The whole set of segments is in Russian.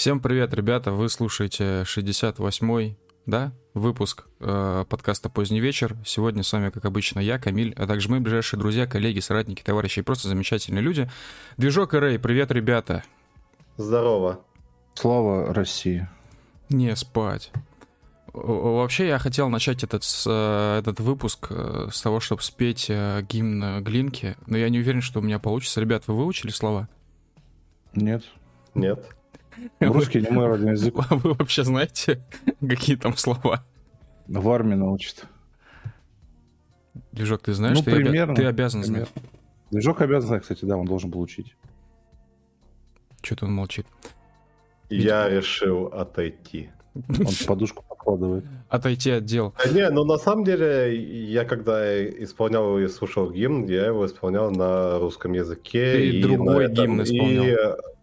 Всем привет, ребята! Вы слушаете 68-й, да, выпуск э, подкаста «Поздний вечер». Сегодня с вами, как обычно, я, Камиль, а также мои ближайшие друзья, коллеги, соратники, товарищи и просто замечательные люди. Движок Рэй, привет, ребята! Здорово! Слава России! Не спать! Вообще я хотел начать этот, э, этот выпуск э, с того, чтобы спеть э, гимн Глинки, но я не уверен, что у меня получится. Ребят, вы выучили слова? Нет. Нет. Русский не мой родной язык. А вы вообще знаете, какие там слова? В армии научат. Движок, ты знаешь, ну, ты, примерно, обя... ты обязан примерно. знать. Движок обязан знать, кстати, да, он должен получить. Что-то он молчит. Я решил отойти. Он подушку подкладывает. Отойти от дел. А Не, ну на самом деле, я когда исполнял и слушал гимн, я его исполнял на русском языке. Ты и другой на этом- гимн исполнял. И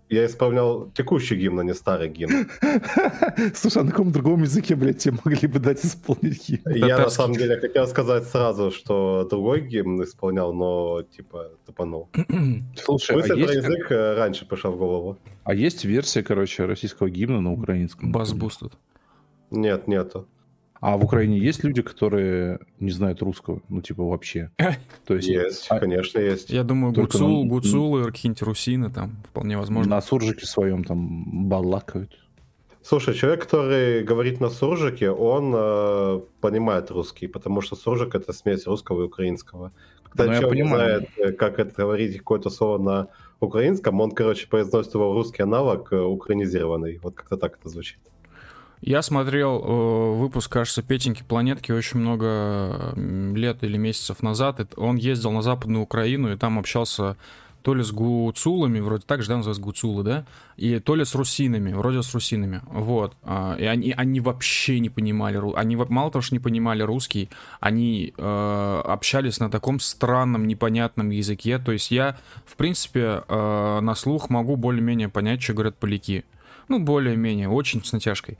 я исполнял текущий гимн, а не старый гимн. Слушай, а на каком другом языке, блядь, тебе могли бы дать исполнить гимн? Я на самом деле хотел сказать сразу, что другой гимн исполнял, но типа тупанул. Слушай, а Мысль про есть, язык э, раньше пришла в голову. а есть версия, короче, российского гимна на украинском? Бас-буст тут. Нет, нету. А в Украине есть люди, которые не знают русского? Ну, типа, вообще. То есть, Есть, а- конечно, есть. Я думаю, Только гуцул, на- гуцулы, какие-нибудь русины там, вполне возможно. на суржике своем там балакают. Слушай, человек, который говорит на суржике, он э, понимает русский, потому что суржик это смесь русского и украинского. Когда Ну, человек не понимаю. знает, э, как это говорить какое-то слово на украинском, он, короче, произносит его в русский аналог э, украинизированный. Вот как-то так это звучит. Я смотрел э, выпуск, кажется, Петеньки Планетки очень много м, лет или месяцев назад. Он ездил на Западную Украину и там общался то ли с гуцулами, вроде так же, да, называется гуцулы, да, и то ли с русинами, вроде с русинами, вот. А, И они, они вообще не понимали, они мало того, что не понимали русский, они э, общались на таком странном, непонятном языке. То есть я, в принципе, э, на слух могу более-менее понять, что говорят поляки. Ну, более-менее, очень с натяжкой.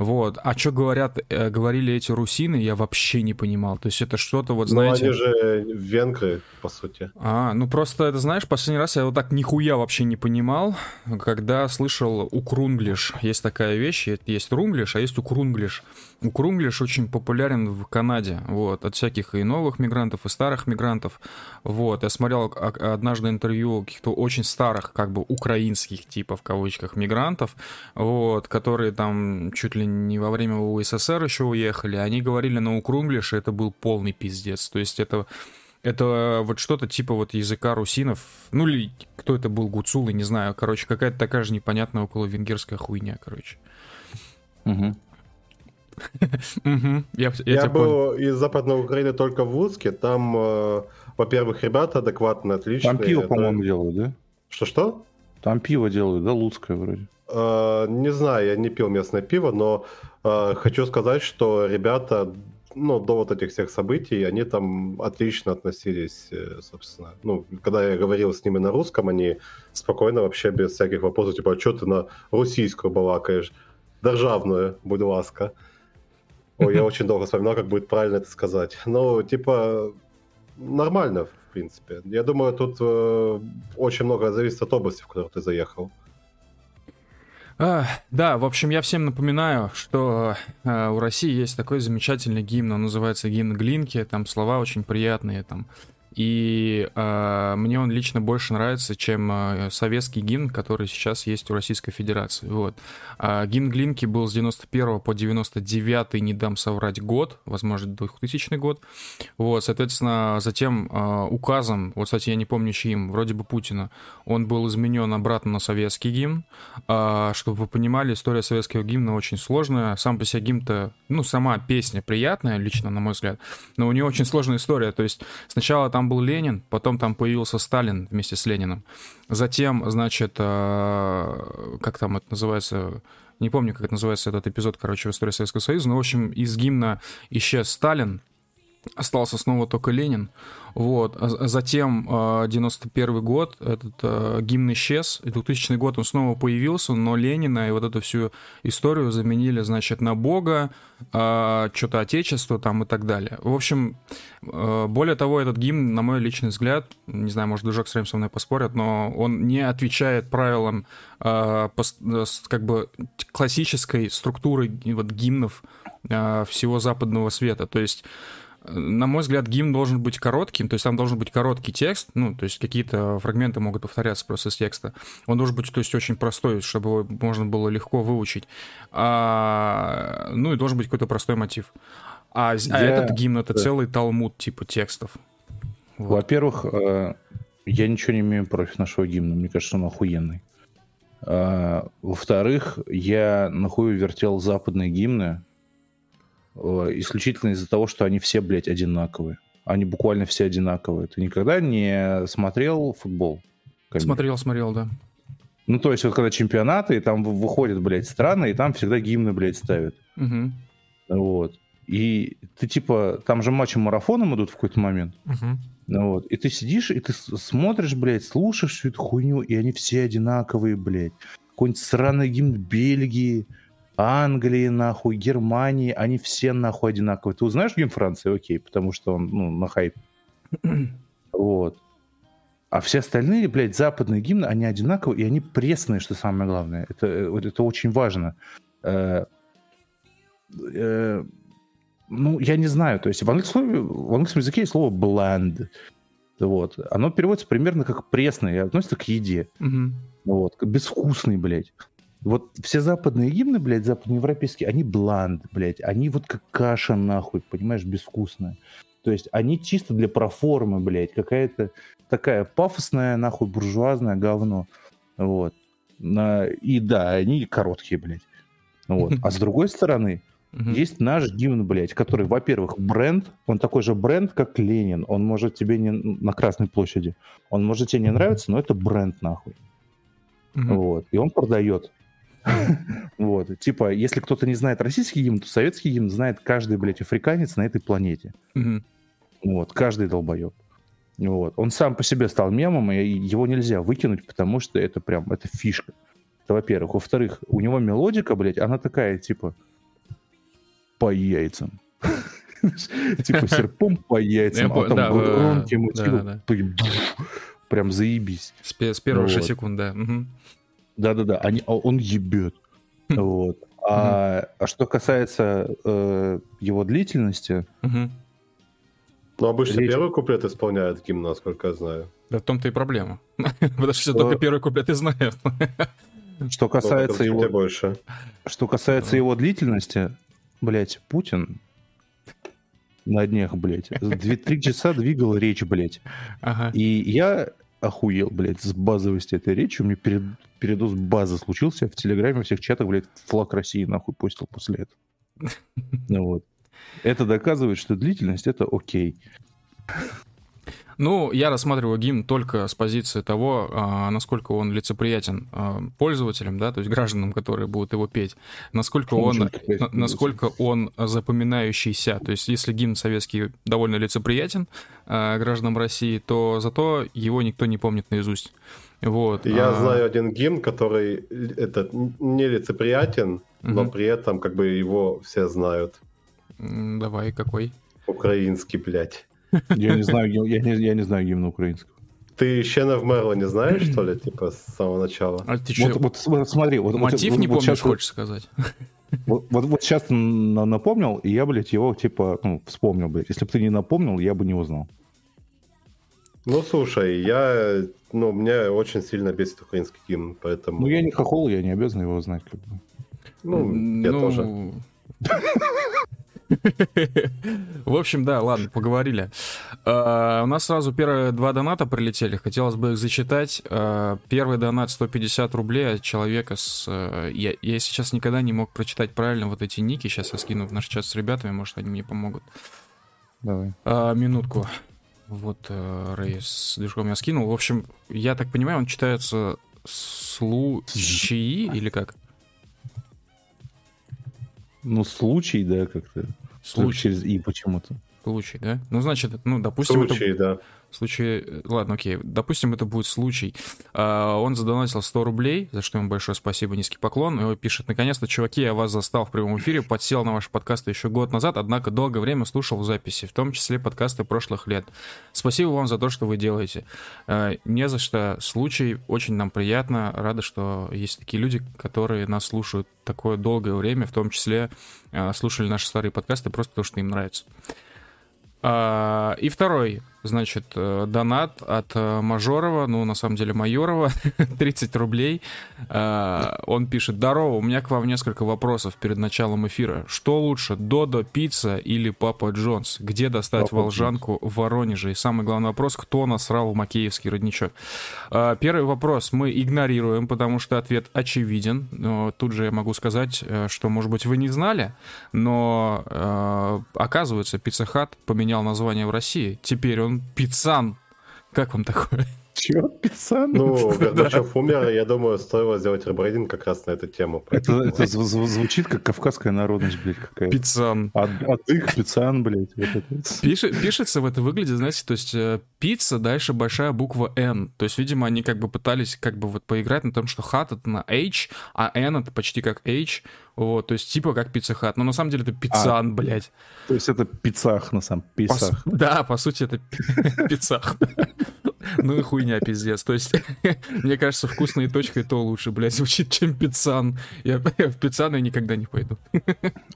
Вот. А что говорят, э, говорили эти русины, я вообще не понимал. То есть это что-то, вот знаете... Но они же венгры, по сути. А, ну просто это, знаешь, последний раз я вот так нихуя вообще не понимал, когда слышал укрунглиш. Есть такая вещь, есть рунглиш, а есть укрунглиш. Укрунглиш очень популярен в Канаде, вот, от всяких и новых мигрантов, и старых мигрантов. Вот, я смотрел а- однажды интервью каких-то очень старых, как бы, украинских, типа, в кавычках, мигрантов, вот, которые там чуть ли не во время УССР еще уехали, они говорили на укрунглише, это был полный пиздец. То есть это это вот что-то типа вот языка русинов, ну или кто это был, гуцулы, не знаю, короче, какая-то такая же непонятная около венгерская хуйня, короче. Мгм, я, был из Западной Украины только в Луцке. Там, э, во-первых, ребята адекватные, отличные. Там пиво, по-моему, делают, да? Что-что? Там пиво делают, да, луцкое вроде. Э, Не знаю, я не пил местное пиво, но э, хочу сказать, что ребята, ну, до вот этих всех событий, они там отлично относились, э, собственно. Ну, когда я говорил с ними на русском, они спокойно вообще без всяких вопросов, типа, а что ты на российскую балакаешь? Державную, будь ласка. Ой, я очень долго вспоминал, как будет правильно это сказать. Ну, типа, нормально, в принципе. Я думаю, тут э, очень много зависит от области, в которую ты заехал. А, да, в общем, я всем напоминаю, что э, у России есть такой замечательный гимн, он называется гимн Глинки, там слова очень приятные, там. И э, мне он лично больше нравится, чем э, советский гимн, который сейчас есть у Российской Федерации. Вот. А гимн Глинки был с 91 по 99, не дам соврать, год, возможно, 2000 год. Вот, соответственно, затем э, указом, вот, кстати, я не помню чьим, вроде бы Путина, он был изменен обратно на советский гимн. А, чтобы вы понимали, история советского гимна очень сложная. Сам по себе гимн-то, ну, сама песня приятная, лично, на мой взгляд, но у нее очень сложная история. То есть сначала там был Ленин, потом там появился Сталин вместе с Лениным. Затем, значит, а, как там это называется, не помню, как это называется этот эпизод, короче, в истории Советского Союза, но, в общем, из гимна исчез Сталин, остался снова только Ленин. Вот. А затем 91 а, год, этот э, гимн исчез, и 2000 год он снова появился, но Ленина и вот эту всю историю заменили, значит, на Бога, что-то Отечество там и так далее. В общем, более того, этот гимн, на мой личный взгляд, не знаю, может, Дружок с со мной поспорят, но он не отвечает правилам как бы классической структуры вот, гимнов всего западного света. То есть на мой взгляд, гимн должен быть коротким, то есть там должен быть короткий текст, ну, то есть какие-то фрагменты могут повторяться просто с текста. Он должен быть, то есть, очень простой, чтобы его можно было легко выучить. А, ну, и должен быть какой-то простой мотив. А, а Я... а этот гимн — это да. целый талмуд типа текстов. Вот. Во-первых, э, я ничего не имею против нашего гимна. Мне кажется, он охуенный. А, во-вторых, я нахуй вертел западные гимны, исключительно из-за того, что они все, блядь, одинаковые. Они буквально все одинаковые. Ты никогда не смотрел футбол? Камиль? Смотрел, смотрел, да. Ну, то есть, вот когда чемпионаты, и там выходят, блядь, страны, и там всегда гимны, блядь, ставят. Угу. Вот. И ты, типа, там же матчи марафоном идут в какой-то момент. Угу. Вот. И ты сидишь, и ты смотришь, блядь, слушаешь всю эту хуйню, и они все одинаковые, блядь. Какой-нибудь сраный гимн Бельгии, Англии, нахуй, Германии, они все нахуй одинаковые. Ты узнаешь гимн Франции? Окей, потому что он, ну, на хайп. вот. А все остальные, блядь, западные гимны, они одинаковые, и они пресные, что самое главное. Это, э, это очень важно. Э, э, ну, я не знаю, то есть в английском, в английском языке есть слово bland. Вот. Оно переводится примерно как пресный и относится к еде. Угу. Вот. Безвкусный, блядь. Вот все западные гимны, блядь, западноевропейские, они бланд, блядь. Они вот как каша, нахуй, понимаешь, безвкусная. То есть они чисто для проформы, блядь. Какая-то такая пафосная, нахуй, буржуазное говно. Вот. И да, они короткие, блядь. Вот. А с другой стороны, есть наш гимн, блядь, который, во-первых, бренд, он такой же бренд, как Ленин. Он может тебе не на Красной площади. Он может тебе не нравиться, но это бренд, нахуй. Вот. И он продает. Вот. Типа, если кто-то не знает российский гимн, то советский гимн знает каждый, блядь, африканец на этой планете. Вот. Каждый долбоеб. Вот. Он сам по себе стал мемом, и его нельзя выкинуть, потому что это прям, это фишка. Это во-первых. Во-вторых, у него мелодика, блядь, она такая, типа, по яйцам. Типа серпом по яйцам, а там громкие мотивы. Прям заебись. С первых же секунд, да. Да-да-да, они, а он ебет. Вот. А, а что касается э, его длительности... Ну, обычно речь... первый куплет исполняет гимн, насколько я знаю. Да в том-то и проблема. Потому что только первый куплет и знают. Что касается его... больше. Что касается его длительности, блять, Путин на днях, блядь, три часа двигал речь, блядь. Ага. И я охуел, блядь, с базовости этой речи. У меня перед, передоз базы случился. В Телеграме, во всех чатах, блядь, флаг России нахуй постил после этого. Ну вот. Это доказывает, что длительность это окей. Ну, я рассматриваю гимн только с позиции того, а, насколько он лицеприятен а, пользователям, да, то есть гражданам, которые будут его петь, насколько он, насколько он запоминающийся. То есть, если гимн советский довольно лицеприятен а, гражданам России, то зато его никто не помнит наизусть. Вот. Я а... знаю один гимн, который это не лицеприятен, угу. но при этом как бы его все знают. Давай, какой? Украинский, блядь. Я не знаю, я не, я не знаю гимна украинского. Ты Щена в Мерла не знаешь, что ли, типа, с самого начала? А ты что? Вот, вот, смотри, вот... Мотив вот, не вот, помнишь, сейчас, хочешь сказать? Вот, вот, вот сейчас ты напомнил, и я, блядь, его, типа, ну, вспомнил, блядь. Если бы ты не напомнил, я бы не узнал. Ну, слушай, я... Ну, меня очень сильно бесит украинский гимн, поэтому... Ну, я не хохол, я не обязан его знать, как бы. Ну, я ну... тоже. В общем, да, ладно, поговорили. Uh, у нас сразу первые два доната прилетели. Хотелось бы их зачитать. Uh, первый донат 150 рублей от человека с... Uh, я, я сейчас никогда не мог прочитать правильно вот эти ники. Сейчас я скину в наш чат с ребятами, может, они мне помогут. Давай. Минутку. Вот Рэй с движком я скинул. В общем, я так понимаю, он читается случаи или как? Ну, случай, да, как-то. Случай через «и» почему-то. Случай, да? Ну, значит, ну, допустим, Случай, это... да. Случай... Ладно, окей. Допустим, это будет случай. А, он задонатил 100 рублей, за что ему большое спасибо, низкий поклон. И он пишет, наконец-то, чуваки, я вас застал в прямом эфире, подсел на ваши подкасты еще год назад, однако долгое время слушал в записи, в том числе подкасты прошлых лет. Спасибо вам за то, что вы делаете. А, не за что. Случай, очень нам приятно. Рада, что есть такие люди, которые нас слушают такое долгое время, в том числе а, слушали наши старые подкасты просто потому, что им нравится. А, и второй Значит, э, донат от э, Мажорова, ну, на самом деле, Майорова, 30 рублей. Э, он пишет, здорово, у меня к вам несколько вопросов перед началом эфира. Что лучше, Додо, пицца или Папа Джонс? Где достать Папа волжанку Джонс. в Воронеже? И самый главный вопрос, кто насрал в Макеевский родничок? Первый вопрос мы игнорируем, потому что ответ очевиден. Но тут же я могу сказать, что, может быть, вы не знали, но оказывается, Пицца Хат поменял название в России. Теперь он пиццан. Как вам такое? Чего? Пиццан? Ну, Горбачев умер, я думаю, стоило сделать ребрейдинг как раз на эту тему. Это, это звучит как кавказская народность, блядь, какая-то. Пиццан. Их пиццан, блядь. Вот это. Пишет, пишется в это выглядит, знаете, то есть э, пицца, дальше большая буква N. То есть, видимо, они как бы пытались как бы вот поиграть на том, что хат это на H, а N это почти как H. Вот, то есть типа как Pizza Hut. Но на самом деле это пиццан, а, блядь. То есть это пиццах на самом пиццах. По, да, по сути это пиццах. Ну и хуйня, пиздец. То есть, мне кажется, Вкусно и точка-то лучше, блядь, звучит, чем пиццан. Я, в пиццан я никогда не пойду.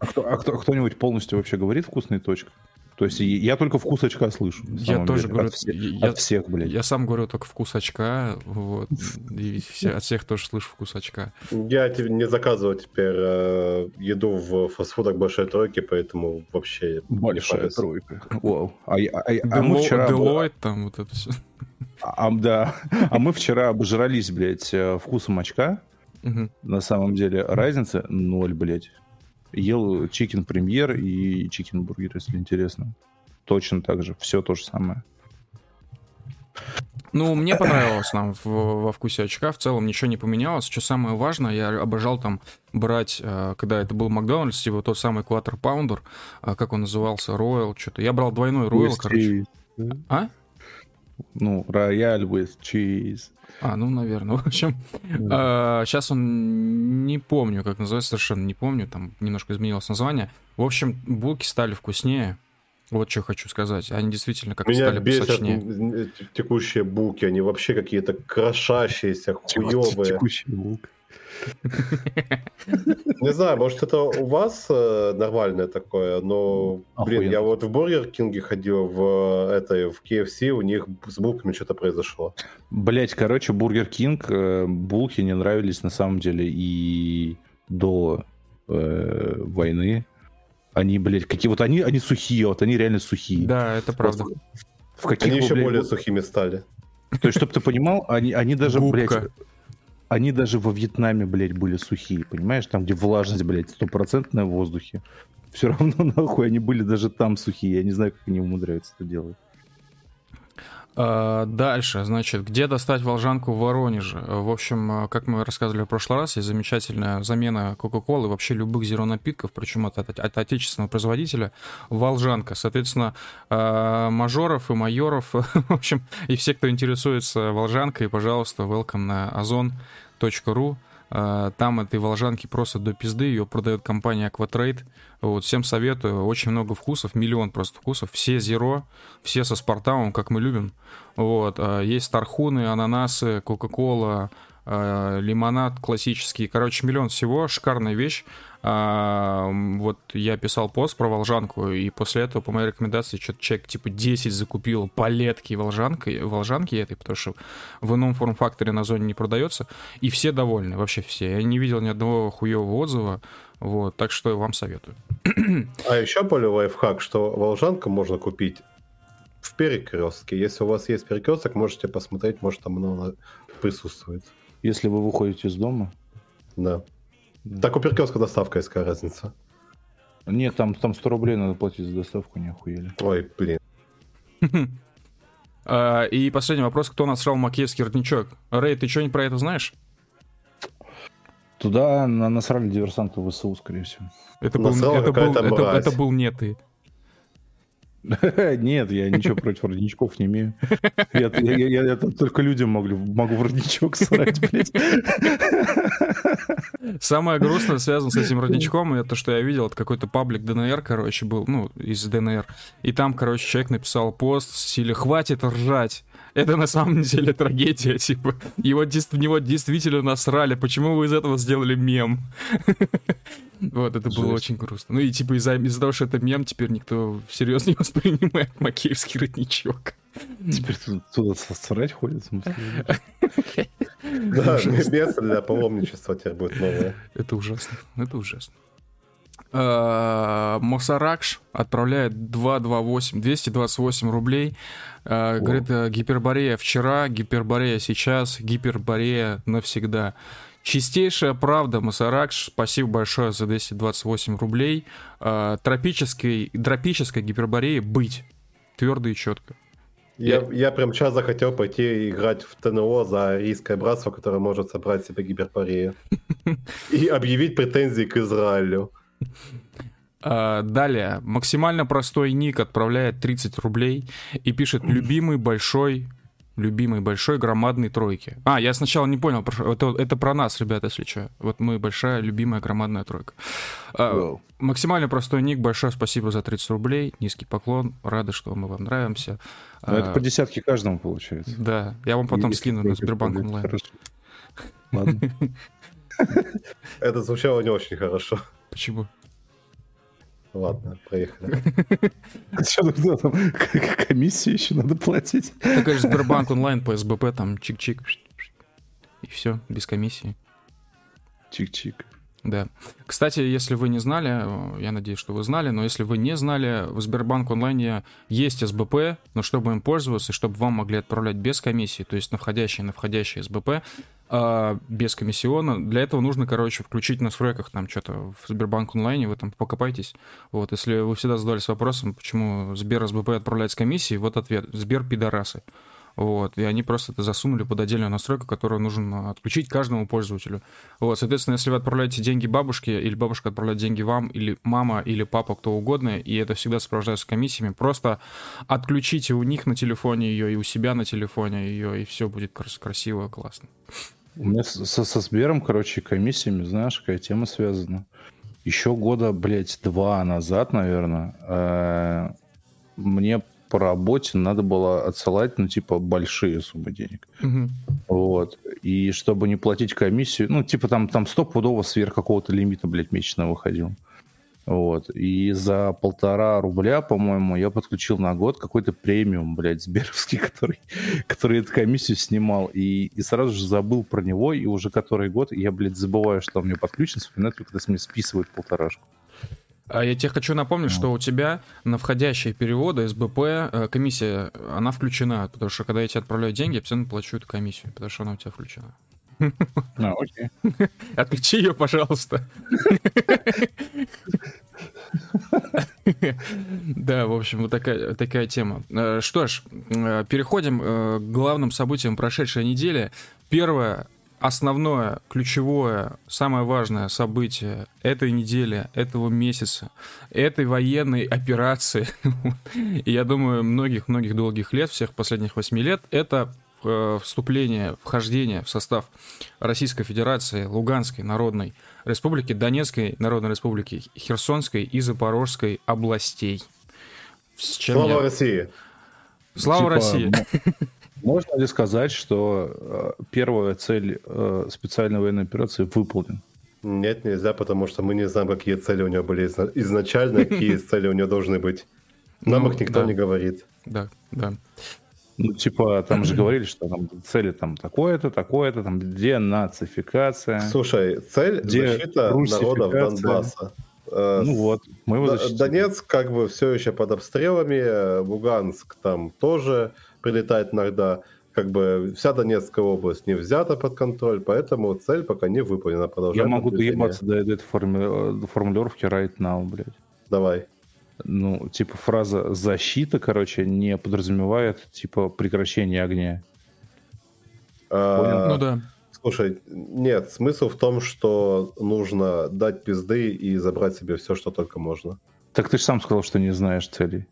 А, а кто, кто-нибудь полностью вообще говорит вкусной точкой? То есть я только вкус очка слышу. Я тоже деле. говорю. От, всех, я, от всех, блядь. Я сам говорю только вкус очка, вот. И все, от всех тоже слышу вкус очка. Я не заказываю теперь э, еду в фастфудах большой тройки, поэтому вообще... Большая тройка. Вау. А, а, а, а мы вчера... Deloitte, там вот это все. А, да. А мы вчера обожрались, блядь, э, вкусом очка. Угу. На самом деле разница ноль, блядь ел чикен премьер и чикен бургер, если интересно. Точно так же, все то же самое. Ну, мне понравилось нам в, во вкусе очка. В целом ничего не поменялось. Что самое важное, я обожал там брать, э, когда это был Макдональдс, типа тот самый Quarter Pounder, э, как он назывался, Royal, что-то. Я брал двойной Royal, короче. А? Ну, Royal with cheese. А, ну, наверное. В общем, да. сейчас он не помню, как называется, совершенно не помню, там немножко изменилось название. В общем, булки стали вкуснее. Вот что хочу сказать. Они действительно как Меня стали бесят посочнее. текущие булки. Они вообще какие-то крошащиеся, хуевые. Текущие булки. Не знаю, может это у вас э, нормальное такое, но, блин, я вот в Бургер Кинге ходил, в этой, в KFC, у них с булками что-то произошло. Блять, короче, Бургер Кинг, э, булки не нравились на самом деле и до э, войны. Они, блядь, какие вот они, они сухие, вот они реально сухие. Да, это правда. В каких они еще блядь, более сухими стали. То есть, чтобы ты понимал, они, они даже, Губка. блядь, они даже во Вьетнаме, блядь, были сухие, понимаешь? Там, где влажность, блядь, стопроцентная в воздухе. Все равно, нахуй, они были даже там сухие. Я не знаю, как они умудряются это делать. А, дальше, значит, где достать волжанку в Воронеже? В общем, а, как мы рассказывали в прошлый раз, есть замечательная замена Кока-Колы, вообще любых зеро-напитков, причем от, от, от отечественного производителя, волжанка. Соответственно, а, мажоров и майоров, в общем, и все, кто интересуется волжанкой, пожалуйста, welcome на озон.ру. А, там этой волжанки просто до пизды, ее продает компания Aquatrade. Вот, всем советую, очень много вкусов, миллион просто вкусов, все зеро, все со спартамом, как мы любим. Вот, а, есть тархуны, ананасы, кока-кола, а, лимонад классический, короче, миллион всего, шикарная вещь. А, вот я писал пост про волжанку, и после этого, по моей рекомендации, что-то человек типа 10 закупил палетки волжанки, волжанки этой, потому что в ином форм-факторе на зоне не продается, и все довольны, вообще все. Я не видел ни одного хуевого отзыва, вот, так что вам советую. А еще более лайфхак, что волжанка можно купить в перекрестке. Если у вас есть перекресток, можете посмотреть, может там она присутствует. Если вы выходите из дома? Да. Так у перекрестка доставка есть какая разница? Нет, там, там 100 рублей надо платить за доставку, не охуели. Ой, блин. А, и последний вопрос. Кто насрал Макеевский родничок? Рэй, ты что-нибудь про это знаешь? Туда насрали диверсанты ВСУ, скорее всего. Это был, это, был, это, это был не ты. Нет, я ничего против воротничков не имею. Я, я, я, я только людям могу, могу воротничок срать, блядь. Самое грустное связано с этим воротничком, это что я видел, это какой-то паблик ДНР, короче, был, ну, из ДНР. И там, короче, человек написал пост в стиле «Хватит ржать». Это на самом деле трагедия, типа, его, в него действительно насрали, почему вы из этого сделали мем? Вот, это было очень грустно. Ну и типа из-за из того, что это мем, теперь никто всерьез не воспринимает Макеевский родничок. Теперь туда срать ходит, Да, место для паломничества теперь будет новое. Это ужасно, это ужасно. А, Мосаракш отправляет 228, 228 рублей. А, говорит, э, гиперборея вчера, гиперборея сейчас, гиперборея навсегда. Чистейшая правда, Масаракш, спасибо большое за 228 рублей. Э, тропической, тропической гипербореи быть. Твердо и четко. Я, я, я прям сейчас захотел пойти играть в ТНО за арийское братство, которое может собрать себе гиперборею. И объявить претензии к Израилю. А, далее, максимально простой ник отправляет 30 рублей и пишет «Любимый большой любимой большой громадной тройки. А, я сначала не понял, это, это про нас, ребята, если что. Вот мы большая любимая громадная тройка. А, максимально простой ник, большое спасибо за 30 рублей, низкий поклон, рады, что мы вам нравимся. Ну, а, это по десятке каждому получается. Да, я вам потом Если скину на Сбербанк онлайн. Ладно. Это звучало не очень хорошо. Почему? Ладно, проехали. Что там? Комиссию еще надо платить. Так, конечно, Сбербанк онлайн по СБП, там чик-чик. И все, без комиссии. Чик-чик. Да. Кстати, если вы не знали, я надеюсь, что вы знали, но если вы не знали, в Сбербанк онлайне есть СБП, но чтобы им пользоваться, и чтобы вам могли отправлять без комиссии, то есть на входящие, на входящие СБП, а, без комиссиона. Для этого нужно, короче, включить в настройках там что-то в Сбербанк онлайне, вы там покопайтесь. Вот, если вы всегда задались вопросом, почему Сбер СБП отправляет с комиссией, вот ответ. Сбер пидорасы. Вот, и они просто это засунули под отдельную настройку, которую нужно отключить каждому пользователю. Вот, соответственно, если вы отправляете деньги бабушке, или бабушка отправляет деньги вам, или мама, или папа, кто угодно, и это всегда сопровождается комиссиями, просто отключите у них на телефоне ее и у себя на телефоне ее, и все будет крас- красиво, классно. У меня со, со Сбером, короче, комиссиями, знаешь, какая тема связана. Еще года, блядь, два назад, наверное, э, мне по работе надо было отсылать, ну, типа, большие суммы денег. Угу. Вот. И чтобы не платить комиссию, ну, типа, там, там стопудово сверх какого-то лимита, блядь, месячного выходил. Вот. И за полтора рубля, по-моему, я подключил на год какой-то премиум, блядь, Сберовский, который, который эту комиссию снимал. И, и сразу же забыл про него, и уже который год я, блядь, забываю, что он мне подключен, вспоминаю, когда с меня списывают полторашку. А я тебе хочу напомнить, что у тебя на входящие переводы СБП э, комиссия, она включена, потому что когда я тебе отправляю деньги, я постоянно плачу эту комиссию, потому что она у тебя включена. А, окей. Отключи ее, пожалуйста. Да, в общем, вот такая, такая тема. Э, что ж, э, переходим к главным событиям прошедшей недели. Первое основное, ключевое, самое важное событие этой недели, этого месяца, этой военной операции, и я думаю, многих-многих долгих лет, всех последних восьми лет, это э, вступление, вхождение в состав Российской Федерации, Луганской Народной Республики, Донецкой Народной Республики, Херсонской и Запорожской областей. Слава я... России! Слава типа, России! Можно ли сказать, что э, первая цель э, специальной военной операции выполнена? Нет, нельзя, потому что мы не знаем, какие цели у него были изначально, какие цели у него должны быть. Нам ну, их никто не говорит. Да, да. Ну, типа, там же говорили, что там цели там такое-то, такое-то, там денацификация. Слушай, цель защита народов Донбасса. Э, ну вот, мы его защитили. Донецк как бы все еще под обстрелами, Луганск там тоже прилетает иногда. Как бы вся Донецкая область не взята под контроль, поэтому цель пока не выполнена. Я могу доебаться до этой форми... формулировки right now, блядь. Давай. Ну, типа фраза «защита», короче, не подразумевает, типа, прекращение огня. А, Понял? Ну да. Слушай, нет, смысл в том, что нужно дать пизды и забрать себе все, что только можно. Так ты же сам сказал, что не знаешь целей.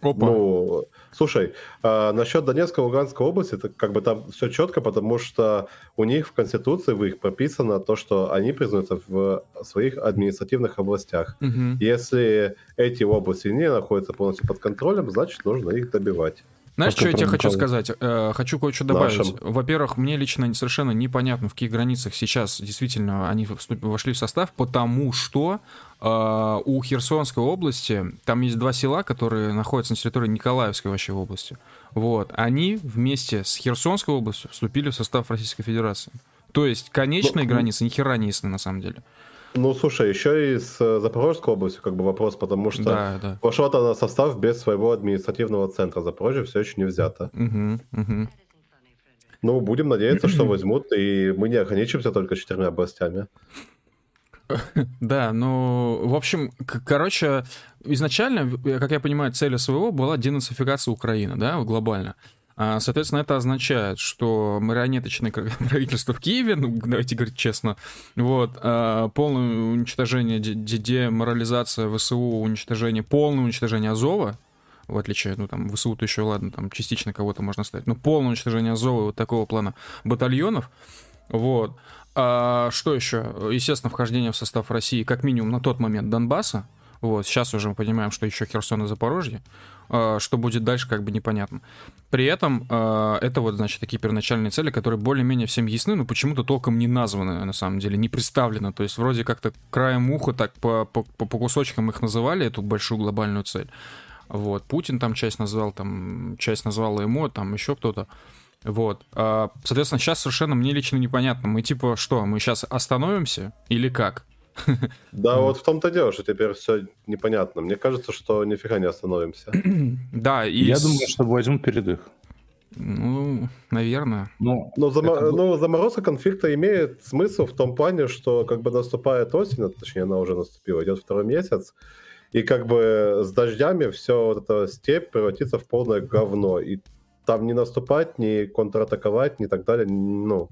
Опа. Ну, слушай, а, насчет Донецкой и Луганской области, это как бы там все четко, потому что у них в Конституции в их прописано то, что они признаются в своих административных областях. Угу. Если эти области не находятся полностью под контролем, значит, нужно их добивать. Знаешь, что я тебе хочу сказать? Э, хочу кое-что добавить. Во-первых, мне лично совершенно непонятно, в каких границах сейчас действительно они вошли в состав, потому что э, у Херсонской области там есть два села, которые находятся на территории Николаевской вообще области. Вот. Они вместе с Херсонской областью вступили в состав Российской Федерации. То есть конечные Но... границы ни хера не ясны на самом деле. Ну, слушай, еще и с э, Запорожской областью как бы вопрос, потому что да, да. пошла-то на состав без своего административного центра. Запорожье все еще не взято. Угу, угу. Ну, будем надеяться, что возьмут, и мы не ограничимся только четырьмя областями. Да, ну, в общем, короче, изначально, как я понимаю, цель СВО была денацификация Украины, да, глобально. А, соответственно, это означает, что марионеточное правительство в Киеве, ну, давайте говорить честно, вот, а, полное уничтожение, деморализация ВСУ, уничтожение, полное уничтожение Азова, в отличие, ну, там, ВСУ-то еще, ладно, там, частично кого-то можно ставить, но полное уничтожение Азова вот такого плана батальонов, вот. А что еще? Естественно, вхождение в состав России, как минимум, на тот момент Донбасса, вот, сейчас уже мы понимаем, что еще Херсон и Запорожье. А, что будет дальше, как бы непонятно. При этом а, это вот, значит, такие первоначальные цели, которые более-менее всем ясны, но почему-то толком не названы, на самом деле, не представлены. То есть вроде как-то краем уха так по, по, по кусочкам их называли, эту большую глобальную цель. Вот, Путин там часть назвал, там часть назвала ему, там еще кто-то. Вот. А, соответственно, сейчас совершенно мне лично непонятно. Мы типа что, мы сейчас остановимся или как? Да, вот в том-то дело, что теперь все непонятно. Мне кажется, что нифига не остановимся. Да, и... Я думаю, что возьмем передых. Ну, наверное. Ну, но зам... это... ну, заморозка конфликта имеет смысл в том плане, что как бы наступает осень, а точнее она уже наступила, идет второй месяц, и как бы с дождями все вот эта степь превратится в полное говно. И там не наступать, не контратаковать, не так далее, ну,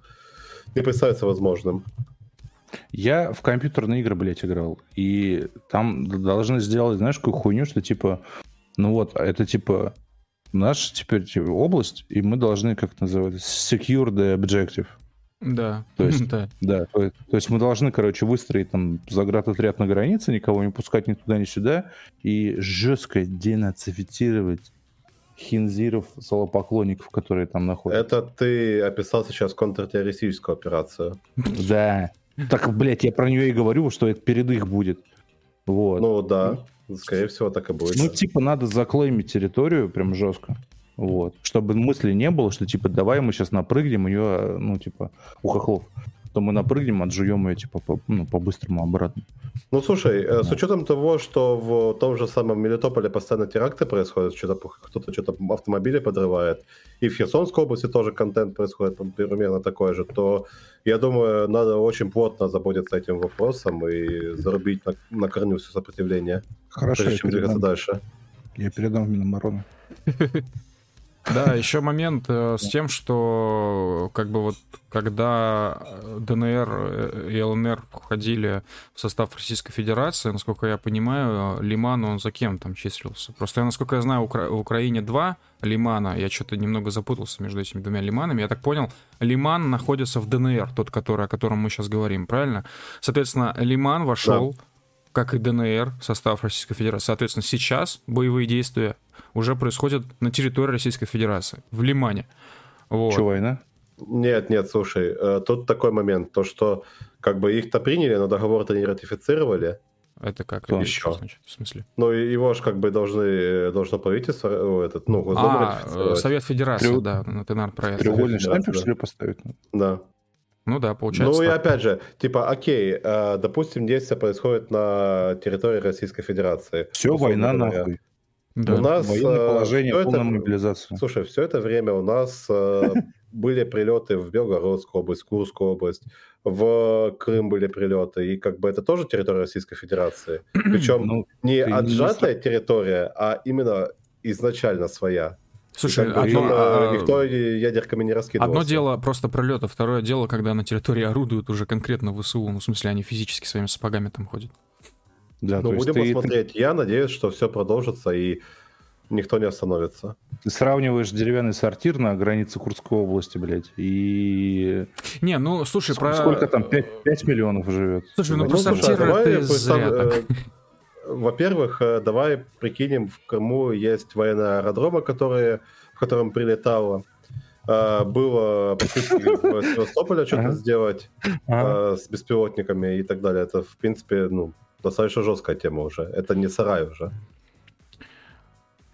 не представится возможным. Я в компьютерные игры, блядь, играл. И там должны сделать, знаешь, какую хуйню, что типа, ну вот, это типа наша теперь типа, область, и мы должны, как называется, secure the objective. Да. То есть, да. да то, то есть мы должны, короче, выстроить там заградотряд на границе, никого не пускать ни туда, ни сюда, и жестко денацифицировать хинзиров, солопоклонников, которые там находятся. Это ты описал сейчас контртеррористическую операцию. Да. Так, блядь, я про нее и говорю, что это перед их будет. Вот. Ну да, скорее всего так и будет. Ну, типа, надо заклеймить территорию прям жестко. Вот. Чтобы мысли не было, что типа давай мы сейчас напрыгнем ее, ну, типа, у хохлов то мы напрыгнем, отжуем ее типа по, ну, по-быстрому обратно. Ну слушай, да. Э, с учетом того, что в том же самом Мелитополе постоянно теракты происходят, что-то кто-то что-то автомобили подрывает, и в Херсонской области тоже контент происходит примерно такой же, то я думаю, надо очень плотно заботиться этим вопросом и зарубить на, на корню все сопротивление. Хорошо, прежде чем двигаться дальше. Я передам в Минобороны. Да, еще момент э, с тем, что как бы вот когда ДНР э, и ЛНР входили в состав Российской Федерации, насколько я понимаю, Лиман, он за кем там числился? Просто, насколько я знаю, в Украине два Лимана, я что-то немного запутался между этими двумя Лиманами, я так понял, Лиман находится в ДНР, тот, который, о котором мы сейчас говорим, правильно? Соответственно, Лиман вошел, да. как и ДНР, в состав Российской Федерации. Соответственно, сейчас боевые действия уже происходит на территории Российской Федерации, в Лимане. Вот. Что, война? Нет, нет, слушай, э, тут такой момент, то что как бы их-то приняли, но договор-то не ратифицировали. Это как? Кто? Еще. Значит, в смысле? Ну, его же как бы должны, должно правительство, этот, ну, Госдума а, ратифицировать. Совет Федерации, Треуг... да, ты, наверное, про это. Треугольный штампик, что ли, поставить? Да. Ну да, получается. Ну и опять же, типа, окей, э, допустим, действие происходит на территории Российской Федерации. Все, война нахуй. Да. У нас военное э, положение, полная это, мобилизация. Слушай, все это время у нас э, были прилеты в Белгородскую область, Курскую область, в Крым были прилеты, и как бы это тоже территория Российской Федерации. Причем ну, не отжатая не... территория, а именно изначально своя. Слушай, одно, причем, а, никто ядерками не раскидывался. Одно дело просто пролеты, второе дело, когда на территории орудуют уже конкретно ВСУ, ну, в смысле, они физически своими сапогами там ходят. Да, ну, будем ты, посмотреть. Ты... Я надеюсь, что все продолжится, и никто не остановится. Ты сравниваешь деревянный сортир на границе Курской области, блядь, и... Не, ну, слушай, сколько, про... Сколько там, 5, 5 миллионов живет? Слушай, ну, ну про сортир это зря так. Во-первых, э, давай прикинем, в Крыму есть военные аэродромы, которые, в котором прилетало. А, было попытки в Севастополе что-то сделать с беспилотниками и так далее. Это, в принципе, ну, достаточно жесткая тема уже. Это не сарай уже.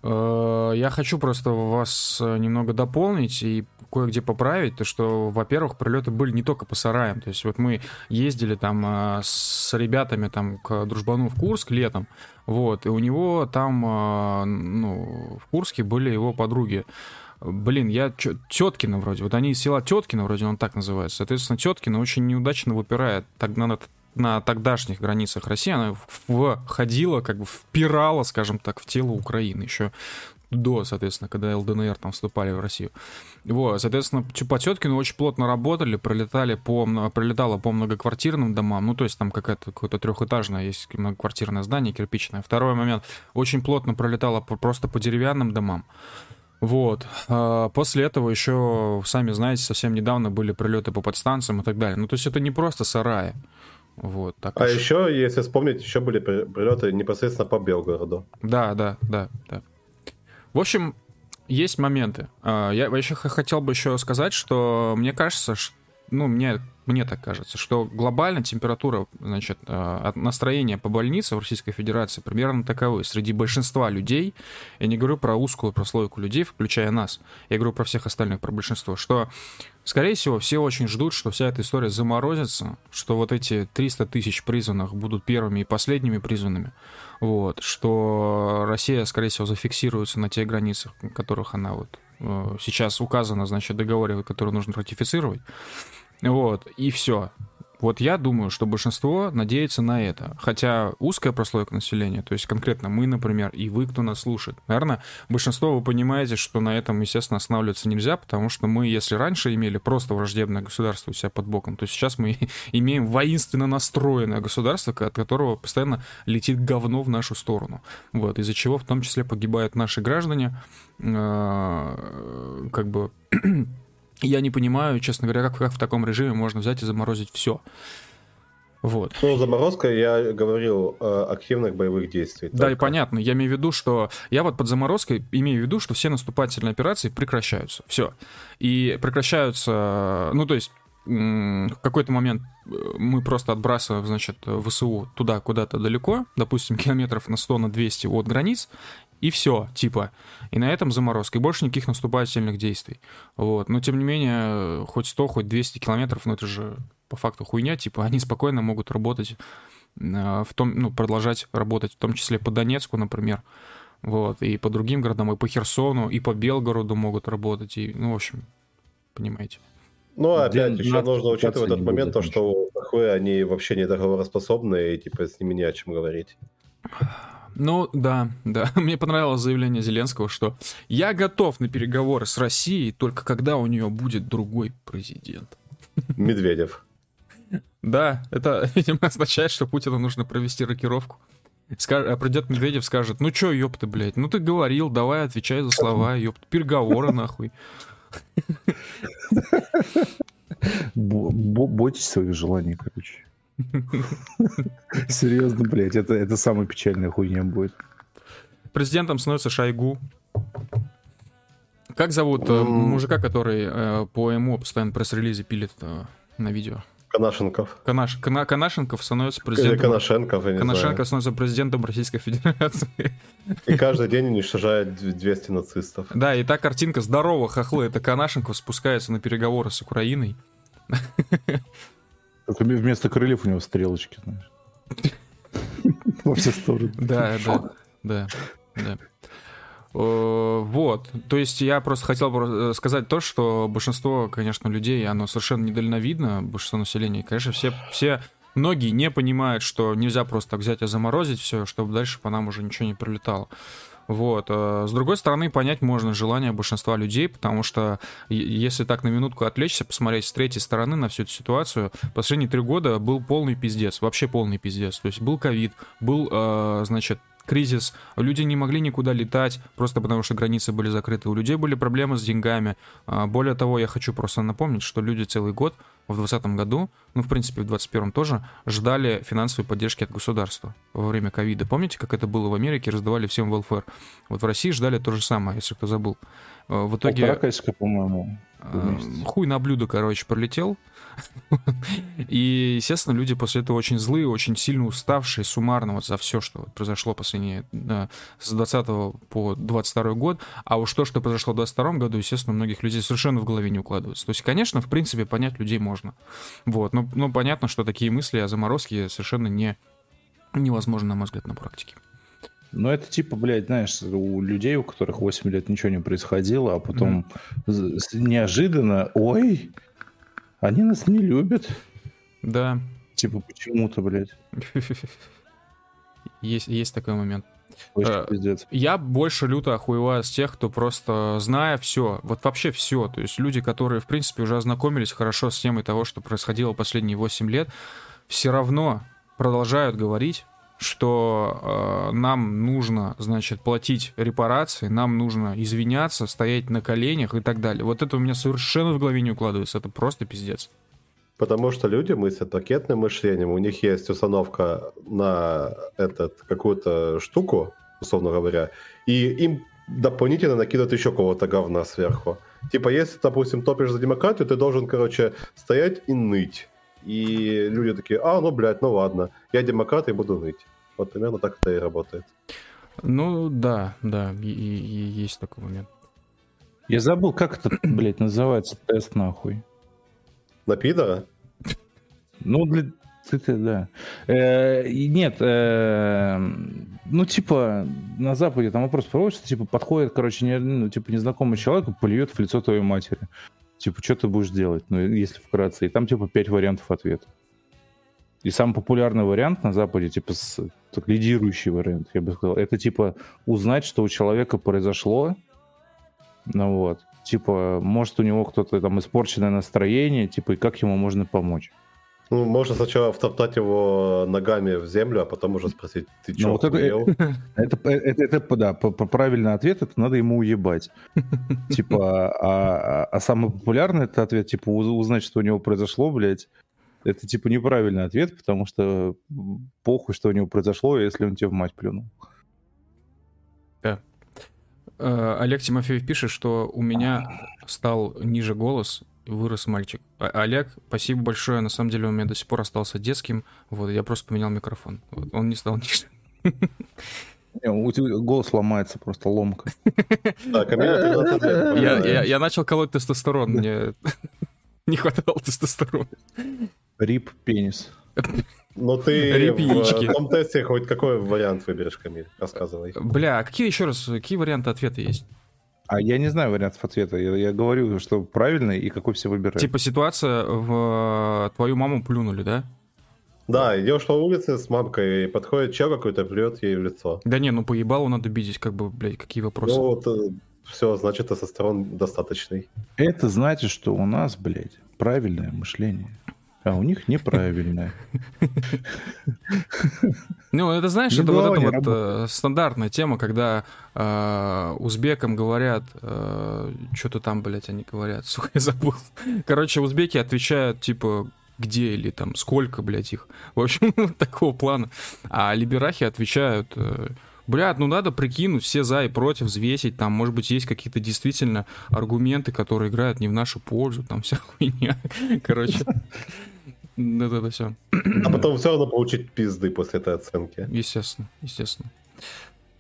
Э, я хочу просто вас э, немного дополнить и кое-где поправить, то что, во-первых, прилеты были не только по сараям, то есть вот мы ездили там э, с ребятами там к дружбану в Курск летом, вот, и у него там, ну, в Курске были его подруги, Блин, я Теткина вроде. Вот они из села Теткина, вроде он так называется. Соответственно, Теткина очень неудачно выпирает так, на, на тогдашних границах России она входила, как бы впирала, скажем так, в тело Украины еще до, соответственно, когда ЛДНР там вступали в Россию. Вот, соответственно, по Теткину очень плотно работали, пролетали по, пролетало по многоквартирным домам, ну, то есть там какое-то какое трехэтажное есть многоквартирное здание кирпичное. Второй момент, очень плотно пролетало по, просто по деревянным домам. Вот. А после этого еще, сами знаете, совсем недавно были прилеты по подстанциям и так далее. Ну, то есть это не просто сараи. Вот, так а уж... еще, если вспомнить, еще были прилеты непосредственно по Белгороду. Да, да, да, да. В общем, есть моменты. А, я еще хотел бы еще сказать, что мне кажется, что, ну, мне мне так кажется, что глобально температура, значит, э, настроение по больнице в Российской Федерации примерно таковы. Среди большинства людей, я не говорю про узкую прослойку людей, включая нас, я говорю про всех остальных, про большинство, что, скорее всего, все очень ждут, что вся эта история заморозится, что вот эти 300 тысяч призванных будут первыми и последними призванными, вот, что Россия, скорее всего, зафиксируется на тех границах, которых она вот э, сейчас указана, значит, договоре, который нужно ратифицировать, вот, и все. Вот я думаю, что большинство надеется на это. Хотя узкая прослойка населения, то есть конкретно мы, например, и вы, кто нас слушает, наверное, большинство вы понимаете, что на этом, естественно, останавливаться нельзя, потому что мы, если раньше имели просто враждебное государство у себя под боком, то сейчас мы имеем воинственно настроенное государство, от которого постоянно летит говно в нашу сторону. Вот, из-за чего в том числе погибают наши граждане, э, как бы я не понимаю, честно говоря, как, как в таком режиме можно взять и заморозить все. Вот. Ну, заморозка, я говорил, э, активных боевых действий. Да, и понятно. Я имею в виду, что... Я вот под заморозкой имею в виду, что все наступательные операции прекращаются. Все. И прекращаются... Ну, то есть в какой-то момент э, мы просто отбрасываем, значит, ВСУ туда куда-то далеко, допустим, километров на 100, на 200 от границ, и все, типа. И на этом заморозка. И больше никаких наступательных действий. Вот. Но, тем не менее, хоть 100, хоть 200 километров, ну это же по факту хуйня, типа, они спокойно могут работать э, в том, ну, продолжать работать, в том числе по Донецку, например, вот, и по другим городам, и по Херсону, и по Белгороду могут работать, и, ну, в общем, понимаете. Ну, опять еще нужно учитывать этот момент, то, что нахуй они вообще не договороспособны, и, типа, с ними не о чем говорить. Ну да, да. Мне понравилось заявление Зеленского, что я готов на переговоры с Россией только когда у нее будет другой президент. Медведев. Да, это, видимо, означает, что Путину нужно провести рокировку. Скаж... А придет Медведев, скажет, ну чё, ёпта, блядь, ну ты говорил, давай отвечай за слова, ёпта, переговоры нахуй. Бойтесь своих желаний, короче. Серьезно, блядь, это, это самая печальная хуйня будет. Президентом становится Шойгу. Как зовут э, мужика, который э, по ему постоянно пресс-релизы пилит э, на видео? Канашенков. Канаш... Кана... Канашенков становится президентом... Или Коношенков, я не Коношенков знаю. становится президентом Российской Федерации. И каждый день уничтожает 200 нацистов. Да, и та картинка здорового хохлы, это Канашенков спускается на переговоры с Украиной. Только вместо крыльев у него стрелочки, знаешь. Во все стороны. Да, да, да, да. Вот, то есть я просто хотел бы э, сказать то, что большинство, конечно, людей, оно совершенно недальновидно, большинство населения, конечно, все, все многие не понимают, что нельзя просто так взять и заморозить все, чтобы дальше по нам уже ничего не прилетало. Вот. Э, с другой стороны, понять можно желание большинства людей, потому что если так на минутку отвлечься, посмотреть с третьей стороны на всю эту ситуацию, последние три года был полный пиздец, вообще полный пиздец. То есть был ковид, был, э, значит, кризис, люди не могли никуда летать, просто потому что границы были закрыты. У людей были проблемы с деньгами. А, более того, я хочу просто напомнить, что люди целый год в 2020 году, ну, в принципе, в 2021 тоже, ждали финансовой поддержки от государства во время ковида. Помните, как это было в Америке, раздавали всем welfare? Вот в России ждали то же самое, если кто забыл. А, в итоге... по-моему. Хуй на блюдо, короче, пролетел. И, естественно, люди после этого очень злые, очень сильно уставшие суммарно вот за все, что произошло последние да, с 20 по 22 год. А уж то, что произошло в 22 году, естественно, многих людей совершенно в голове не укладывается. То есть, конечно, в принципе, понять людей можно. Вот. Но, но понятно, что такие мысли о заморозке совершенно не, невозможно, на мой взгляд, на практике. Ну, это типа, блядь, знаешь, у людей, у которых 8 лет ничего не происходило, а потом mm. неожиданно, ой, они нас не любят. Да. Типа почему-то, блядь. Есть, есть такой момент. Э, я больше люто охуеваю с тех, кто просто зная все, вот вообще все, то есть люди, которые, в принципе, уже ознакомились хорошо с темой того, что происходило последние 8 лет, все равно продолжают говорить, что э, нам нужно, значит, платить репарации, нам нужно извиняться, стоять на коленях и так далее. Вот это у меня совершенно в голове не укладывается. Это просто пиздец. Потому что люди мыслят пакетным мышлением. У них есть установка на этот какую-то штуку, условно говоря, и им дополнительно накидывают еще кого-то говна сверху. Типа, если, допустим, топишь за демократию, ты должен, короче, стоять и ныть. И люди такие, а, ну, блядь, ну ладно, я демократ и буду ныть. Вот примерно так это и работает. Ну, да, да, и, и, и есть такой момент. Я забыл, как это, блядь, называется тест нахуй. На пидора? Ну, для... Это, да. Э, нет, э, ну, типа, на Западе там вопрос проводится, типа, подходит, короче, не, ну, типа, незнакомый человек и плюет в лицо твоей матери. Типа, что ты будешь делать, ну, если вкратце. И там, типа, пять вариантов ответа. И самый популярный вариант на Западе, типа, с, так, лидирующий вариант, я бы сказал, это, типа, узнать, что у человека произошло, ну вот, типа, может, у него кто-то там испорченное настроение, типа, и как ему можно помочь. Ну, можно сначала втоптать его ногами в землю, а потом уже спросить, ты ну, вот это, это, это, это, это, да, правильный ответ, это надо ему уебать. Типа, а, а, а самый популярный это ответ, типа, узнать, что у него произошло, блядь, это типа неправильный ответ, потому что похуй, что у него произошло, если он тебе в мать плюнул. Да. Э, Олег Тимофеев пишет, что у меня стал ниже голос, вырос мальчик. А, Олег, спасибо большое. На самом деле у меня до сих пор остался детским. Вот, я просто поменял микрофон. Вот, он не стал ниже. У тебя голос ломается, просто ломка. Я начал колоть тестостерон, мне не хватало тестостерона. Рип пенис. Ну ты в том тесте хоть какой вариант выберешь, Камиль? Рассказывай. Бля, а какие еще раз, какие варианты ответа есть? А я не знаю вариантов ответа. Я, я говорю, что правильный и какой все выбирают. Типа ситуация в твою маму плюнули, да? Да, идешь по улице с мамкой, и подходит чел какой-то, плюет ей в лицо. Да не, ну поебалу надо видеть, как бы, блядь, какие вопросы. Ну, вот, э, все, значит, тестостерон достаточный. Это значит, что у нас, блядь, правильное мышление а у них неправильное. Ну, это знаешь, это вот эта вот э, стандартная тема, когда э, узбекам говорят, э, что-то там, блядь, они говорят, сука, я забыл. Короче, узбеки отвечают, типа, где или там сколько, блядь, их. В общем, такого плана. А либерахи отвечают, блядь, ну надо прикинуть все за и против, взвесить, там, может быть, есть какие-то действительно аргументы, которые играют не в нашу пользу, там вся хуйня. Короче, это, это все. А потом все равно получить пизды после этой оценки. Естественно, естественно.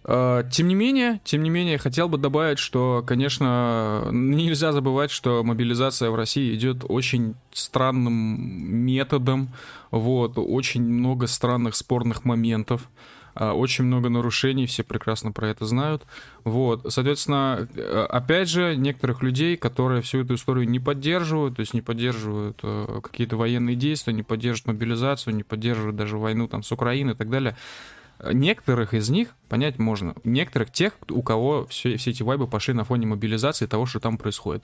А, тем не менее, тем не менее, хотел бы добавить, что, конечно, нельзя забывать, что мобилизация в России идет очень странным методом, вот, очень много странных спорных моментов. А, очень много нарушений, все прекрасно про это знают. Вот, соответственно, э, опять же, некоторых людей, которые всю эту историю не поддерживают, то есть не поддерживают э, какие-то военные действия, не поддерживают мобилизацию, не поддерживают даже войну там с Украиной и так далее, Некоторых из них понять можно. Некоторых тех, у кого все, все эти вайбы пошли на фоне мобилизации того, что там происходит.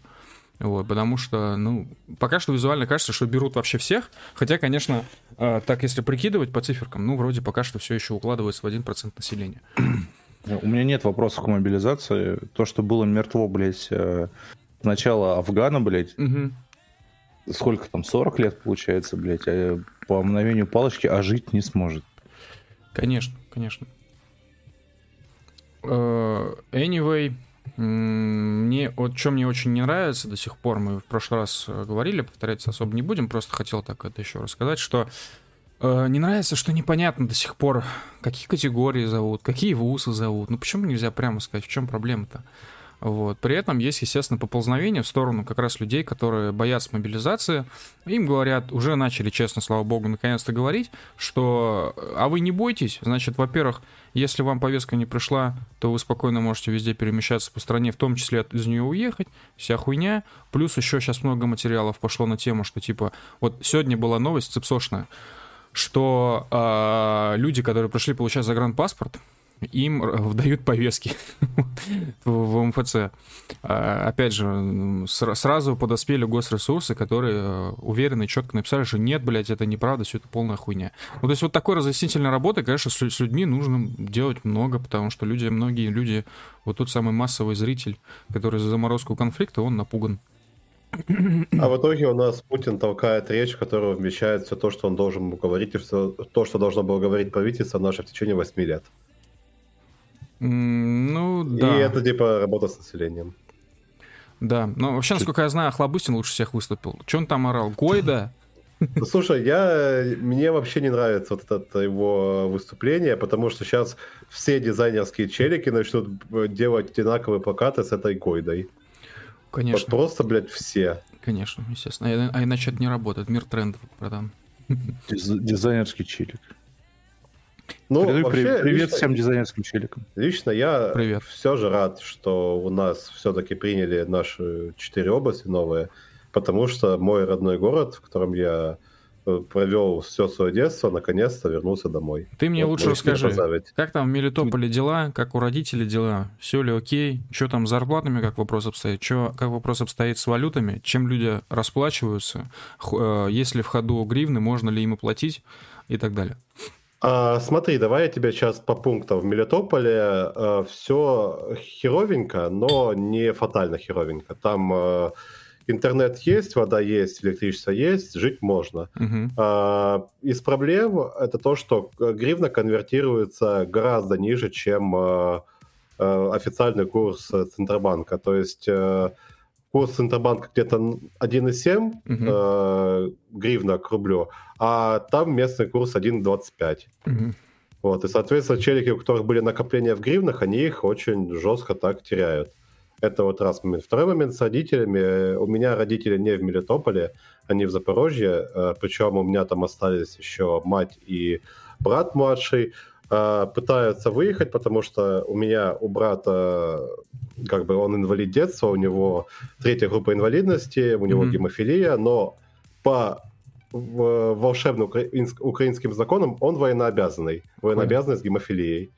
Вот, потому что, ну, пока что визуально кажется, что берут вообще всех. Хотя, конечно, э, так если прикидывать по циферкам, ну, вроде пока что все еще укладывается в 1% населения. У меня нет вопросов к мобилизации. То, что было мертво, блядь, э, с начала Афгана, блядь, угу. сколько там, 40 лет получается, блядь, а по мгновению палочки, а жить не сможет. Конечно, конечно. Uh, anyway, мне вот что мне очень не нравится до сих пор, мы в прошлый раз э, говорили, повторяться особо не будем, просто хотел так это еще рассказать, что э, не нравится, что непонятно до сих пор, какие категории зовут, какие вузы зовут. Ну почему нельзя прямо сказать, в чем проблема-то? Вот. При этом есть, естественно, поползновение в сторону как раз людей, которые боятся мобилизации. Им говорят, уже начали, честно, слава богу, наконец-то говорить, что а вы не бойтесь, значит, во-первых, если вам повестка не пришла, то вы спокойно можете везде перемещаться по стране, в том числе из нее уехать, вся хуйня. Плюс еще сейчас много материалов пошло на тему, что типа, вот сегодня была новость цепсошная, что э, люди, которые пришли получать загранпаспорт, им выдают повестки в МФЦ. А, опять же, сразу подоспели госресурсы, которые э, уверенно и четко написали, что нет, блядь, это неправда, все это полная хуйня. Ну, то есть вот такой разъяснительной работы, конечно, с людьми нужно делать много, потому что люди, многие люди, вот тот самый массовый зритель, который за заморозку конфликта, он напуган. А в итоге у нас Путин толкает речь, в которую вмещает все то, что он должен был говорить, и все то, что должно было говорить правительство наше в течение 8 лет. Ну, да. И это типа работа с населением. Да, но вообще, насколько я знаю, Хлобыстин лучше всех выступил. Че он там орал? Гойда? Ну, слушай, я, мне вообще не нравится вот это его выступление, потому что сейчас все дизайнерские челики начнут делать одинаковые плакаты с этой Гойдой. Конечно. Вот просто, блядь, все. Конечно, естественно. А, а иначе это не работает. Мир трендов, братан. Дизайнерский челик. Ну, Передаю вообще, привет лично, всем дизайнерским челикам. Лично я привет. все же рад, что у нас все-таки приняли наши четыре области новые, потому что мой родной город, в котором я э, провел все свое детство, наконец-то вернулся домой. Ты мне вот лучше расскажи, как там в Мелитополе дела, как у родителей дела, все ли окей, что там с зарплатами, как вопрос обстоит, что, как вопрос обстоит с валютами, чем люди расплачиваются, э, есть ли в ходу гривны, можно ли им оплатить и так далее. А, смотри, давай я тебе сейчас по пунктам. В Мелитополе э, все херовенько, но не фатально херовенько. Там э, интернет есть, вода есть, электричество есть, жить можно. Uh-huh. А, из проблем это то, что гривна конвертируется гораздо ниже, чем э, э, официальный курс Центробанка. То есть... Э, курс Центробанка где-то 1,7 угу. э, гривна к рублю, а там местный курс 1,25. Угу. Вот, и, соответственно, челики, у которых были накопления в гривнах, они их очень жестко так теряют. Это вот раз момент. Второй момент с родителями. У меня родители не в Мелитополе, они в Запорожье, э, причем у меня там остались еще мать и брат младший. Э, пытаются выехать, потому что у меня, у брата, как бы он инвалид детства, у него третья группа инвалидности, у него mm-hmm. гемофилия, но по волшебным украинским законам он военнообязанный, военнообязанный с гемофилией.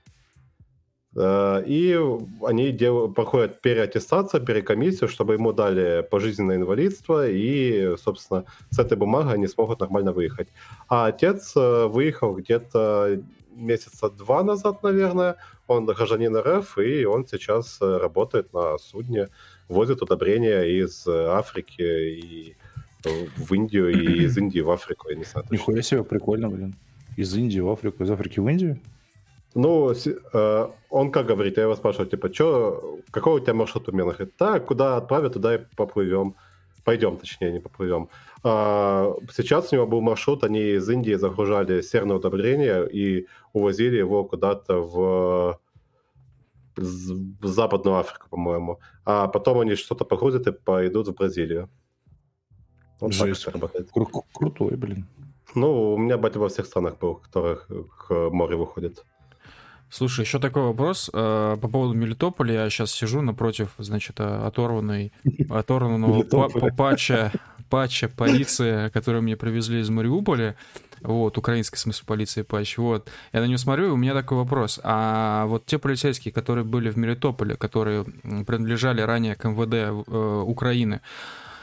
Э, и они дел... проходят переаттестацию, перекомиссию, чтобы ему дали пожизненное инвалидство, и, собственно, с этой бумагой они смогут нормально выехать. А отец э, выехал где-то месяца два назад, наверное. Он гражданин РФ, и он сейчас э, работает на судне, возит удобрения из Африки и в Индию, и из Индии в Африку, я не знаю. Нихуя себе, прикольно, блин. Из Индии в Африку, из Африки в Индию? Ну, э, он как говорит, я его спрашиваю, типа, что, какой у тебя маршрут у меня? Он говорит, так, куда отправят, туда и поплывем. Пойдем, точнее, не поплывем. А, сейчас у него был маршрут, они из Индии загружали серное удобрение и увозили его куда-то в, в Западную Африку, по-моему. А потом они что-то погрузят и пойдут в Бразилию. Вот Жесть. Кру- крутой, блин. Ну, у меня батя во всех странах был, которых к морю выходит. Слушай, еще такой вопрос э, по поводу Мелитополя. Я сейчас сижу напротив, значит, оторванной, оторванного патча, патча полиции, который мне привезли из Мариуполя. Вот, украинской, в смысле, полиции патч. Вот. Я на него смотрю, и у меня такой вопрос. А вот те полицейские, которые были в Мелитополе, которые принадлежали ранее к МВД э, Украины,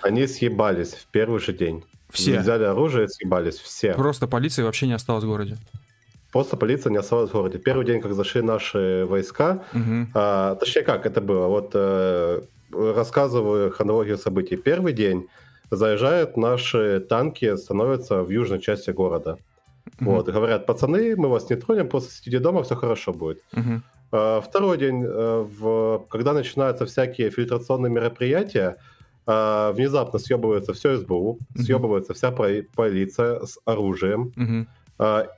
Они съебались в первый же день. Все. Взяли оружие съебались, все. Просто полиции вообще не осталось в городе. Просто полиция не осталась в городе. Первый день, как зашли наши войска, угу. а, точнее как это было, вот э, рассказываю хронологию событий. Первый день заезжают наши танки, становятся в южной части города. Uh-huh. Вот, говорят, пацаны, мы вас не тронем, просто сидите дома, все хорошо будет. Uh-huh. А, второй день, э, в, когда начинаются всякие фильтрационные мероприятия, а, внезапно съебывается все СБУ, uh-huh. съебывается вся полиция с оружием, uh-huh.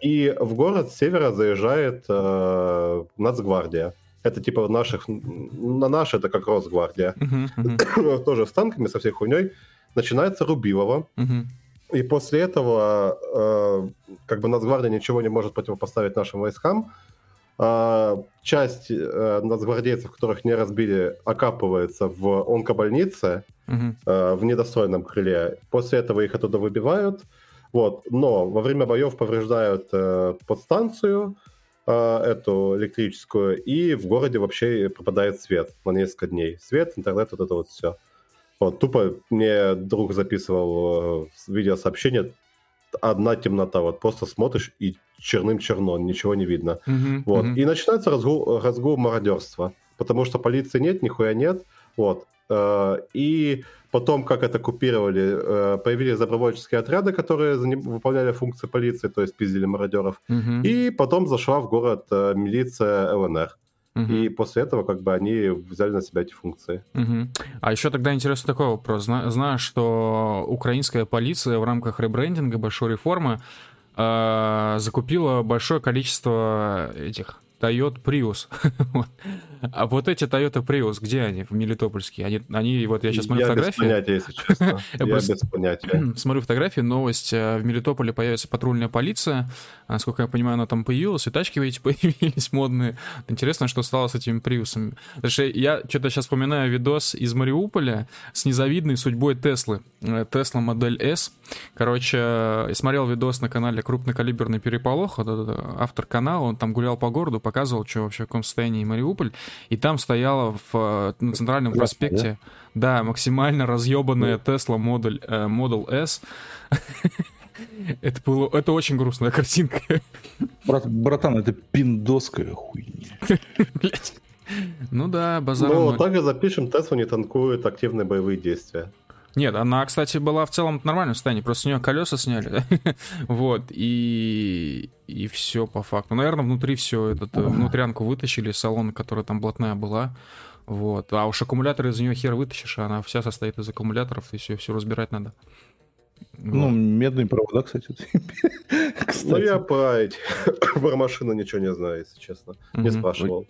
И в город с севера заезжает а, Нацгвардия. Это типа наших, на наши это как Росгвардия. Uh-huh, uh-huh. Тоже с танками, со всей хуйней начинается Рубилово. Угу. И после этого э, как бы Нацгвардия ничего не может противопоставить нашим войскам. Э, часть э, нацгвардейцев, которых не разбили, окапывается в онкобольнице угу. э, в недостроенном крыле. После этого их оттуда выбивают. Вот. Но во время боев повреждают э, подстанцию, э, эту электрическую, и в городе вообще пропадает свет на несколько дней. Свет, интернет, вот это вот все. Вот, тупо мне друг записывал э, видеосообщение, одна темнота, вот просто смотришь и черным черно, ничего не видно. Uh-huh, вот. Uh-huh. И начинается разгул, разгул мародерства, потому что полиции нет, нихуя нет. Вот. Э, и потом, как это купировали, э, появились добровольческие отряды, которые выполняли функции полиции, то есть пиздили мародеров. Uh-huh. И потом зашла в город милиция ЛНР. Угу. И после этого как бы они взяли на себя эти функции. Угу. А еще тогда интересный такой вопрос. Знаю, что украинская полиция в рамках ребрендинга, большой реформы, э, закупила большое количество этих Toyota Prius. а вот эти Toyota Prius, где они в Мелитопольске? Они, они вот я сейчас смотрю я фотографии. Без понятия, если честно. я без понятия. Смотрю фотографии, новость. Э, в Мелитополе появится патрульная полиция. Насколько я понимаю, она там появилась, и тачки эти появились модные. Интересно, что стало с этими Приусами. Что я что-то сейчас вспоминаю видос из Мариуполя с незавидной судьбой Теслы. Тесла модель S. Короче, я смотрел видос на канале «Крупнокалиберный переполох». Автор канала, он там гулял по городу, показывал, что вообще в каком состоянии Мариуполь, и там стояла в, э, на центральном проспекте, да, да максимально разъебанная Tesla Model, э, Model S. Это было, это очень грустная картинка. Брат, братан, это пиндоская хуйня. Ну да, базар. Ну, также запишем, Тесла не танкует активные боевые действия. Нет, она, кстати, была в целом в нормальном состоянии, просто с нее колеса сняли. вот, и, и все по факту. Наверное, внутри все, этот, э, внутрянку вытащили, салон, которая там блатная была. Вот. А уж аккумуляторы из нее хер вытащишь, а она вся состоит из аккумуляторов, и все, все разбирать надо. Ну, вот. медные провода, кстати. кстати. Ну, я эти, про машину ничего не знаю, если честно. Не спрашивал.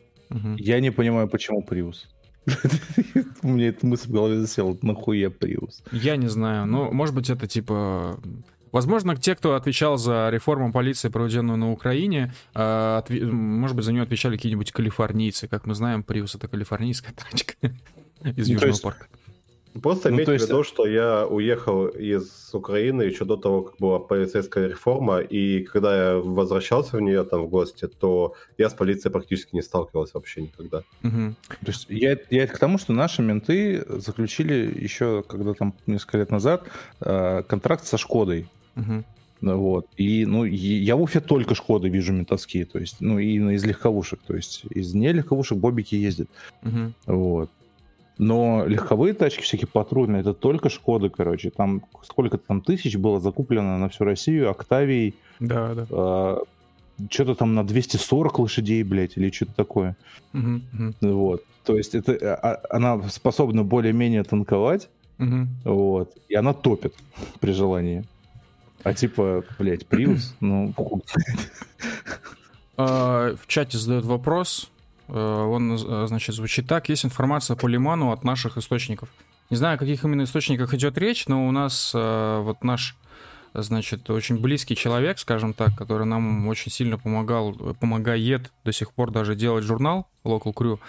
Я не понимаю, почему Prius. У меня эта мысль в голове засела. Нахуя Prius? Я не знаю. Ну, может быть, это типа... Возможно, те, кто отвечал за реформу полиции, проведенную на Украине, э, может быть, за нее отвечали какие-нибудь калифорнийцы. Как мы знаем, Prius — это калифорнийская тачка из ну, Южного парка. Просто ну, имейте в виду, что я уехал из Украины еще до того, как была полицейская реформа, и когда я возвращался в нее там в гости, то я с полицией практически не сталкивался вообще никогда. Угу. То есть я, я это к тому, что наши менты заключили еще, когда там несколько лет назад, э, контракт со Шкодой. Угу. Вот. И, ну, я в Уфе только Шкоды вижу ментовские, то есть, ну, и из легковушек, то есть из нелегковушек бобики ездят. Угу. Вот. Но легковые тачки, всякие патрульные, это только Шкоды, короче. Там сколько там тысяч было закуплено на всю Россию, Октавий. Да, да. Э, что-то там на 240 лошадей, блядь, или что-то такое. Угу, угу. Вот. То есть это, а, а, она способна более-менее танковать, угу. вот, и она топит при желании. А типа, блядь, Приус, ну, а, В чате задают вопрос, он, э, значит, звучит так. Есть информация по Лиману от наших источников. Не знаю, о каких именно источниках идет речь, но у нас э, вот наш, значит, очень близкий человек, скажем так, который нам очень сильно помогал, помогает до сих пор даже делать журнал Local Crew,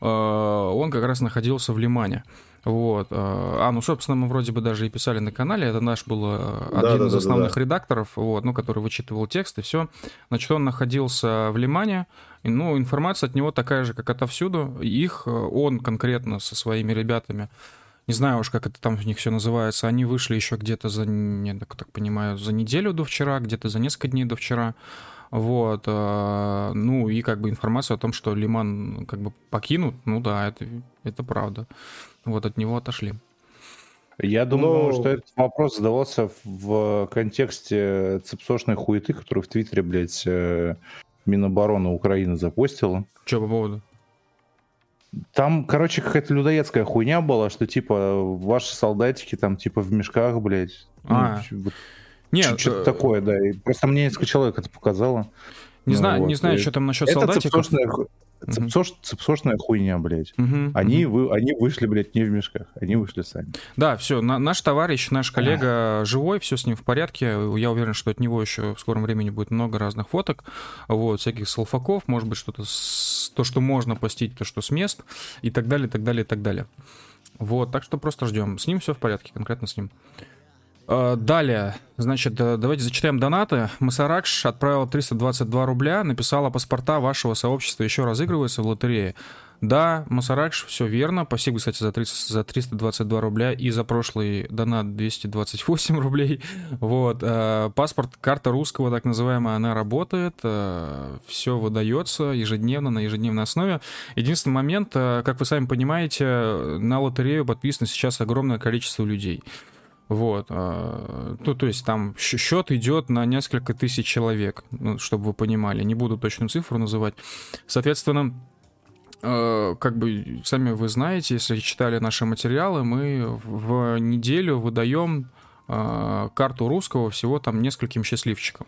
он как раз находился в Лимане. Вот. А, ну, собственно, мы вроде бы даже и писали на канале. Это наш был один да, из да, основных да, да. редакторов, вот, ну, который вычитывал текст и все. Значит, он находился в Лимане. И, ну, информация от него такая же, как отовсюду. Их, он конкретно со своими ребятами не знаю уж, как это там у них все называется, они вышли еще где-то за, я так, так понимаю, за неделю до вчера, где-то за несколько дней до вчера. Вот, э, ну и как бы информацию о том, что Лиман как бы покинут, ну да, это, это правда. Вот от него отошли. Я думаю, Но... что этот вопрос задавался в контексте цепсошной хуеты, которую в Твиттере, блядь, э, Минобороны Украины запостила. Че по поводу? Там, короче, какая-то людоедская хуйня была, что типа ваши солдатики там типа в мешках, блядь. А. Ну, Нет, что-то такое, да. И просто мне несколько человек это показало. Не, ну, знаю, вот. не знаю, что там насчет это солдатиков. Цепсошная, Цепсош, цепсошная хуйня, блядь. Угу, они, угу. Вы, они вышли, блядь, не в мешках. Они вышли сами. Да, все. На, наш товарищ, наш коллега а. живой, все с ним в порядке. Я уверен, что от него еще в скором времени будет много разных фоток. Вот, всяких салфаков, может быть, что-то с... то, что можно постить, то, что с мест, и так далее, и так далее, и так далее. Вот, так что просто ждем. С ним все в порядке, конкретно с ним. Э, далее, значит, э, давайте зачитаем донаты. Масаракш отправил 322 рубля, написала паспорта вашего сообщества еще разыгрывается в лотерее. Да, Масаракш, все верно. Спасибо, кстати, за, 30, за 322 рубля и за прошлый донат 228 рублей. Вот. Э, паспорт, карта русского, так называемая, она работает. Все выдается ежедневно, на ежедневной основе. Единственный момент, как вы сами понимаете, на лотерею подписано сейчас огромное количество людей. Вот. А, ну, то есть там счет идет на несколько тысяч человек, ну, чтобы вы понимали. Не буду точную цифру называть. Соответственно, а, как бы сами вы знаете, если читали наши материалы, мы в неделю выдаем а, карту русского всего там нескольким счастливчикам.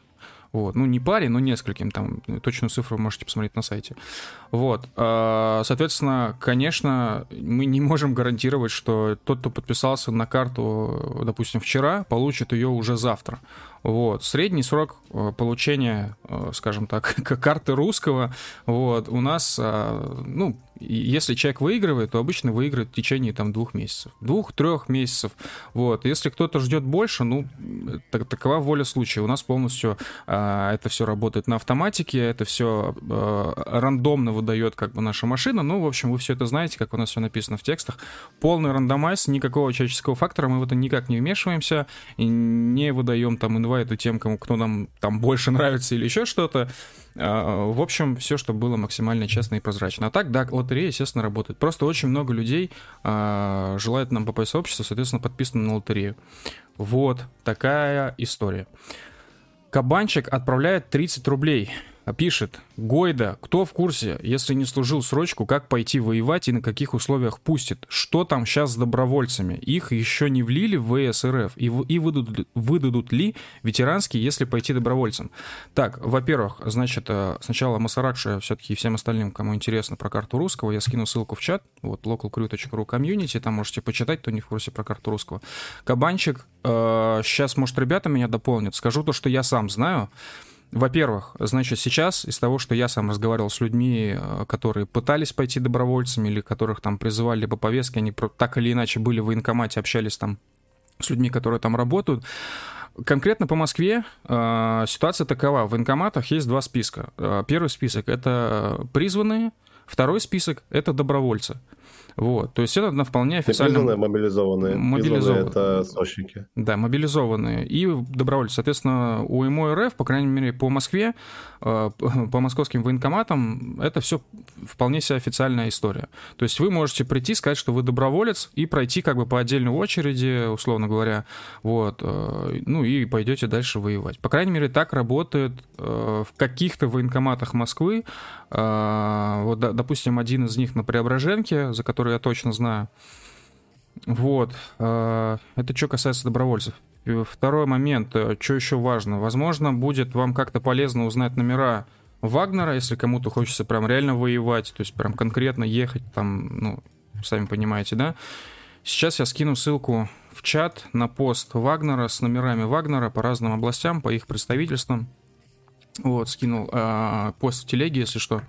Вот. Ну, не паре, но нескольким, там, точную цифру можете посмотреть на сайте. Вот. А, соответственно, конечно, мы не можем гарантировать, что тот, кто подписался на карту, допустим, вчера, получит ее уже завтра. Вот. Средний срок э, получения, э, скажем так, карты русского, вот, у нас, а, если человек выигрывает, то обычно выигрывает в течение там двух месяцев. Двух-трех месяцев. Вот. Если кто-то ждет больше, ну, так, такова воля случая. У нас полностью а, это все работает на автоматике, это все а, рандомно выдает как бы наша машина. Ну, в общем, вы все это знаете, как у нас все написано в текстах. Полный рандомайз, никакого человеческого фактора, мы в это никак не вмешиваемся и не выдаем там инвайты тем, кому кто нам там больше нравится или еще что-то. А, в общем, все, чтобы было максимально честно и прозрачно. А так, да, лотерея, естественно, работает. Просто очень много людей а, желает нам попасть в сообщество, соответственно, подписаны на лотерею. Вот такая история. Кабанчик отправляет 30 рублей пишет, Гойда, кто в курсе, если не служил срочку, как пойти воевать и на каких условиях пустит? Что там сейчас с добровольцами? Их еще не влили в ВСРФ? И, и выдадут, выдадут ли ветеранские, если пойти добровольцем? Так, во-первых, значит, э, сначала Масаракша все-таки всем остальным, кому интересно про карту русского, я скину ссылку в чат, вот localcrew.ru комьюнити, там можете почитать, кто не в курсе про карту русского. Кабанчик, э, сейчас, может, ребята меня дополнят, скажу то, что я сам знаю. Во-первых, значит, сейчас из того, что я сам разговаривал с людьми, э, которые пытались пойти добровольцами или которых там призывали по повестке, они так или иначе были в военкомате, общались там с людьми, которые там работают, Конкретно по Москве э, ситуация такова. В военкоматах есть два списка. Э, первый список — это призванные, второй список — это добровольцы. Вот, то есть это на вполне официально... мобилизованные. Мобилизованные. это срочники. Да, мобилизованные. И добровольцы. Соответственно, у МО РФ, по крайней мере, по Москве, э, по московским военкоматам, это все вполне себе официальная история. То есть вы можете прийти, сказать, что вы доброволец, и пройти как бы по отдельной очереди, условно говоря, вот, э, ну и пойдете дальше воевать. По крайней мере, так работает э, в каких-то военкоматах Москвы. Вот, допустим, один из них на Преображенке, за который я точно знаю. Вот. Э, это что касается добровольцев. Второй момент, э, что еще важно. Возможно, будет вам как-то полезно узнать номера Вагнера, если кому-то хочется прям реально воевать, то есть прям конкретно ехать там, ну, сами понимаете, да? Сейчас я скину ссылку в чат на пост Вагнера с номерами Вагнера по разным областям, по их представительствам. Вот, скинул э, пост в телеге, если что.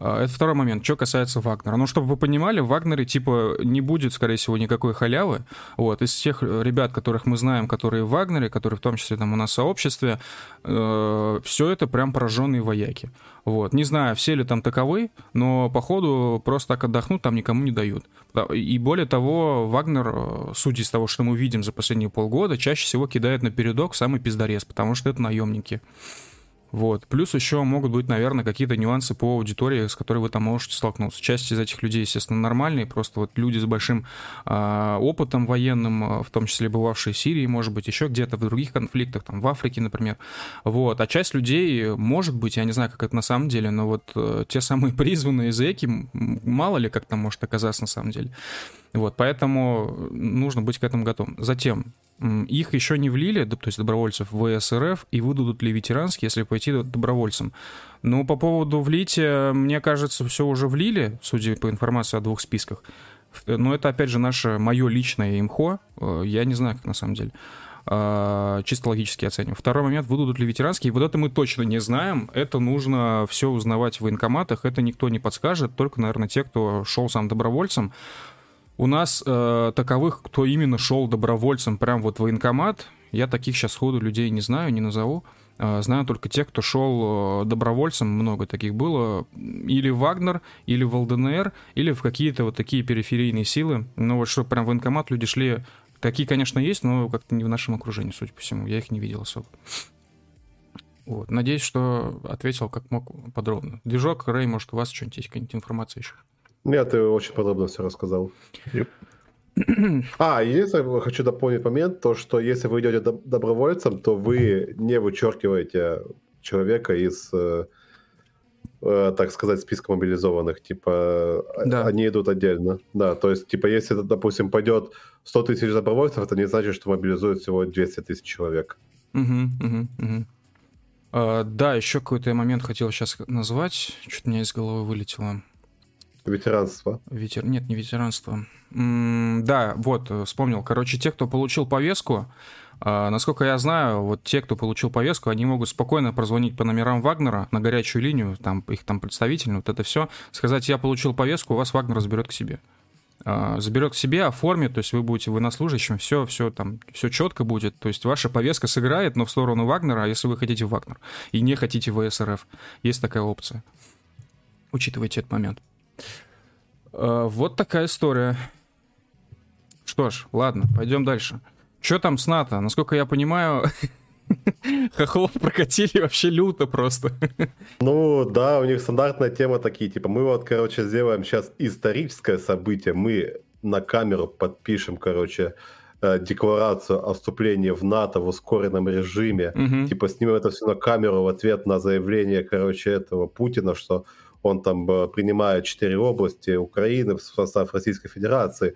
А, это второй момент. Что касается Вагнера. Ну, чтобы вы понимали, в Вагнере, типа, не будет, скорее всего, никакой халявы. Вот. Из тех ребят, которых мы знаем, которые в Вагнере, которые в том числе там у нас в сообществе, э, все это прям пораженные вояки. Вот. Не знаю, все ли там таковы, но, походу, просто так отдохнуть там никому не дают. И более того, Вагнер, э, судя из того, что мы видим за последние полгода, чаще всего кидает на передок самый пиздорез, потому что это наемники. Вот. Плюс еще могут быть, наверное, какие-то нюансы по аудитории, с которой вы там можете столкнуться. Часть из этих людей, естественно, нормальные, просто вот люди с большим э, опытом военным, а, в том числе бывавшие в Сирии, может быть, еще где-то в других конфликтах, там в Африке, например. Вот. А часть людей, может быть, я не знаю, как это на самом деле, но вот э, те самые призванные зэки, мало ли как там может оказаться на самом деле. Вот, поэтому нужно быть к этому готовым. Затем, их еще не влили, то есть добровольцев, в ВСРФ, и выдадут ли ветеранские, если пойти добровольцем. Но по поводу влития, мне кажется, все уже влили, судя по информации о двух списках. Но это, опять же, наше, мое личное имхо. Э, я не знаю, как на самом деле. А, чисто логически оцениваю. Второй момент, выдадут ли ветеранские. Вот это мы точно не знаем. Это нужно все узнавать в военкоматах. Это никто не подскажет. Только, наверное, те, кто шел сам добровольцем. У нас э, таковых, кто именно шел добровольцем прям вот в военкомат, я таких сейчас ходу людей не знаю, не назову. Э, знаю только тех, кто шел э, добровольцем, много таких было, или в Вагнер, или в ЛДНР, или в какие-то вот такие периферийные силы. Но вот что прям в военкомат люди шли, такие, конечно, есть, но как-то не в нашем окружении, судя по всему. Я их не видел особо. Вот. Надеюсь, что ответил как мог подробно. Движок, Рэй, может, у вас что-нибудь есть, какая-нибудь информация еще? Нет, ты очень подробно все рассказал. Yep. А, единственное, хочу дополнить момент, то, что если вы идете добровольцем, то вы не вычеркиваете человека из, э, э, так сказать, списка мобилизованных. Типа, да. они идут отдельно. Да, то есть, типа, если, допустим, пойдет 100 тысяч добровольцев, это не значит, что мобилизуют всего 200 тысяч человек. Угу, угу, угу. А, да, еще какой-то момент хотел сейчас назвать. Что-то у меня из головы вылетело. Ветеранство. Ветер... Нет, не ветеранство. М да, вот, э, вспомнил. Короче, те, кто получил повестку, э, насколько я знаю, вот те, кто получил повестку, они могут спокойно прозвонить по номерам Вагнера на горячую линию, там их там представитель, вот это все, сказать, я получил повестку, у вас Вагнер заберет к себе. Э, заберет к себе, оформит, то есть вы будете военнослужащим, все, все там, все четко будет, то есть ваша повестка сыграет, но в сторону Вагнера, если вы хотите Вагнер и не хотите ВСРФ, есть такая опция. Учитывайте этот момент. Э, вот такая история. Что ж, ладно, пойдем дальше. Что там с НАТО? Насколько я понимаю, хохлов прокатили вообще люто просто. Ну да, у них стандартная тема такие, типа мы вот, короче, сделаем сейчас историческое событие, мы на камеру подпишем, короче, э, декларацию о вступлении в НАТО в ускоренном режиме, угу. типа снимем это все на камеру в ответ на заявление, короче, этого Путина, что он там э, принимает четыре области Украины в состав Российской Федерации.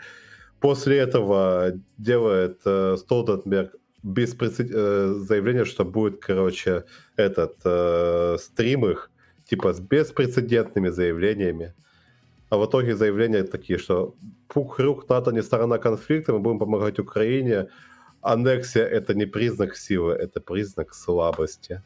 После этого делает э, Столтенберг беспрецед... э, заявление, что будет, короче, этот э, стрим их, типа с беспрецедентными заявлениями. А в итоге заявления такие, что пух-рук, НАТО не сторона конфликта, мы будем помогать Украине. Аннексия — это не признак силы, это признак слабости.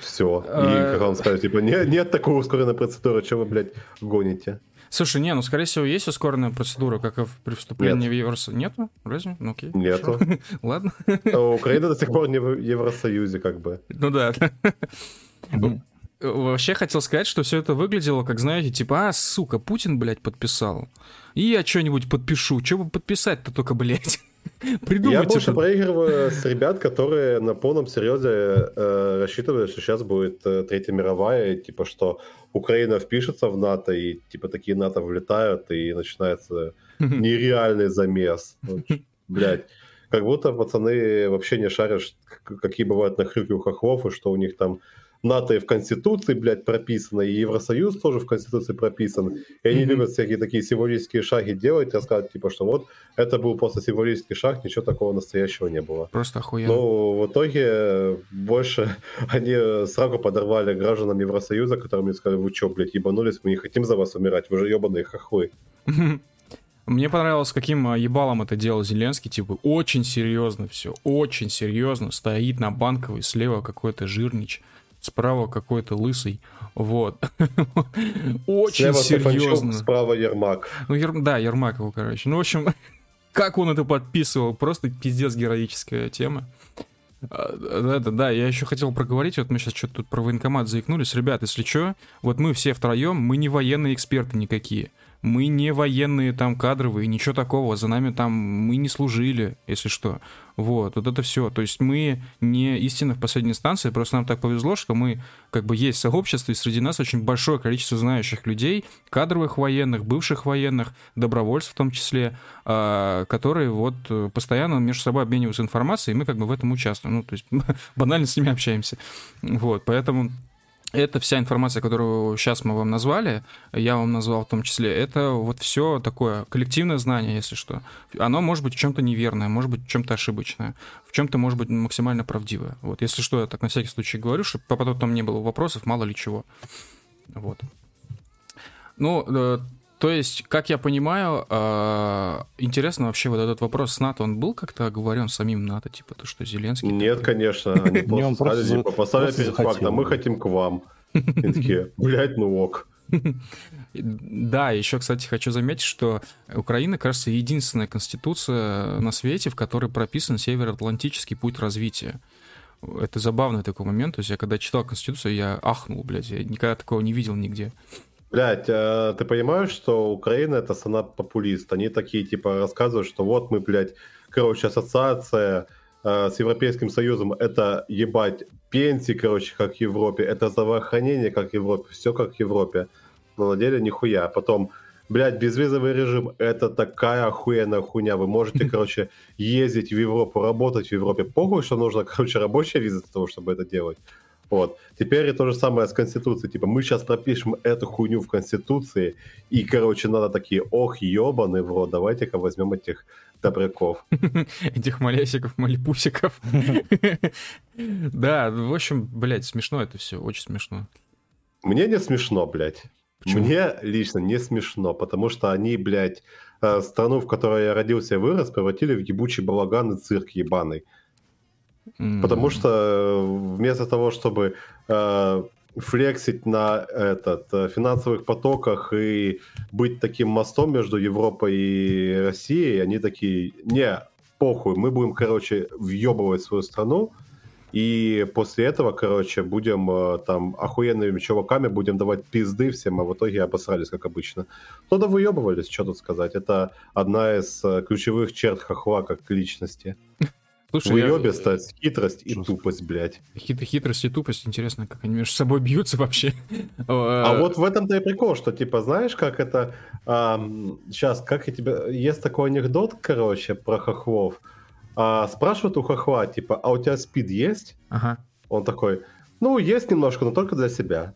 Все. И, как он сказал, типа, нет, нет такой ускоренной процедуры, что вы, блядь, гоните? Слушай, не, ну, скорее всего, есть ускоренная процедура, как и при вступлении Нет. в Евросоюз. Нету? Разве? Ну, окей. Нету. Ладно. А Украина до сих пор не в Евросоюзе, как бы. Ну да. Вообще хотел сказать, что все это выглядело, как, знаете, типа, а, сука, Путин, блядь, подписал. И я что-нибудь подпишу. Что бы подписать-то только, блядь? Придумайте. Я больше проигрываю с ребят, которые на полном серьезе э, рассчитывают, что сейчас будет э, Третья мировая, и, типа, что Украина впишется в НАТО, и типа такие НАТО влетают, и начинается нереальный замес. Блять. Как будто пацаны вообще не шарят, какие бывают нахрюки у хохлов, и что у них там НАТО и в Конституции, блядь, прописано, и Евросоюз тоже в Конституции прописан. И они mm-hmm. любят всякие такие символические шаги делать, рассказывать, типа, что вот это был просто символический шаг, ничего такого настоящего не было. Просто охуенно. Но в итоге больше они сразу подорвали гражданам Евросоюза, которым мне сказали, вы что, блядь, ебанулись, мы не хотим за вас умирать, вы же ебаные хохлы. Мне понравилось, каким а, ебалом это делал Зеленский, типа, очень серьезно все, очень серьезно, стоит на банковой, слева какой-то жирнич, справа какой-то лысый. Вот. Очень серьезно. Справа Ермак. Ну, Ер... да, Ермак его, короче. Ну, в общем, как он это подписывал, просто пиздец героическая тема. Да, да, да, я еще хотел проговорить, вот мы сейчас что-то тут про военкомат заикнулись. Ребят, если что, вот мы все втроем, мы не военные эксперты никакие мы не военные там кадровые, ничего такого, за нами там мы не служили, если что. Вот, вот это все. То есть мы не истинно в последней инстанции, просто нам так повезло, что мы как бы есть сообщество, и среди нас очень большое количество знающих людей, кадровых военных, бывших военных, добровольцев в том числе, а, которые вот постоянно между собой обмениваются информацией, и мы как бы в этом участвуем. Ну, то есть банально с ними общаемся. Вот, поэтому это вся информация, которую сейчас мы вам назвали, я вам назвал в том числе, это вот все такое коллективное знание, если что. Оно может быть в чем-то неверное, может быть в чем-то ошибочное, в чем-то может быть максимально правдивое. Вот, если что, я так на всякий случай говорю, чтобы потом там не было вопросов, мало ли чего. Вот. Ну, э, то есть, как я понимаю, э, интересно вообще вот этот вопрос с НАТО, он был как-то оговорен самим НАТО, типа то, что Зеленский... Нет, конечно, они просто типа, поставили перед фактом, мы хотим к вам. И такие, блядь, ну ок. Да, еще, кстати, хочу заметить, что Украина, кажется, единственная конституция на свете, в которой прописан североатлантический путь развития. Это забавный такой момент. То есть я когда читал Конституцию, я ахнул, блядь. Я никогда такого не видел нигде. Блять, а ты понимаешь, что Украина это страна популист? Они такие, типа, рассказывают, что вот мы, блядь, короче, ассоциация э, с Европейским Союзом, это ебать пенсии, короче, как в Европе, это здравоохранение, как в Европе, все как в Европе. Но на деле нихуя. Потом, блядь, безвизовый режим, это такая охуенная хуйня. Вы можете, короче, ездить в Европу, работать в Европе. Похуй, что нужно, короче, рабочая виза для того, чтобы это делать. Вот. Теперь то же самое с Конституцией. Типа, мы сейчас пропишем эту хуйню в Конституции, и, короче, надо такие, ох, ебаный в рот, давайте-ка возьмем этих добряков. Этих малесиков, малипусиков. Да, в общем, блядь, смешно это все, очень смешно. Мне не смешно, блядь. Мне лично не смешно, потому что они, блядь, э, страну, в которой я родился и вырос, превратили в ебучий балаган и цирк ебаный. Mm. Потому что э, вместо того, чтобы э, флексить на этот э, финансовых потоках и быть таким мостом между Европой и Россией, они такие, не, похуй, мы будем, короче, въебывать свою страну, и после этого, короче, будем э, там охуенными чуваками, будем давать пизды всем, а в итоге обосрались, как обычно. Ну да выебывались, что тут сказать. Это одна из ключевых черт хохла как личности. Слушай, Выебистость, я... хитрость и тупость, блядь. Хит, хитрость и тупость, интересно, как они между собой бьются вообще. А вот в этом-то и прикол, что, типа, знаешь, как это... А, сейчас, как я тебе... Есть такой анекдот, короче, про хохлов. А, спрашивают у хохла, типа, а у тебя спид есть? Ага. Он такой, ну, есть немножко, но только для себя.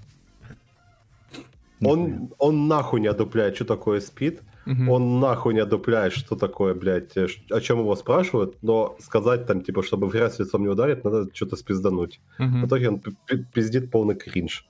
Он, он нахуй не одупляет, что такое спид. Угу. Он нахуй не одупляет, что такое, блядь, э, о чем его спрашивают, но сказать там, типа, чтобы в грязь лицом не ударить, надо что-то спиздануть. Угу. В итоге он пиздит полный кринж.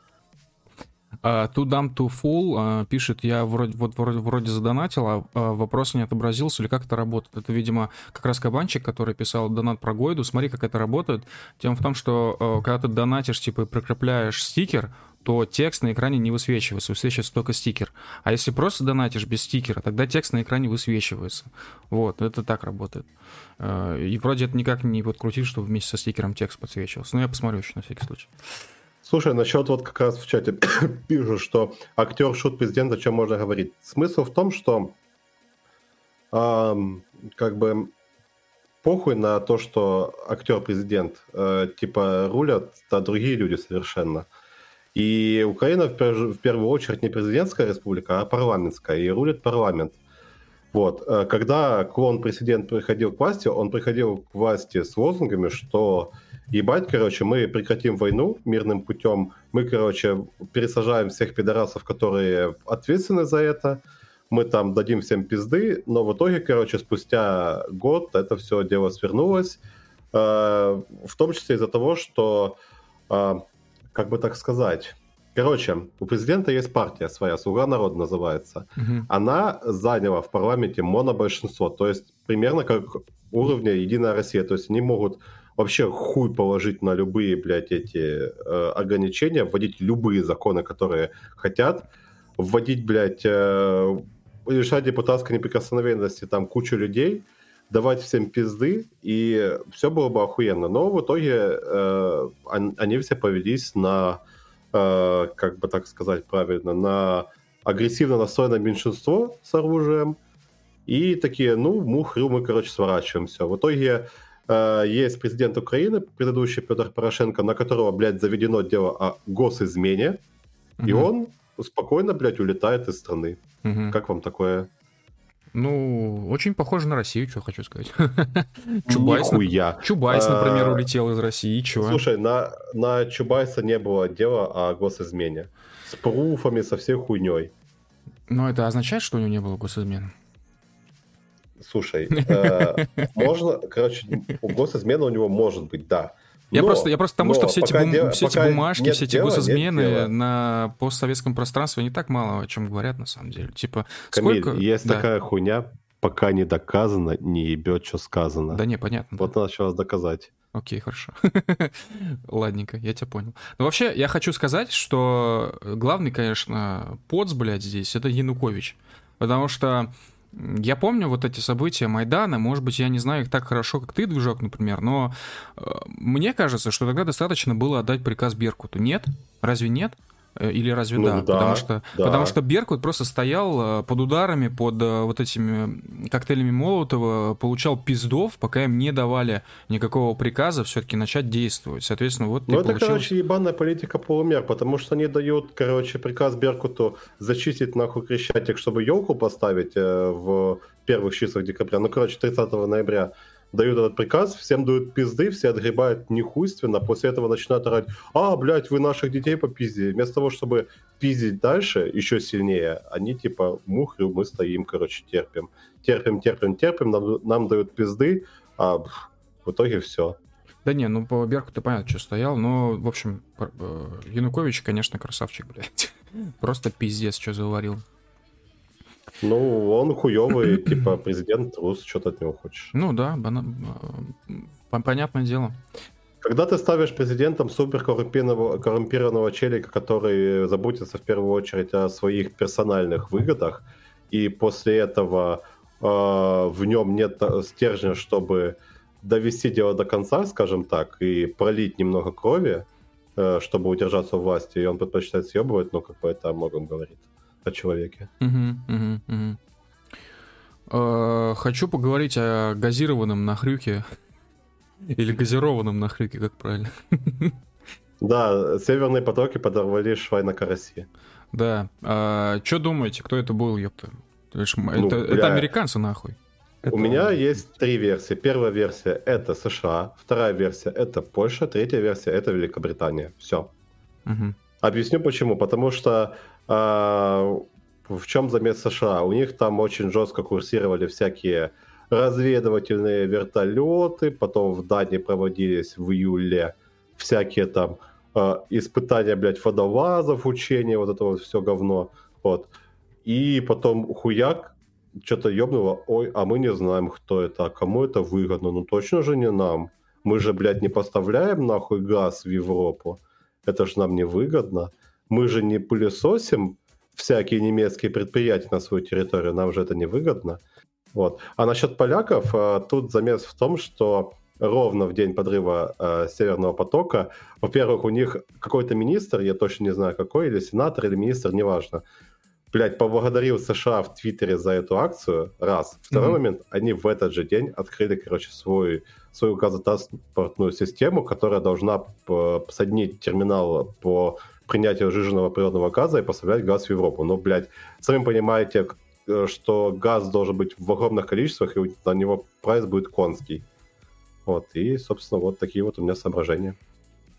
Uh, to Dumb to Full uh, пишет, я вроде, вот, вроде, вроде задонатил, а uh, вопрос не отобразился, или как это работает. Это, видимо, как раз кабанчик, который писал донат про Гойду. Смотри, как это работает. Тем в том, что uh, когда ты донатишь, типа, и прикрепляешь стикер, то текст на экране не высвечивается, высвечивается только стикер. А если просто донатишь без стикера, тогда текст на экране высвечивается. Вот, это так работает. Э, и вроде это никак не подкрутить, чтобы вместе со стикером текст подсвечивался. Но я посмотрю еще на всякий случай. Слушай, насчет вот как раз в чате пишут, что актер шут президент, о чем можно говорить. Смысл в том, что эм, как бы похуй на то, что актер президент, э, типа рулят, а другие люди совершенно. И Украина в, первую очередь не президентская республика, а парламентская, и рулит парламент. Вот. Э, когда клон-президент приходил к власти, он приходил к власти с лозунгами, что ебать, короче, мы прекратим войну мирным путем, мы, короче, пересажаем всех пидорасов, которые ответственны за это, мы там дадим всем пизды, но в итоге, короче, спустя год это все дело свернулось, э, в том числе из-за того, что э, как бы так сказать, Короче, у президента есть партия своя, «Слуга народа» называется. Угу. Она заняла в парламенте монобольшинство, то есть примерно как уровня «Единая Россия». То есть они могут вообще хуй положить на любые, блядь, эти э, ограничения, вводить любые законы, которые хотят, вводить, блядь, э, лишать депутатской неприкосновенности там кучу людей, давать всем пизды, и все было бы охуенно. Но в итоге э, они все повелись на, э, как бы так сказать правильно, на агрессивно настроенное меньшинство с оружием, и такие, ну, мухрю мы, короче, сворачиваем все. В итоге э, есть президент Украины, предыдущий Петр Порошенко, на которого, блядь, заведено дело о госизмене, угу. и он спокойно, блядь, улетает из страны. Угу. Как вам такое? Ну, очень похоже на Россию, что хочу сказать. Чубайс, Нихуя. Чубайс, например, а, улетел из России, чего? Слушай, на, на Чубайса не было дела о госизмене. С пруфами, со всей хуйней. Но это означает, что у него не было госизмены? Слушай, э, можно, короче, госизмена у него может быть, да. Я но, просто, я просто тому, что все эти, бум, де, все эти бумажки, все эти дела, госизмены на постсоветском пространстве не так мало о чем говорят на самом деле. Типа, Камиль, сколько... есть да. такая хуйня, пока не доказано, не ебет, что сказано. Да не, понятно. Вот да. надо сейчас доказать. Окей, хорошо. Ладненько, я тебя понял. Но вообще, я хочу сказать, что главный, конечно, поц, блядь, здесь, это Янукович. Потому что я помню вот эти события Майдана, может быть, я не знаю их так хорошо, как ты, Движок, например, но э, мне кажется, что тогда достаточно было отдать приказ Беркуту. Нет? Разве нет? Э, или разве ну, да? да? Потому что, да. потому что Беркут просто стоял э, под ударами, под э, вот этими коктейлями Молотова, получал пиздов, пока им не давали никакого приказа все-таки начать действовать. Соответственно, вот Ну, это, получилось... короче, ебаная политика полумер, потому что они дают, короче, приказ Беркуту зачистить нахуй Крещатик, чтобы елку поставить в первых числах декабря. Ну, короче, 30 ноября дают этот приказ, всем дают пизды, все отгребают нехуйственно, после этого начинают орать, а, блядь, вы наших детей попиздили. Вместо того, чтобы пиздить дальше еще сильнее, они типа, мухрю, мы стоим, короче, терпим. Терпим, терпим, терпим, нам, нам дают пизды, а в итоге все. Да не, ну по Берку ты понятно, что стоял, но, в общем, э, Янукович, конечно, красавчик, блядь. Просто пиздец, что заварил. Ну, он хуёвый, типа, президент трус, что ты от него хочешь. Ну да, понятное дело. Когда ты ставишь президентом супер коррумпированного, коррумпированного челика, который заботится в первую очередь о своих персональных выгодах, и после этого э, в нем нет стержня, чтобы довести дело до конца, скажем так, и пролить немного крови, э, чтобы удержаться у власти, и он предпочитает съебывать, ну, как бы это о многом говорит о человеке. Э, хочу поговорить о газированном нахрюке. Или газированном нахрюке, как правильно. Да, северные потоки подорвали швай на карасе. Да. А, что думаете, кто это был, ёпта? Ну, это, это американцы, нахуй. У это... меня есть три версии. Первая версия это США, вторая версия это Польша, третья версия это Великобритания. Все. Угу. Объясню почему. Потому что в чем замес США? У них там очень жестко курсировали всякие разведывательные вертолеты, потом в Дании проводились в июле всякие там э, испытания, блядь, водолазов, учения, вот это вот все говно, вот. И потом хуяк, что-то ёбнуло, ой, а мы не знаем, кто это, а кому это выгодно, ну точно же не нам. Мы же, блядь, не поставляем нахуй газ в Европу, это же нам не выгодно мы же не пылесосим всякие немецкие предприятия на свою территорию, нам же это не выгодно. Вот. А насчет поляков, а, тут замес в том, что ровно в день подрыва э, Северного потока, во-первых, у них какой-то министр, я точно не знаю какой, или сенатор, или министр, неважно, блядь, поблагодарил США в Твиттере за эту акцию, раз. Второй mm-hmm. момент, они в этот же день открыли, короче, свой, свою газотранспортную систему, которая должна посаднить терминал по принятия сжиженного природного газа и поставлять газ в Европу. Но, блядь, сами понимаете, э, что газ должен быть в огромных количествах, и на него прайс будет конский. Вот, и, собственно, вот такие вот у меня соображения.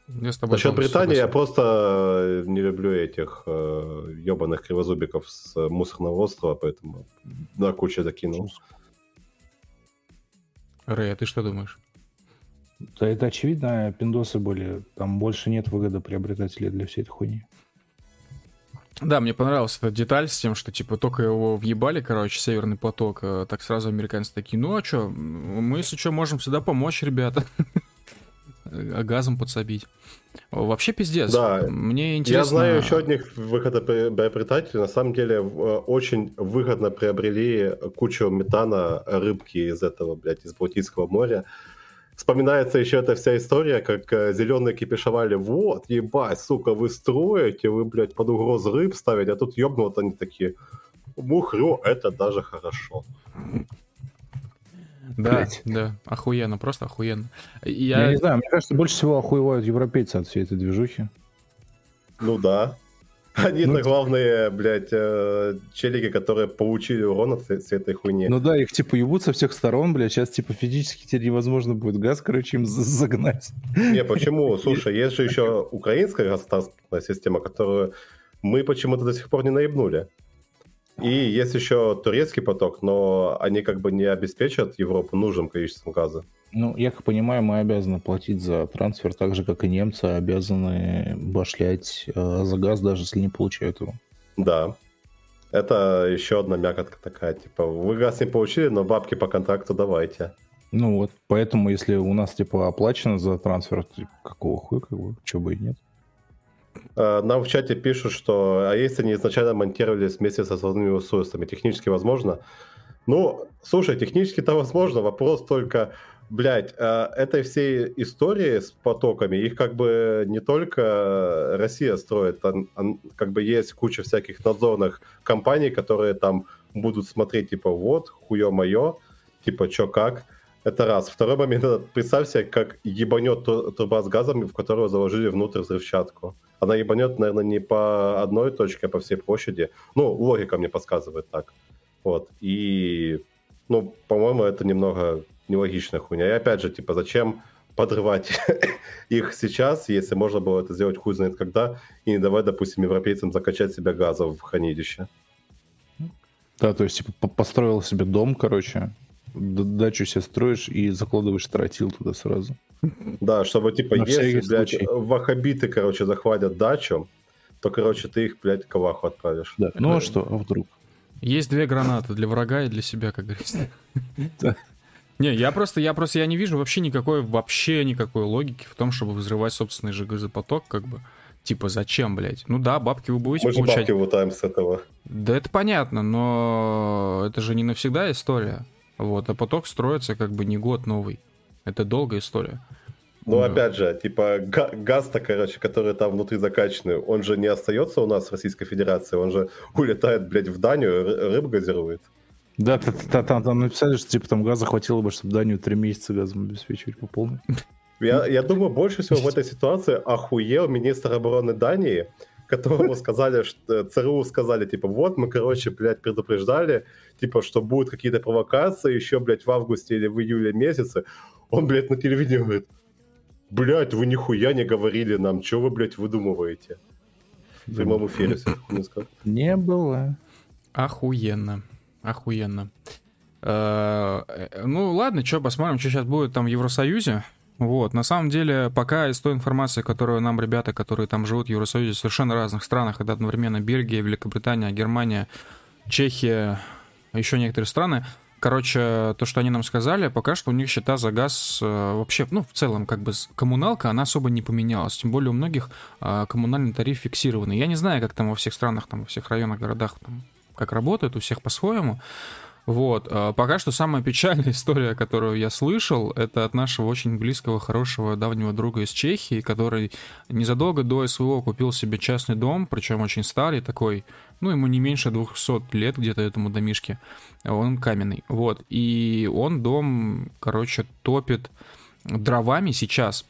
Я с тобой Насчет Британии я просто не люблю этих э, ебаных кривозубиков с мусорного острова, поэтому на кучу закинул. Рэй, а ты что думаешь? Да это очевидно, пиндосы были. Там больше нет выгоды приобретателей для всей этой хуйни. Да, мне понравилась эта деталь с тем, что, типа, только его въебали, короче, Северный поток, а так сразу американцы такие, ну а что, мы, если что, можем всегда помочь, ребята. газом подсобить. Вообще пиздец. Да. Мне интересно... Я знаю еще одних выгодоприобретателей. На самом деле очень выгодно приобрели кучу метана рыбки из этого, блядь, из Балтийского моря. Вспоминается еще эта вся история, как э, зеленые кипишевали, вот, ебать, сука, вы строите, вы, блядь, под угрозу рыб ставите, а тут ебнут они такие, мухрю, это даже хорошо. Да, Блять. да, охуенно, просто охуенно. Я... Я не знаю, мне кажется, больше всего охуевают европейцы от всей этой движухи. Ну да. Они-то ну, главные, блядь, э, челики, которые получили урон от всей этой хуйни. Ну да, их типа ебут со всех сторон, блядь, сейчас типа физически теперь невозможно будет газ, короче, им загнать. Не, почему? Слушай, есть же еще украинская государственная система, которую мы почему-то до сих пор не наебнули. И есть еще турецкий поток, но они как бы не обеспечат Европу нужным количеством газа. Ну, я как понимаю, мы обязаны платить за трансфер так же, как и немцы обязаны башлять э, за газ, даже если не получают его. Да. Это еще одна мякотка такая, типа, вы газ не получили, но бабки по контракту давайте. Ну вот, поэтому если у нас, типа, оплачено за трансфер, типа, какого хуя, как бы, чего бы и нет. Э, нам в чате пишут, что а если они изначально монтировались вместе со основными устройствами, технически возможно? Ну, слушай, технически-то возможно, вопрос только, блядь, э, этой всей истории с потоками, их как бы не только Россия строит, а, а, как бы есть куча всяких надзорных компаний, которые там будут смотреть, типа, вот, хуё моё, типа, чё как, это раз. Второй момент, представь себе, как ебанет труба с газом, в которую заложили внутрь взрывчатку она ебанет, наверное, не по одной точке, а по всей площади. Ну, логика мне подсказывает так. Вот. И, ну, по-моему, это немного нелогичная хуйня. И опять же, типа, зачем подрывать их сейчас, если можно было это сделать хуй знает когда, и не давать, допустим, европейцам закачать себя газов в хранилище. Да, то есть, типа, построил себе дом, короче, дачу себе строишь и закладываешь тротил туда сразу. Да, чтобы, типа, На если, блядь, случай. вахабиты, короче, захватят дачу, то, короче, ты их, блядь, каваху отправишь. Да. Ну а что, а вдруг? Есть две гранаты для врага и для себя, как говорится. Не, я просто, я просто, я не вижу вообще никакой, вообще никакой логики в том, чтобы взрывать собственный же газопоток, как бы. Типа, зачем, блядь? Ну да, бабки вы будете Мы получать. Мы бабки вытаем с этого. Да это понятно, но это же не навсегда история. Вот, а поток строится как бы не год новый. Это долгая история. Ну, да. опять же, типа газ-то, короче, который там внутри закачанный, он же не остается у нас в Российской Федерации, он же улетает, блядь, в Данию, рыбу газирует. Да, там, там, там написали, что типа там газа хватило бы, чтобы Данию три месяца газом обеспечивать по полной. Я, я думаю, больше всего в этой ситуации охуел министр обороны Дании, которому сказали, что ЦРУ сказали, типа, вот мы, короче, блядь, предупреждали, типа, что будут какие-то провокации еще, блядь, в августе или в июле месяце. Он, блядь, на телевидении говорит, блядь, вы нихуя не говорили нам, что вы, блядь, выдумываете? В прямом эфире, Не было. Охуенно. Охуенно. Э, ну ладно, что, посмотрим, что сейчас будет там в Евросоюзе. Вот, на самом деле, пока из той информации, которую нам ребята, которые там живут в Евросоюзе, в совершенно разных странах, это одновременно Бельгия, Великобритания, Германия, Чехия, еще некоторые страны, Короче, то, что они нам сказали, пока что у них счета за газ э, вообще, ну, в целом, как бы коммуналка, она особо не поменялась. Тем более у многих э, коммунальный тариф фиксированный. Я не знаю, как там во всех странах, там, во всех районах, городах, там, как работает, у всех по-своему. Вот. А пока что самая печальная история, которую я слышал, это от нашего очень близкого, хорошего, давнего друга из Чехии, который незадолго до СВО купил себе частный дом, причем очень старый такой, ну, ему не меньше 200 лет где-то этому домишке. Он каменный. Вот. И он дом, короче, топит дровами сейчас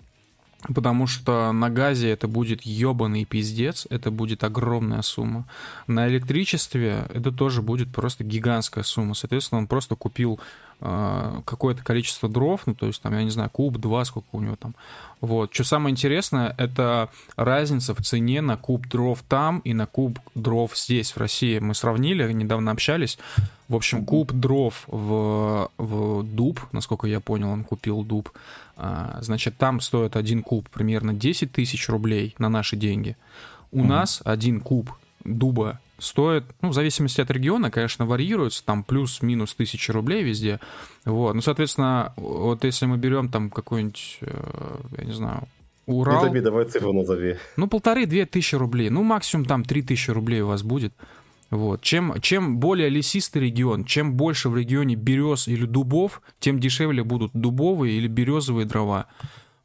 Потому что на газе это будет ебаный пиздец, это будет огромная сумма. На электричестве это тоже будет просто гигантская сумма. Соответственно, он просто купил какое-то количество дров, ну, то есть, там, я не знаю, куб, два, сколько у него там. Вот. Что самое интересное, это разница в цене на куб дров там и на куб дров здесь, в России. Мы сравнили, недавно общались. В общем, куб дров в, в дуб, насколько я понял, он купил дуб, а, значит, там стоит один куб примерно 10 тысяч рублей на наши деньги. У mm-hmm. нас один куб дуба стоит, ну, в зависимости от региона, конечно, варьируется, там плюс-минус тысячи рублей везде, вот, ну, соответственно, вот если мы берем там какой-нибудь, э, я не знаю, Урал... Назови, давай цифру назови. Ну, полторы-две тысячи рублей, ну, максимум там три тысячи рублей у вас будет, вот. Чем, чем более лесистый регион, чем больше в регионе берез или дубов, тем дешевле будут дубовые или березовые дрова.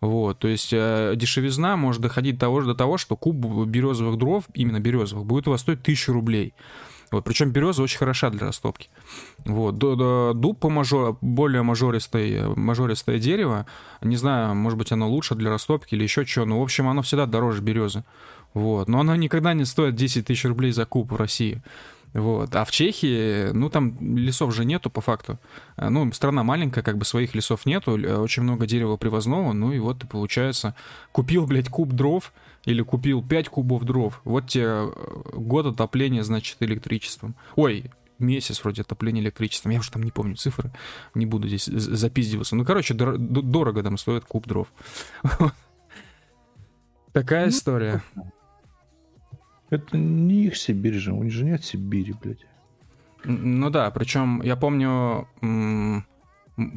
Вот, то есть э, дешевизна может доходить до того, до того, что куб березовых дров, именно березовых, будет у вас стоить 1000 рублей. Вот, причем береза очень хороша для растопки. Вот, дуб по мажор, более мажористое, мажористое дерево, не знаю, может быть, оно лучше для растопки или еще что, но, в общем, оно всегда дороже березы. Вот, но оно никогда не стоит 10 тысяч рублей за куб в России. Вот. А в Чехии, ну, там лесов же нету по факту. А, ну, страна маленькая, как бы своих лесов нету, очень много дерева привозного, ну и вот получается, купил, блядь, куб дров или купил 5 кубов дров, вот тебе э, год отопления, значит, электричеством. Ой, месяц вроде отопления электричеством, я уже там не помню цифры, не буду здесь запиздиваться. Ну, короче, дор- дорого там стоит куб дров. Такая ну, история. Это не их Сибирь же, у них же нет Сибири, блядь. Ну да, причем я помню,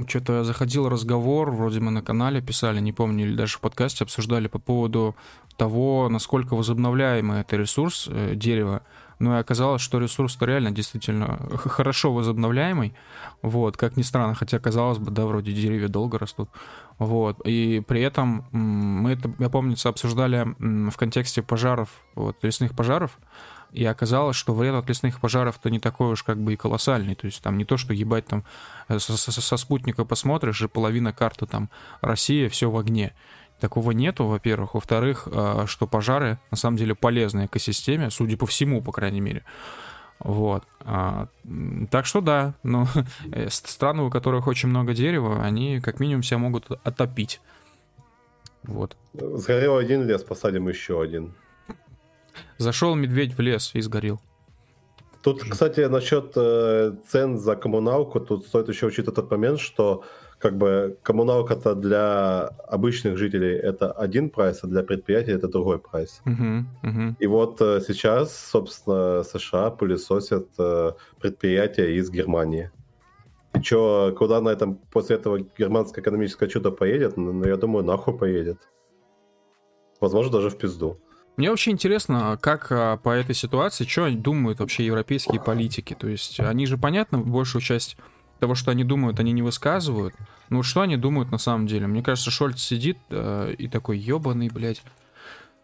что-то заходил разговор, вроде мы на канале писали, не помню, или даже в подкасте обсуждали по поводу того, насколько возобновляемый это ресурс э, дерева. Ну и оказалось, что ресурс-то реально действительно хорошо возобновляемый. Вот, как ни странно, хотя казалось бы, да, вроде деревья долго растут. Вот, и при этом мы это, я помню, обсуждали в контексте пожаров, вот, лесных пожаров, и оказалось, что вред от лесных пожаров-то не такой уж как бы и колоссальный. То есть там не то, что ебать там э, со, со, со спутника посмотришь, и половина карты там Россия, все в огне. Такого нету, во-первых. Во-вторых, э, что пожары на самом деле полезны экосистеме, судя по всему, по крайней мере. Вот. А, так что да, но э, страны, у которых очень много дерева, они как минимум себя могут отопить. Вот. Сгорел один лес, посадим еще один. Зашел медведь в лес и сгорел. Тут, кстати, насчет э, цен за коммуналку, тут стоит еще учитывать тот момент, что как бы коммуналка-то для обычных жителей это один прайс, а для предприятий это другой прайс. Uh-huh, uh-huh. И вот э, сейчас, собственно, США пылесосят э, предприятия из Германии. И что, куда на этом после этого германское экономическое чудо поедет? Ну, я думаю, нахуй поедет. Возможно, даже в пизду. Мне вообще интересно, как а, по этой ситуации, что думают вообще европейские политики. То есть они же, понятно, большую часть того, что они думают, они не высказывают. Ну что они думают на самом деле? Мне кажется, Шольц сидит э, и такой, ебаный, блядь.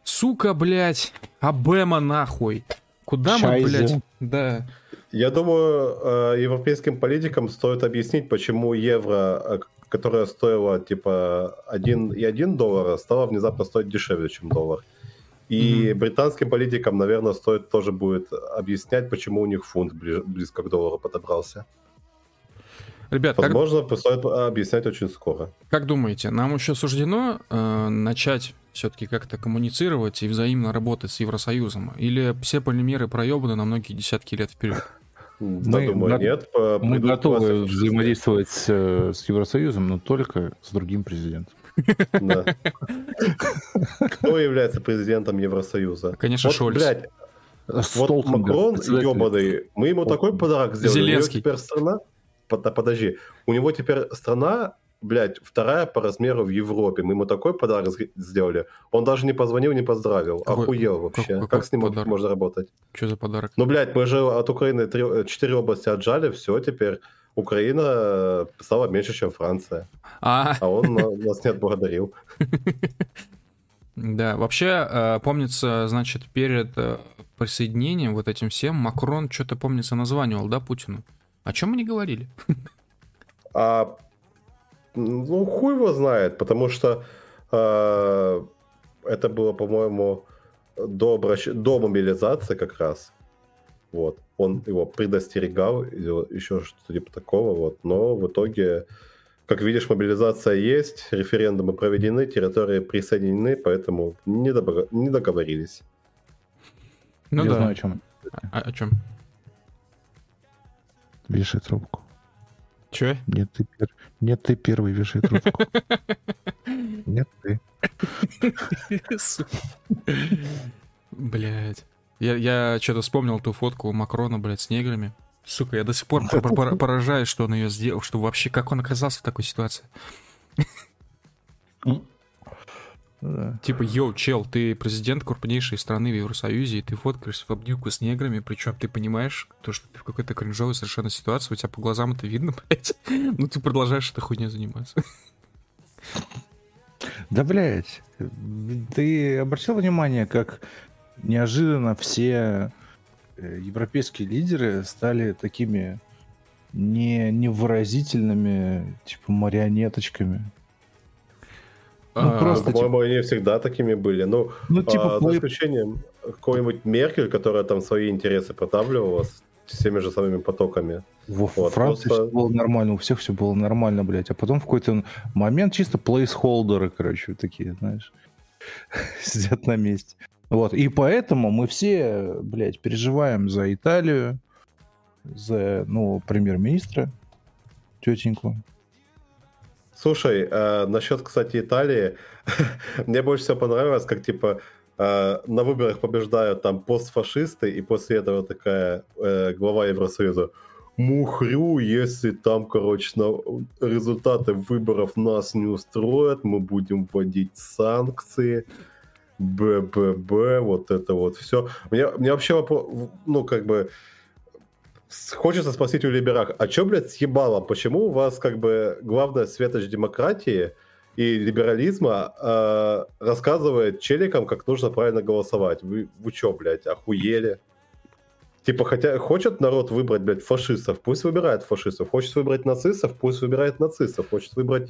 Сука, блядь, Абема нахуй. Куда Шайзе. мы, блядь? Да. Я думаю, э, европейским политикам стоит объяснить, почему евро, э, которое стоило типа 1,1 доллара, стало внезапно стоить дешевле, чем доллар. И mm-hmm. британским политикам, наверное, стоит тоже будет объяснять, почему у них фунт близко к доллару подобрался. Ребят, Возможно, как... стоит объяснять очень скоро. Как думаете, нам еще суждено э, начать все-таки как-то коммуницировать и взаимно работать с Евросоюзом? Или все полимеры проебаны на многие десятки лет вперед? Мы, думаю, нет. Мы готовы взаимодействовать с, э, с Евросоюзом, но только с другим президентом. Кто является президентом Евросоюза? Конечно, Шольц. Блядь, вот Макрон ебаный, мы ему такой подарок сделали. Зеленский. теперь страна подожди, у него теперь страна, блядь, вторая по размеру в Европе. Мы ему такой подарок сделали. Он даже не позвонил, не поздравил. Какой, Охуел вообще. Какой, как с ним подарок? можно работать? Что за подарок? Ну, блядь, мы же от Украины три, четыре области отжали, все, теперь Украина стала меньше, чем Франция. А, а он нас не отблагодарил. Да, вообще, э, помнится, значит, перед э, присоединением вот этим всем Макрон что-то, помнится, названивал, да, Путину? О чем мы не говорили? А, ну, хуй его знает, потому что а, это было, по-моему, до, обращ... до мобилизации как раз. Вот. Он его предостерегал, еще что-то типа такого, вот. Но в итоге, как видишь, мобилизация есть, референдумы проведены, территории присоединены, поэтому не, добро... не договорились. Ну Я да. знаю, о чем. О, о чем? Вешай трубку. Че? Нет, ты, пер... Нет, ты первый вешай трубку. Нет, ты. Блять. Я, я что-то вспомнил ту фотку у Макрона, блядь, с неграми. Сука, я до сих пор поражаюсь, что он ее сделал, что вообще, как он оказался в такой ситуации. Типа, йоу, чел, ты президент крупнейшей страны в Евросоюзе, и ты фоткаешься в обнимку с неграми, причем ты понимаешь, то, что ты в какой-то кринжовой совершенно ситуации, у тебя по глазам это видно, блядь, ну ты продолжаешь этой хуйней заниматься. Да, блядь, ты обратил внимание, как неожиданно все э, европейские лидеры стали такими не невыразительными, типа марионеточками. Ну, а, просто, по-моему, типа... они всегда такими были. Ну, ну типа, а, за исключением какой-нибудь Меркель, которая там свои интересы продавливала с теми же самыми потоками. Во вот, Франции просто... все было нормально, у всех все было нормально, блядь. А потом в какой-то момент чисто плейсхолдеры, короче, такие, знаешь, сидят на месте. Вот, и поэтому мы все, блядь, переживаем за Италию, за, ну, премьер-министра, тетеньку. Слушай, э, насчет, кстати, Италии, мне больше всего понравилось, как, типа, э, на выборах побеждают там постфашисты, и после этого такая э, глава Евросоюза, мухрю, если там, короче, на результаты выборов нас не устроят, мы будем вводить санкции, БББ, вот это вот все. Мне, мне вообще ну, как бы, Хочется спросить у либерах, а что, блядь, съебало? Почему у вас, как бы, главная светоч демократии и либерализма э, рассказывает челикам, как нужно правильно голосовать? Вы, вы что, блядь, охуели? Типа, хотя хочет народ выбрать, блядь, фашистов, пусть выбирает фашистов. Хочет выбрать нацистов, пусть выбирает нацистов. Хочет выбрать,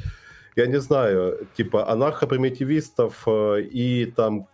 я не знаю, типа, анархопримитивистов э, и там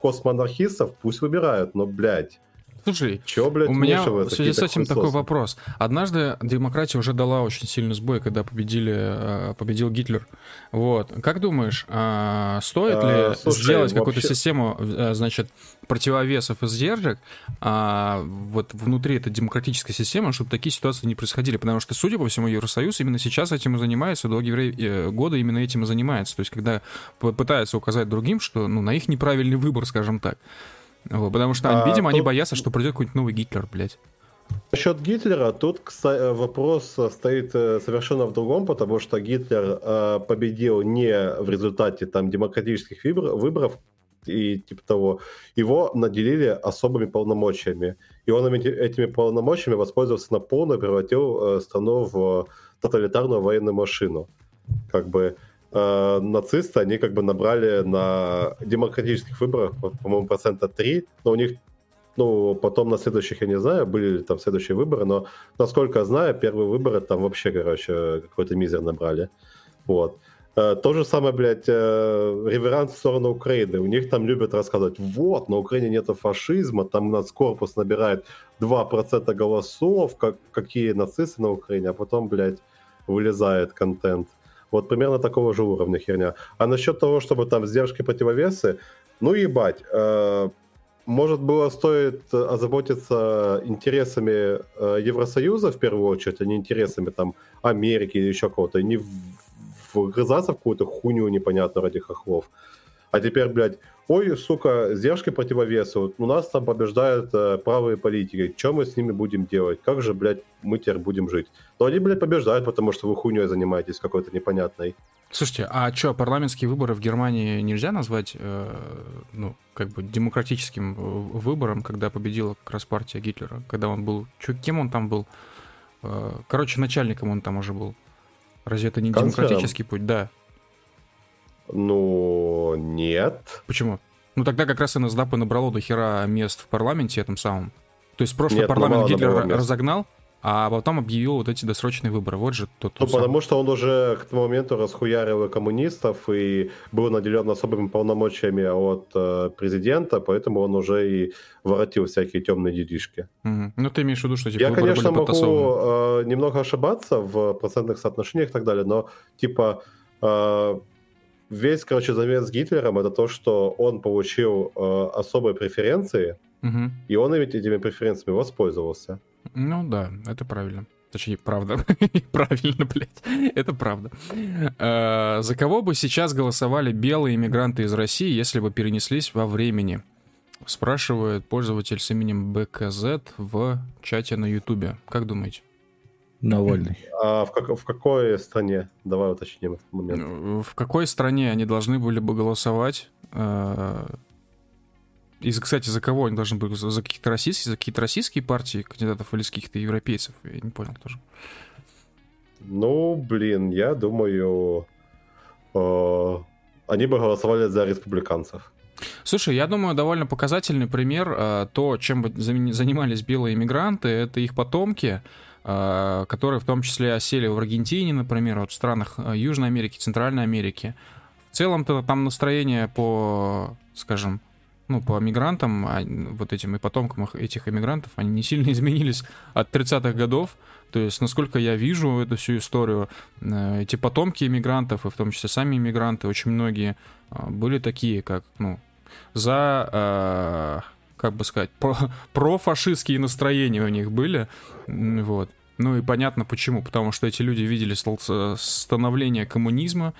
космонархистов, пусть выбирают. Но, блядь, Слушай, Чё, блядь, у меня в связи с этим такой вопрос. Однажды демократия уже дала очень сильный сбой, когда победили, э, победил Гитлер. Вот. Как думаешь, а, стоит а, ли слушай, сделать какую-то систему, э, значит, противовесов и сдержек а, вот внутри этой демократической системы, чтобы такие ситуации не происходили? Потому что, судя по всему, Евросоюз именно сейчас этим и занимается, долгие э, годы именно этим и занимается. То есть, когда пытается указать другим, что ну, на их неправильный выбор, скажем так. Вот, потому что, а, видимо, тут... они боятся, что придет какой-нибудь новый Гитлер, блядь. Насчет Гитлера, тут кстати, вопрос стоит э, совершенно в другом, потому что Гитлер э, победил не в результате там демократических выбор, выборов и типа того. Его наделили особыми полномочиями. И он этими полномочиями воспользовался на полную, превратил э, страну в тоталитарную военную машину. Как бы э, нацисты, они как бы набрали на демократических выборах, по-моему, процента 3, но у них, ну, потом на следующих, я не знаю, были ли там следующие выборы, но, насколько я знаю, первые выборы там вообще, короче, какой-то мизер набрали. Вот. Э, то же самое, блядь, э, реверанс в сторону Украины. У них там любят рассказывать, вот, на Украине нет фашизма, там у нас корпус набирает 2% голосов, как, какие нацисты на Украине, а потом, блядь, вылезает контент. Вот примерно такого же уровня херня. А насчет того, чтобы там сдержки противовесы, ну ебать, э, может было стоит озаботиться интересами э, Евросоюза в первую очередь, а не интересами там Америки или еще кого-то, и не вгрызаться в какую-то хуйню непонятную ради хохлов. А теперь, блядь, ой, сука, сдержки противовесы, у нас там побеждают э, правые политики, что мы с ними будем делать, как же, блядь, мы теперь будем жить? Но они, блядь, побеждают, потому что вы хуйней занимаетесь какой-то непонятной. Слушайте, а что, парламентские выборы в Германии нельзя назвать, э, ну, как бы демократическим э, выбором, когда победила как раз партия Гитлера, когда он был, чё, кем он там был? Э, короче, начальником он там уже был. Разве это не Канцлером. демократический путь? Да. Ну, нет. Почему? Ну, тогда как раз НСДАП и набрало до хера мест в парламенте этом самом. То есть прошлый нет, парламент Гитлер разогнал, а потом объявил вот эти досрочные выборы. Вот же тот. Ну, потому что он уже к тому моменту расхуярил и коммунистов и был наделен особыми полномочиями от э, президента, поэтому он уже и воротил всякие темные делишки. Угу. Ну, ты имеешь в виду, что типа, Я, конечно, могу э, немного ошибаться в процентных соотношениях и так далее, но типа э, весь, короче, замес с Гитлером это то, что он получил э, особые преференции, угу. и он этими преференциями воспользовался. Ну да, это правильно. Точнее, правда. Правильно, блядь. Это правда. Э, за кого бы сейчас голосовали белые иммигранты из России, если бы перенеслись во времени? Спрашивает пользователь с именем БКЗ в чате на Ютубе. Как думаете? Навальный. А в, как, в какой стране? Давай уточним этот момент. В какой стране они должны были бы голосовать? Э, и, кстати, за кого они должны были? За какие-то российские, за какие-то российские партии кандидатов или за каких-то европейцев? Я не понял тоже. Ну, блин, я думаю, э, они бы голосовали за республиканцев. Слушай, я думаю, довольно показательный пример. Э, то, чем бы занимались белые иммигранты, это их потомки, э, которые в том числе осели в Аргентине, например, вот в странах э, Южной Америки, Центральной Америки. В целом-то там настроение по, скажем, ну, по мигрантам, а вот этим и потомкам этих иммигрантов, они не сильно изменились от 30-х годов. То есть, насколько я вижу эту всю историю, эти потомки иммигрантов, и в том числе сами иммигранты, очень многие были такие, как, ну, за, э, как бы сказать, про, профашистские настроения у них были, вот. Ну и понятно почему, потому что эти люди видели становление коммунизма,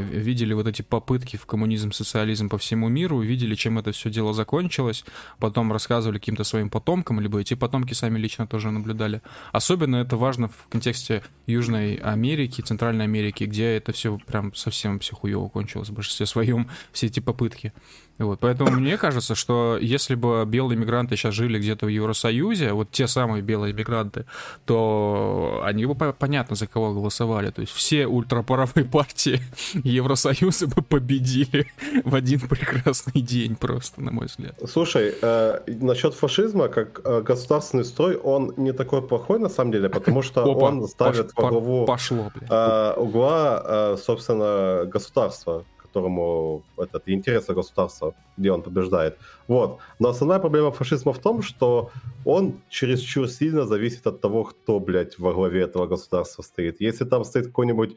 видели вот эти попытки в коммунизм, социализм по всему миру, видели, чем это все дело закончилось, потом рассказывали каким-то своим потомкам, либо эти потомки сами лично тоже наблюдали. Особенно это важно в контексте Южной Америки, Центральной Америки, где это все прям совсем все хуево кончилось в большинстве своем, все эти попытки. Вот, поэтому мне кажется, что если бы белые мигранты сейчас жили где-то в Евросоюзе, вот те самые белые мигранты, то они бы понятно за кого голосовали. То есть все ультраправые партии Евросоюза бы победили в один прекрасный день просто, на мой взгляд. Слушай, э, насчет фашизма, как э, государственный строй, он не такой плохой на самом деле, потому что Опа, он ставит пош, во главу пошло, э, угла, э, собственно, государства которому этот интересы государства, где он побеждает. Вот. Но основная проблема фашизма в том, что он чересчур сильно зависит от того, кто, блядь, во главе этого государства стоит. Если там стоит какой-нибудь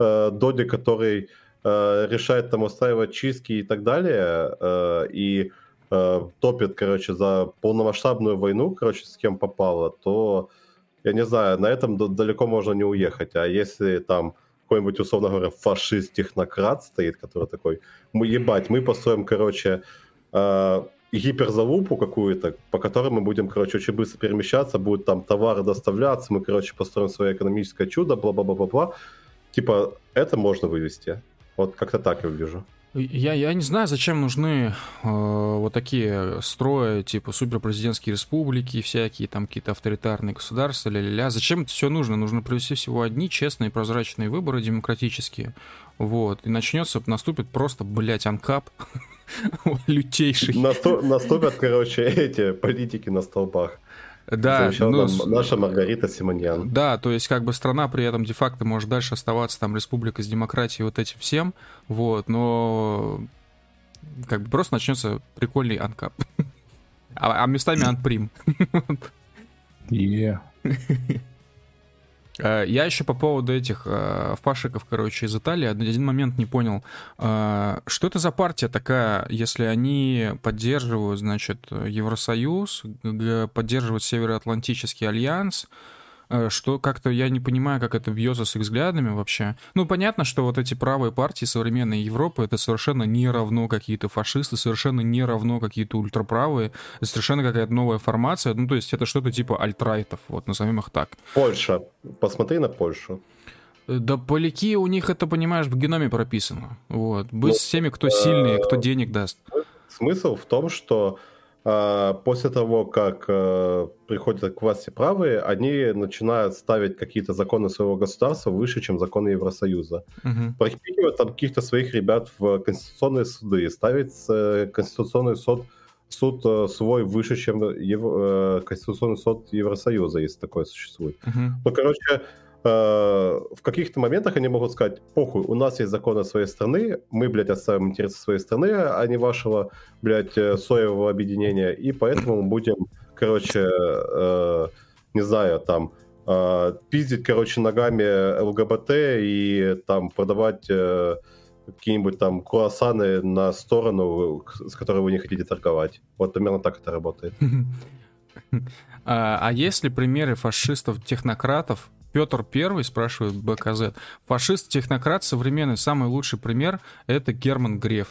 э, Доди, который э, решает там устраивать чистки и так далее, э, и топит, короче, за полномасштабную войну, короче, с кем попало, то, я не знаю, на этом далеко можно не уехать. А если там какой-нибудь, условно говоря, фашист-технократ стоит, который такой, мы ебать, мы построим, короче, гиперзалупу какую-то, по которой мы будем, короче, очень быстро перемещаться, будут там товары доставляться, мы, короче, построим свое экономическое чудо, бла-бла-бла-бла-бла. Типа, это можно вывести. Вот как-то так я вижу. Я, я не знаю, зачем нужны э, вот такие строи, типа суперпрезидентские республики, всякие там какие-то авторитарные государства, ля-ля-ля. Зачем это все нужно? Нужно прежде всего одни честные прозрачные выборы демократические. Вот. И начнется, наступит просто, блядь, анкап лютейший. Наступят, короче, эти политики на столбах. Да, ну, наша Маргарита Симоньян. Да, то есть как бы страна при этом де-факто может дальше оставаться там республика с демократией вот этим всем, вот, но как бы просто начнется прикольный анкап. А, а местами анприм. Yeah. Э, я еще по поводу этих э, фашиков, короче, из Италии один момент не понял. Э, что это за партия такая, если они поддерживают, значит, Евросоюз, поддерживают Североатлантический альянс, что как-то я не понимаю, как это бьется с их взглядами вообще. Ну, понятно, что вот эти правые партии современной Европы, это совершенно не равно какие-то фашисты, совершенно не равно какие-то ультраправые, совершенно какая-то новая формация, ну, то есть это что-то типа альтрайтов, вот, назовем их так. Польша. Посмотри на Польшу. Э, да поляки у них это, понимаешь, в геноме прописано. Вот. Быть ну, с теми, кто сильный, кто денег даст. Смысл в том, что после того, как э, приходят к власти правые, они начинают ставить какие-то законы своего государства выше, чем законы Евросоюза. Угу. Пропихивают там каких-то своих ребят в конституционные суды, ставить э, конституционный суд, суд э, свой выше, чем Ев... конституционный суд Евросоюза, если такое существует. Угу. Ну, короче, в каких-то моментах они могут сказать, похуй, у нас есть законы своей страны, мы, блядь, отставим интересы своей страны, а не вашего, блядь, э, соевого объединения, и поэтому мы будем, короче, э, не знаю, там, э, пиздить, короче, ногами ЛГБТ и там продавать э, какие-нибудь там круассаны на сторону, с которой вы не хотите торговать. Вот примерно так это работает. А, а есть ли примеры фашистов-технократов, Петр Первый спрашивает БКЗ. Фашист-технократ современный, самый лучший пример — это Герман Греф.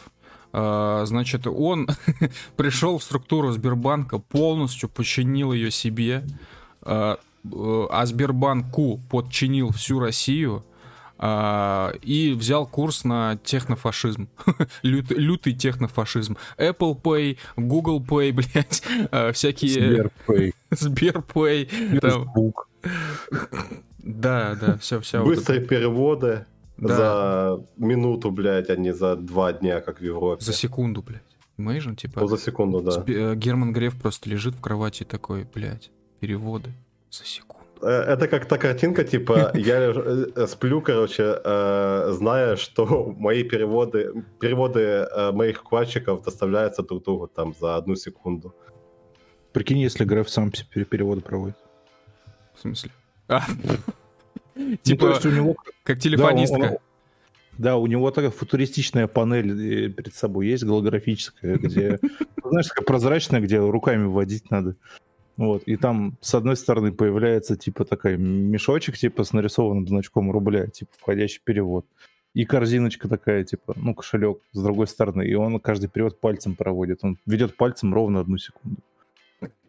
А, значит, он пришел в структуру Сбербанка, полностью подчинил ее себе, а, а Сбербанку подчинил всю Россию, а, и взял курс на технофашизм. Лют, лютый технофашизм. Apple Pay, Google Pay, блядь, всякие... Сберпэй. Сберпэй. Facebook. Да, да, все, все. Быстрые вот переводы да. за минуту, блядь, а не за два дня, как в Европе. За секунду, блядь. Imagine, типа... Ну, за секунду, да. Э, Герман Греф просто лежит в кровати такой, блядь, переводы за секунду. Э, это как та картинка, типа, я э, сплю, короче, э, зная, что мои переводы, переводы моих вкладчиков доставляются друг другу там за одну секунду. Прикинь, если Греф сам переводы проводит. В смысле? Типа, у него... как телефонистка. Да, у него такая футуристичная панель перед собой есть, голографическая, где, знаешь, такая прозрачная, где руками вводить надо. Вот, и там с одной стороны появляется типа такой мешочек типа с нарисованным значком рубля, типа входящий перевод. И корзиночка такая, типа, ну, кошелек с другой стороны. И он каждый перевод пальцем проводит. Он ведет пальцем ровно одну секунду.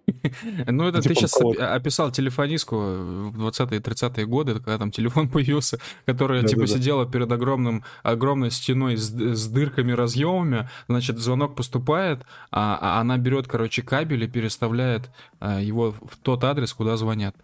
Ну, это ты сейчас типа, описал телефонистку в 20-е 30-е годы, когда там телефон появился, которая, типа, сидела перед огромным, огромной стеной с, дырками, разъемами, значит, звонок поступает, а, а она берет, короче, кабель и переставляет а, его в тот адрес, куда звонят.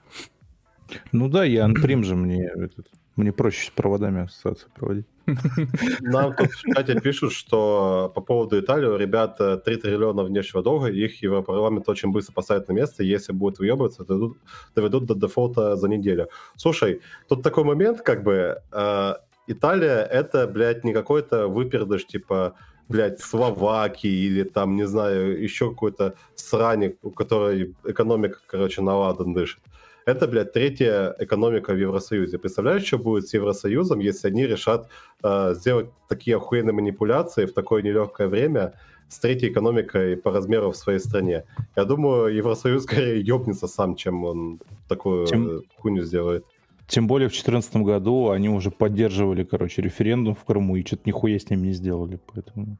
Ну да, я анприм же мне этот мне проще с проводами ассоциации проводить. Нам тут в чате пишут, что по поводу Италии ребят 3 триллиона внешнего долга, их Европарламент очень быстро поставит на место, если будут выебываться, то доведут до дефолта за неделю. Слушай, тут такой момент, как бы, э, Италия это, блядь, не какой-то выпердыш, типа, блядь, Словакии или там, не знаю, еще какой-то сраник, у которой экономика, короче, на ладан дышит. Это, блядь, третья экономика в Евросоюзе. Представляешь, что будет с Евросоюзом, если они решат э, сделать такие охуенные манипуляции в такое нелегкое время с третьей экономикой по размеру в своей стране? Я думаю, Евросоюз скорее ебнется сам, чем он такую чем... хуйню сделает. Тем более в 2014 году они уже поддерживали, короче, референдум в Крыму и что-то нихуя с ними не сделали, поэтому...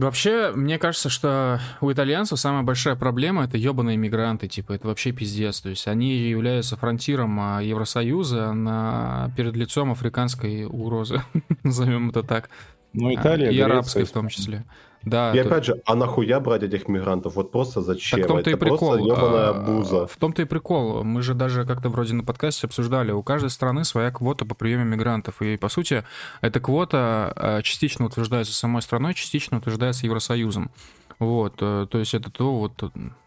Вообще, мне кажется, что у итальянцев самая большая проблема — это ебаные мигранты, типа, это вообще пиздец. То есть они являются фронтиром а, Евросоюза на, перед лицом африканской угрозы, назовем это так. Ну, Италия, И арабской в том числе. Да, и то... опять же, а нахуя брать этих мигрантов? Вот просто зачем? Так в том-то Это и прикол. Просто буза. В том-то и прикол. Мы же даже как-то вроде на подкасте обсуждали, у каждой страны своя квота по приему мигрантов. И, по сути, эта квота а, частично утверждается самой страной, частично утверждается Евросоюзом. Вот, э, то есть это то, вот,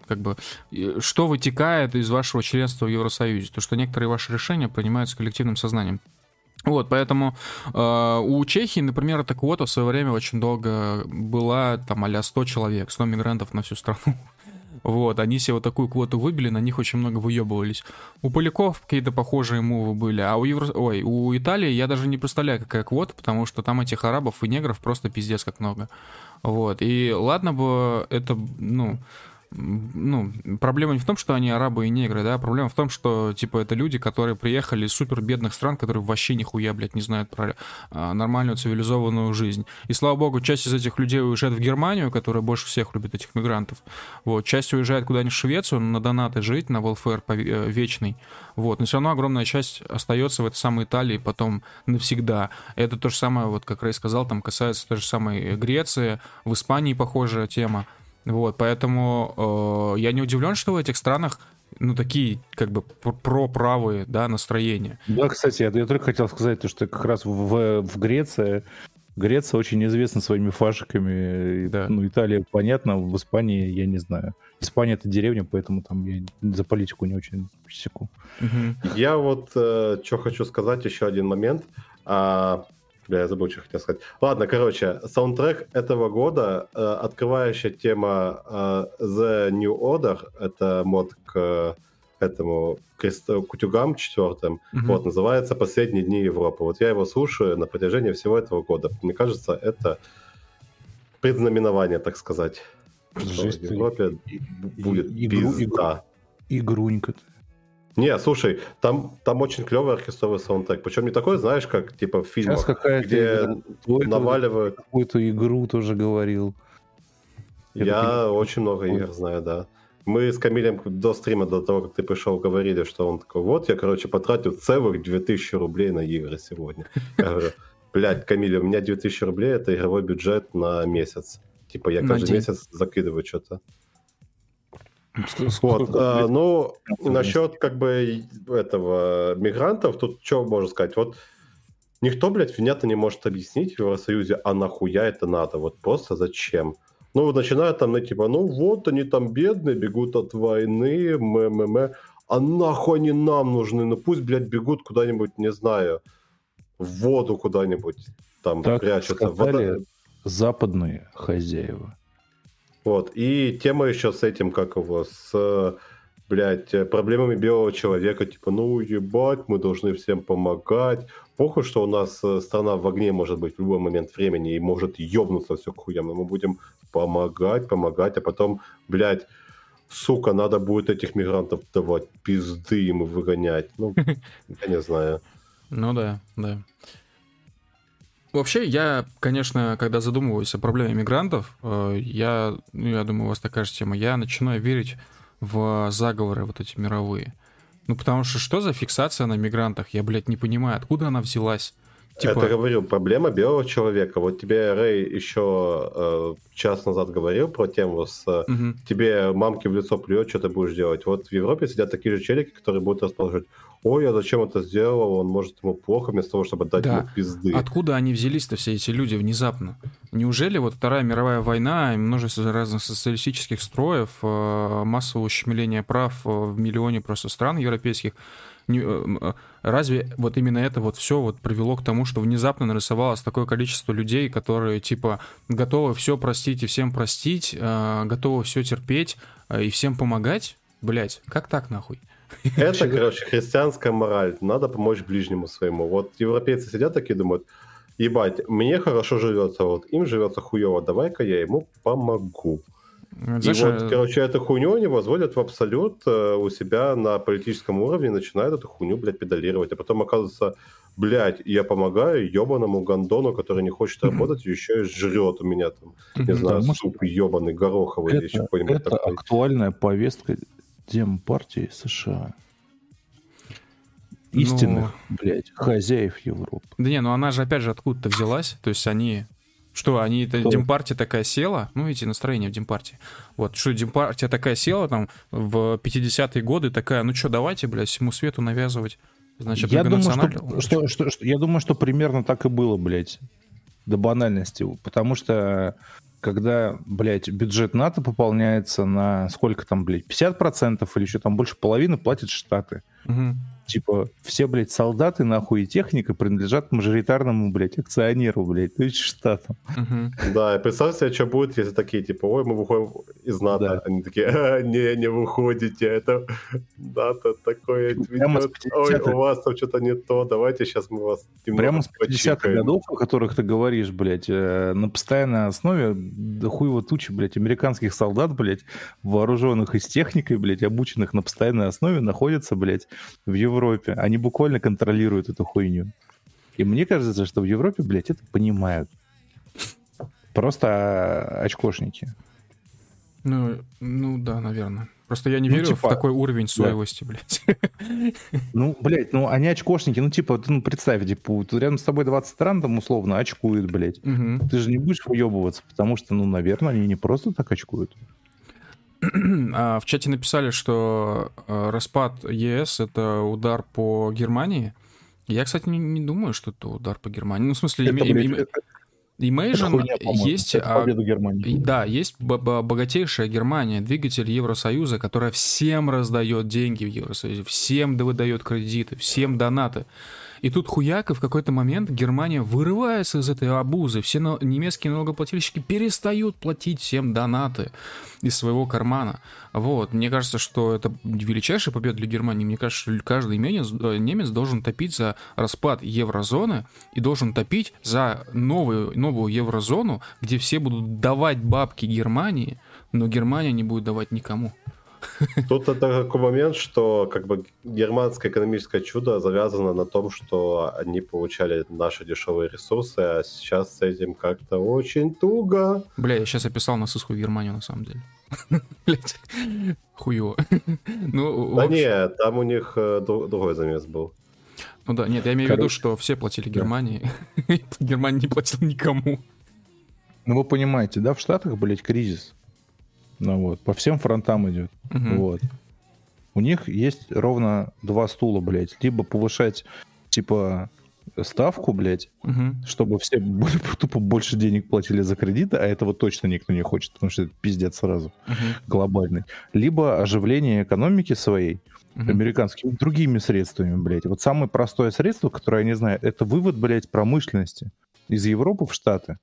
как бы, что вытекает из вашего членства в Евросоюзе, то, что некоторые ваши решения принимаются коллективным сознанием. Вот, поэтому э, у Чехии, например, эта квота в свое время очень долго была там а 100 человек, 100 мигрантов на всю страну. Вот, они себе вот такую квоту выбили, на них очень много выебывались. У поляков какие-то похожие мувы были, а у, Евро... Ой, у Италии я даже не представляю, какая квота, потому что там этих арабов и негров просто пиздец как много. Вот, и ладно бы это, ну, ну, проблема не в том, что они арабы и негры, да, проблема в том, что, типа, это люди, которые приехали из супер бедных стран, которые вообще нихуя, блядь, не знают про а, нормальную цивилизованную жизнь. И, слава богу, часть из этих людей уезжает в Германию, которая больше всех любит этих мигрантов. Вот, часть уезжает куда-нибудь в Швецию на донаты жить, на welfare э, вечный. Вот, но все равно огромная часть остается в этой самой Италии потом навсегда. Это то же самое, вот, как Рэй сказал, там касается той же самой Греции, в Испании похожая тема. Вот, поэтому э, я не удивлен, что в этих странах ну, такие, как бы, про-правые, да, настроения. Да, кстати, я, я только хотел сказать, то, что как раз в, в Греции Греция очень известна своими фашиками. Да. Ну, Италия, понятно, в Испании я не знаю. Испания это деревня, поэтому там я за политику не очень секу. Угу. Я вот э, что хочу сказать, еще один момент. А, Бля, я забыл, что хотел сказать. Ладно, короче, саундтрек этого года, э, открывающая тема э, The New Order, это мод к этому крест... к утюгам четвертым, mm-hmm. вот, называется «Последние дни Европы». Вот я его слушаю на протяжении всего этого года. Мне кажется, это предзнаменование, так сказать. Жесть, в Европе и, будет и, пизда. Игру, игрунька. Не, слушай, там, там очень клевый оркестровый саундтрек. Причем не такой, знаешь, как типа в фильмах, где наваливают... Какую-то игру тоже говорил. Я очень много игр знаю, да. Мы с Камилем до стрима, до того, как ты пришел, говорили, что он такой, вот, я, короче, потратил целых 2000 рублей на игры сегодня. Я говорю, блядь, Камиль, у меня 2000 рублей – это игровой бюджет на месяц. Типа я каждый месяц закидываю что-то. Вот, а, ну, насчет как бы этого мигрантов, тут что можно сказать? Вот никто, блядь, внятно не может объяснить в Евросоюзе, а нахуя это надо? Вот просто зачем? Ну, вот начинают там, ну, типа, ну, вот они там бедные, бегут от войны, м-м-м, а нахуй они нам нужны? Ну, пусть, блядь, бегут куда-нибудь, не знаю, в воду куда-нибудь, там так прячутся. Вода... западные хозяева. Вот, и тема еще с этим, как его, с, блядь, проблемами белого человека, типа, ну, ебать, мы должны всем помогать. Похуй, что у нас э, страна в огне может быть в любой момент времени и может ебнуться все к хуям, но мы будем помогать, помогать, а потом, блядь, сука, надо будет этих мигрантов давать пизды им выгонять. Ну, я не знаю. Ну да, да. Вообще, я, конечно, когда задумываюсь о проблеме мигрантов, э, я, ну, я думаю, у вас такая же тема, я начинаю верить в заговоры вот эти мировые. Ну, потому что что за фиксация на мигрантах? Я, блядь, не понимаю, откуда она взялась. Типа... Это говорю, проблема белого человека. Вот тебе Рэй еще э, час назад говорил про тему с угу. тебе мамки в лицо плюет, что ты будешь делать. Вот в Европе сидят такие же челики, которые будут расположить ой, а зачем это сделал, он может ему плохо, вместо того, чтобы дать да. ему пизды. Откуда они взялись-то, все эти люди, внезапно? Неужели вот Вторая мировая война, множество разных социалистических строев, э, массового ущемления прав э, в миллионе просто стран европейских, э, разве вот именно это вот все вот привело к тому, что внезапно нарисовалось такое количество людей, которые типа готовы все простить и всем простить, готовы все терпеть и всем помогать? Блять, как так нахуй? Это, короче, христианская мораль. Надо помочь ближнему своему. Вот европейцы сидят такие думают, ебать, мне хорошо живется, вот им живется хуево, давай-ка я ему помогу. Знаешь, и вот, короче, эту хуйню они возводят в абсолют э, у себя на политическом уровне, начинают эту хуйню, блядь, педалировать. А потом оказывается, блядь, я помогаю ебаному гандону, который не хочет работать, еще и жрет у меня там, не знаю, суп ебаный, гороховый или еще какой-нибудь Это такой. актуальная повестка Демпартии США. Истинных, ну... блядь, хозяев Европы. Да не, ну она же опять же откуда-то взялась. То есть они что, они, это Демпартия такая села, ну, эти настроения в Демпартии. Вот, что Демпартия такая села там в 50-е годы, такая, ну что, давайте, блядь, всему свету навязывать. Значит, я думаю, что, что, что, что, я думаю, что примерно так и было, блядь, до банальности. Потому что когда, блядь, бюджет НАТО пополняется на сколько там, блядь, 50% или еще там больше половины платят Штаты. Угу. Типа, все, блядь, солдаты, нахуй, и техника принадлежат мажоритарному, блядь, акционеру, блядь, то есть штатам. Угу. Да, и представь себе, что будет, если такие, типа, ой, мы выходим из НАТО. Да. Они такие, а, не, не выходите, это НАТО такое Ой, у вас там что-то не то, давайте сейчас мы вас Прямо с 50-х годов, о которых ты говоришь, блядь, э, на постоянной основе да хуево тучи, блядь, американских солдат, блядь, вооруженных и с техникой, блядь, обученных на постоянной основе, находятся, блядь, в Европе. Они буквально контролируют эту хуйню. И мне кажется, что в Европе, блядь, это понимают. Просто а, очкошники. Ну, ну да, наверное. Просто я не ну, верю типа, в такой уровень соевости, да. блядь. Ну, блядь, ну они очкошники, ну типа, ну представь, типа, рядом с тобой 20 стран там условно очкуют, блядь. Угу. Ты же не будешь уебываться, потому что, ну, наверное, они не просто так очкуют. А, в чате написали, что э, распад ЕС — это удар по Германии. Я, кстати, не, не думаю, что это удар по Германии. Ну, в смысле, это, им, им, Imagine есть... А, да, есть богатейшая Германия, двигатель Евросоюза, которая всем раздает деньги в Евросоюзе, всем выдает кредиты, всем донаты. И тут хуяк, и в какой-то момент Германия вырывается из этой обузы. Все немецкие налогоплательщики перестают платить всем донаты из своего кармана. Вот. Мне кажется, что это величайшая победа для Германии. Мне кажется, что каждый немец, э, немец должен топить за распад еврозоны и должен топить за новую, новую еврозону, где все будут давать бабки Германии, но Германия не будет давать никому. Тут это такой момент, что как бы германское экономическое чудо завязано на том, что они получали наши дешевые ресурсы, а сейчас с этим как-то очень туго. Бля, я сейчас описал нацистскую Германию на самом деле. Блять, хуево. Ну, да нет, там у них э, другой замес был. Ну да, нет, я имею в виду, что все платили Германии. Германия не платила никому. Ну вы понимаете, да, в Штатах, блядь, кризис. Ну вот, по всем фронтам идет. Угу. Вот. У них есть ровно два стула, блядь. Либо повышать, типа, ставку, блядь, угу. чтобы все тупо больше денег платили за кредиты, а этого точно никто не хочет, потому что это пиздец сразу угу. глобальный. Либо оживление экономики своей угу. американскими другими средствами, блядь. Вот самое простое средство, которое я не знаю, это вывод, блядь, промышленности из Европы в Штаты.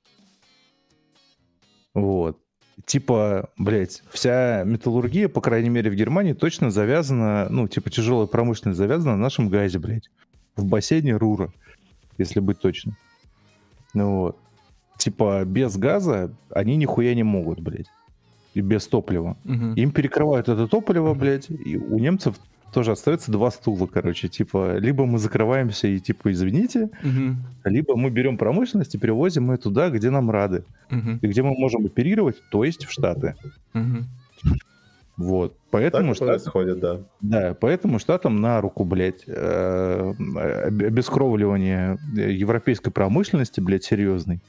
Вот типа, блядь, вся металлургия, по крайней мере, в Германии точно завязана, ну, типа, тяжелая промышленность завязана на нашем газе, блядь. В бассейне Рура, если быть точным. Ну вот. Типа, без газа они нихуя не могут, блядь. И без топлива. Угу. Им перекрывают это топливо, блядь, и у немцев тоже остается два стула, короче, типа, либо мы закрываемся и, типа, извините, угу. либо мы берем промышленность и перевозим ее туда, где нам рады, угу. и где мы можем оперировать, то есть в Штаты. Угу. Вот, поэтому так происходит, да. Да, поэтому штатам на руку, блядь, э, обескровливание европейской промышленности, блядь, серьезный.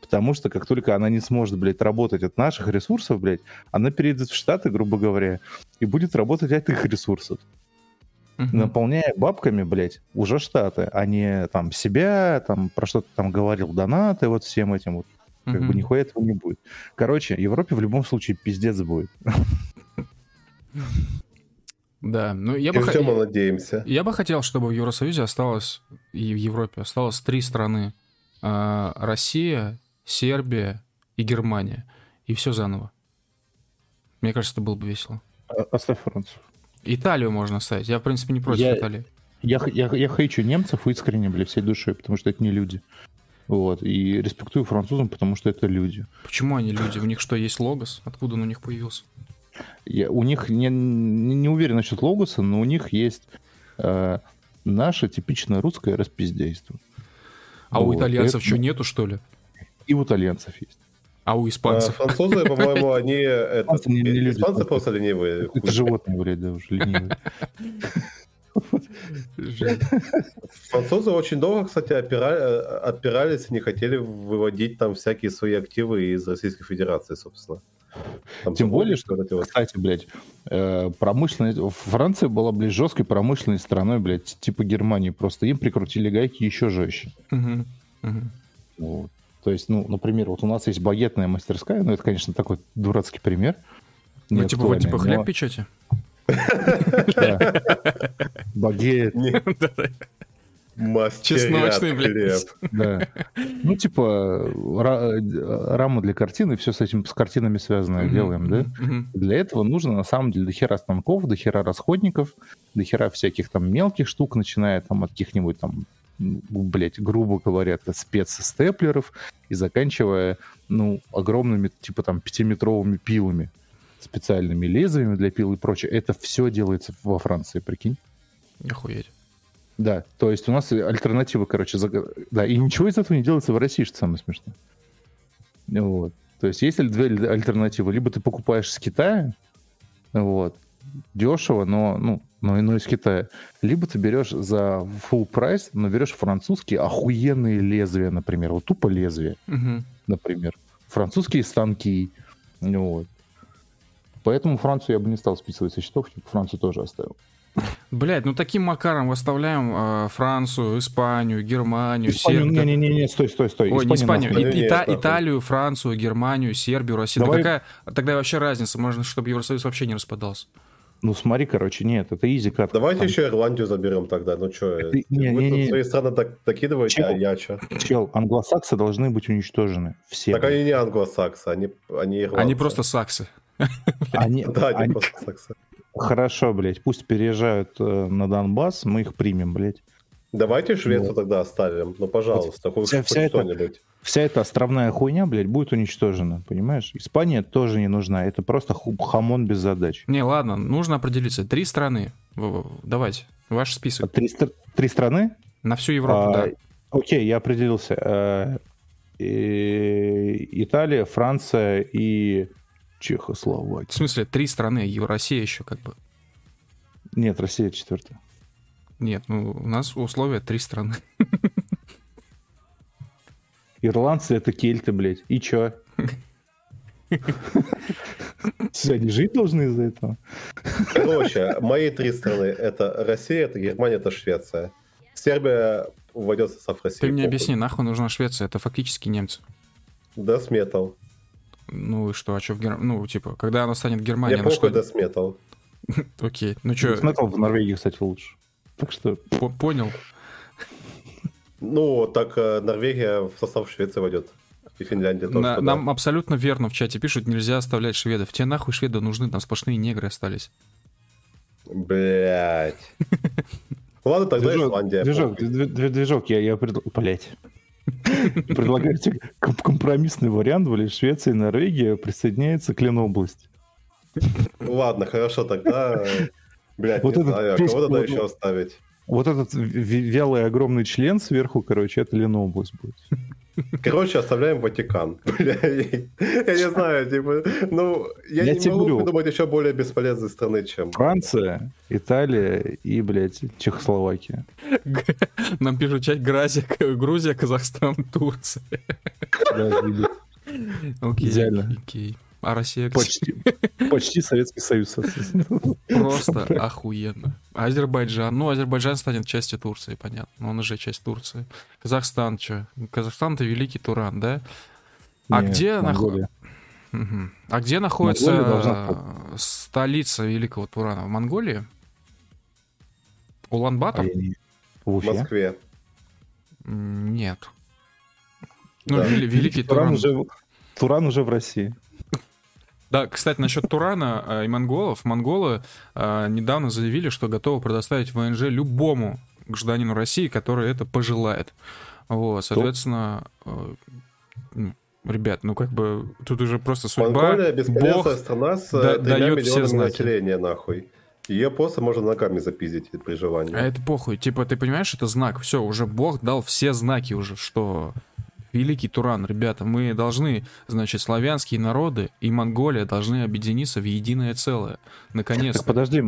Потому что как только она не сможет, блядь, работать от наших ресурсов, блядь, она перейдет в Штаты, грубо говоря, и будет работать от их ресурсов угу. наполняя бабками, блядь, уже Штаты, а не там себя, там про что-то там говорил, донаты, вот всем этим вот. Как угу. бы нихуя этого не будет. Короче, Европе в любом случае пиздец будет. Да, ну я бы хотел... надеемся. Я бы хотел, чтобы в Евросоюзе осталось, и в Европе осталось три страны. А, Россия, Сербия и Германия. И все заново. Мне кажется, это было бы весело. Оставь Францию. Италию можно оставить. Я, в принципе, не против я, Италии. Я, я, я хейчу немцев искренне, бля, всей душой, потому что это не люди. Вот. И респектую французам, потому что это люди. Почему они люди? У них что, есть логос? Откуда он у них появился? Я, у них не, не, уверен насчет логоса, но у них есть э, наше типичное русское распиздейство. А вот. у итальянцев это... что, нету, что ли? И у итальянцев есть. А у испанцев? А, французы, по-моему, они... Это, не, не испанцы просто ленивые. Это животные, блядь, да, уже ленивые. Французы очень долго, кстати, опирались и не хотели выводить там всякие свои активы из Российской Федерации, собственно. Там Тем более, что, вот... кстати, блядь, э, промышленность... Франция была, блядь, жесткой промышленной страной, блядь, типа Германии. Просто им прикрутили гайки еще жестче. Угу. Угу. Вот. То есть, ну, например, вот у нас есть багетная мастерская, ну, это, конечно, такой дурацкий пример. Ну, типа вы типа хлеб печете? Багет. Чесночный, блядь. Да. Ну, типа, раму для картины, все с этим, с картинами связанное делаем, да? Для этого нужно, на самом деле, дохера станков, дохера расходников, дохера всяких там мелких штук, начиная там от каких-нибудь там блядь, грубо говоря, спецстеплеров и заканчивая, ну, огромными, типа там, пятиметровыми пилами, специальными лезвиями для пил и прочее. Это все делается во Франции, прикинь. Охуеть. Да, то есть у нас альтернатива, короче, за... да, и ничего из этого не делается в России, что самое смешное. Вот. То есть есть две альтернативы. Либо ты покупаешь с Китая, вот, дешево, но, ну, но, но из Китая. Либо ты берешь за full прайс, но берешь французские охуенные лезвия, например, вот тупо лезвия, угу. например. Французские станки. Вот. Поэтому Францию я бы не стал списывать со счетов, Францию тоже оставил. Блять, ну таким макаром выставляем э, Францию, Испанию, Германию, Испанию, Сербию. Не-не-не, стой, стой, стой. Ой, Испанию, не Испанию, и, Ита- Италию, Францию, Германию, Сербию, Россию. Давай... Да какая тогда вообще разница? Можно, чтобы Евросоюз вообще не распадался. Ну смотри, короче, нет, это изи карта. Давайте там. еще Ирландию заберем тогда, ну что, вы не, не, не. свои страны так докидываете, чел, а я что? Чел, англосаксы должны быть уничтожены, все. Так они не англосаксы, они, они ирландцы. Они просто саксы. Они, да, они, они просто саксы. Хорошо, блядь, пусть переезжают э, на Донбасс, мы их примем, блядь. Давайте Швецию вот. тогда оставим, ну, пожалуйста, хоть, вся, хоть вся что-нибудь. Вся эта островная хуйня, блядь, будет уничтожена, понимаешь? Испания тоже не нужна, это просто хамон без задач. Не, ладно, нужно определиться. Три страны. Давайте, ваш список. Три, три страны? На всю Европу, а, да. Окей, я определился. Э, Италия, Франция и Чехословакия. В смысле, три страны, и Россия еще как бы. Нет, Россия четвертая. Нет, ну у нас условия три страны. Ирландцы это кельты, блядь. И чё? Все, они жить должны из-за этого. Короче, мои три страны это Россия, это Германия, это Швеция. Сербия войдет в состав России. Ты мне объясни, нахуй нужна Швеция? Это фактически немцы. Death Metal. Ну и что, а что в Германии? Ну, типа, когда она станет Германия, Мне похуй Death Metal. Окей, ну что... Metal в Норвегии, кстати, лучше. Так что... Понял. Ну, так э, Норвегия в состав Швеции войдет. И Финляндия тоже. На, нам абсолютно верно в чате пишут, нельзя оставлять шведов. Тебе нахуй шведы нужны, там сплошные негры остались. Блять. Ладно, тогда движок, Исландия. Движок, движок, я, я пред... Блять. Предлагаю тебе компромиссный вариант, блядь, Швеция и Норвегия присоединяются к Ленобласти. Ладно, хорошо, тогда, блядь, вот не знаю, а кого тогда еще оставить? Вот этот вялый огромный член сверху, короче, это Ленобласть будет. Короче, оставляем Ватикан. Бля, я не знаю, типа, ну, я, я не могу говорю, придумать еще более бесполезной страны, чем... Франция, Италия и, блядь, Чехословакия. Нам пишут часть Грузия, Грузия, Казахстан, Турция. Идеально. Окей. А Россия... Почти, почти Советский Союз. Просто охуенно. Азербайджан. Ну, Азербайджан станет частью Турции, понятно. Он уже часть Турции. Казахстан что? Казахстан это великий Туран, да? А Нет, где находится... Угу. А где находится столица Великого Турана? В Монголии? Улан-Батор? А в Москве. Нет. Ну, да. Великий Туран. Туран уже, Туран уже в России. Да, кстати, насчет Турана э, и монголов. Монголы э, недавно заявили, что готовы предоставить ВНЖ любому гражданину России, который это пожелает. Вот, соответственно, э, ну, ребят, ну как бы тут уже просто судьба. Монголия бесполезная страна с да, дает все знаки. населения, нахуй. Ее просто можно ногами запиздить при желании. А это похуй. Типа, ты понимаешь, это знак. Все, уже Бог дал все знаки уже, что великий Туран, ребята, мы должны, значит, славянские народы и Монголия должны объединиться в единое целое. Наконец-то. подожди.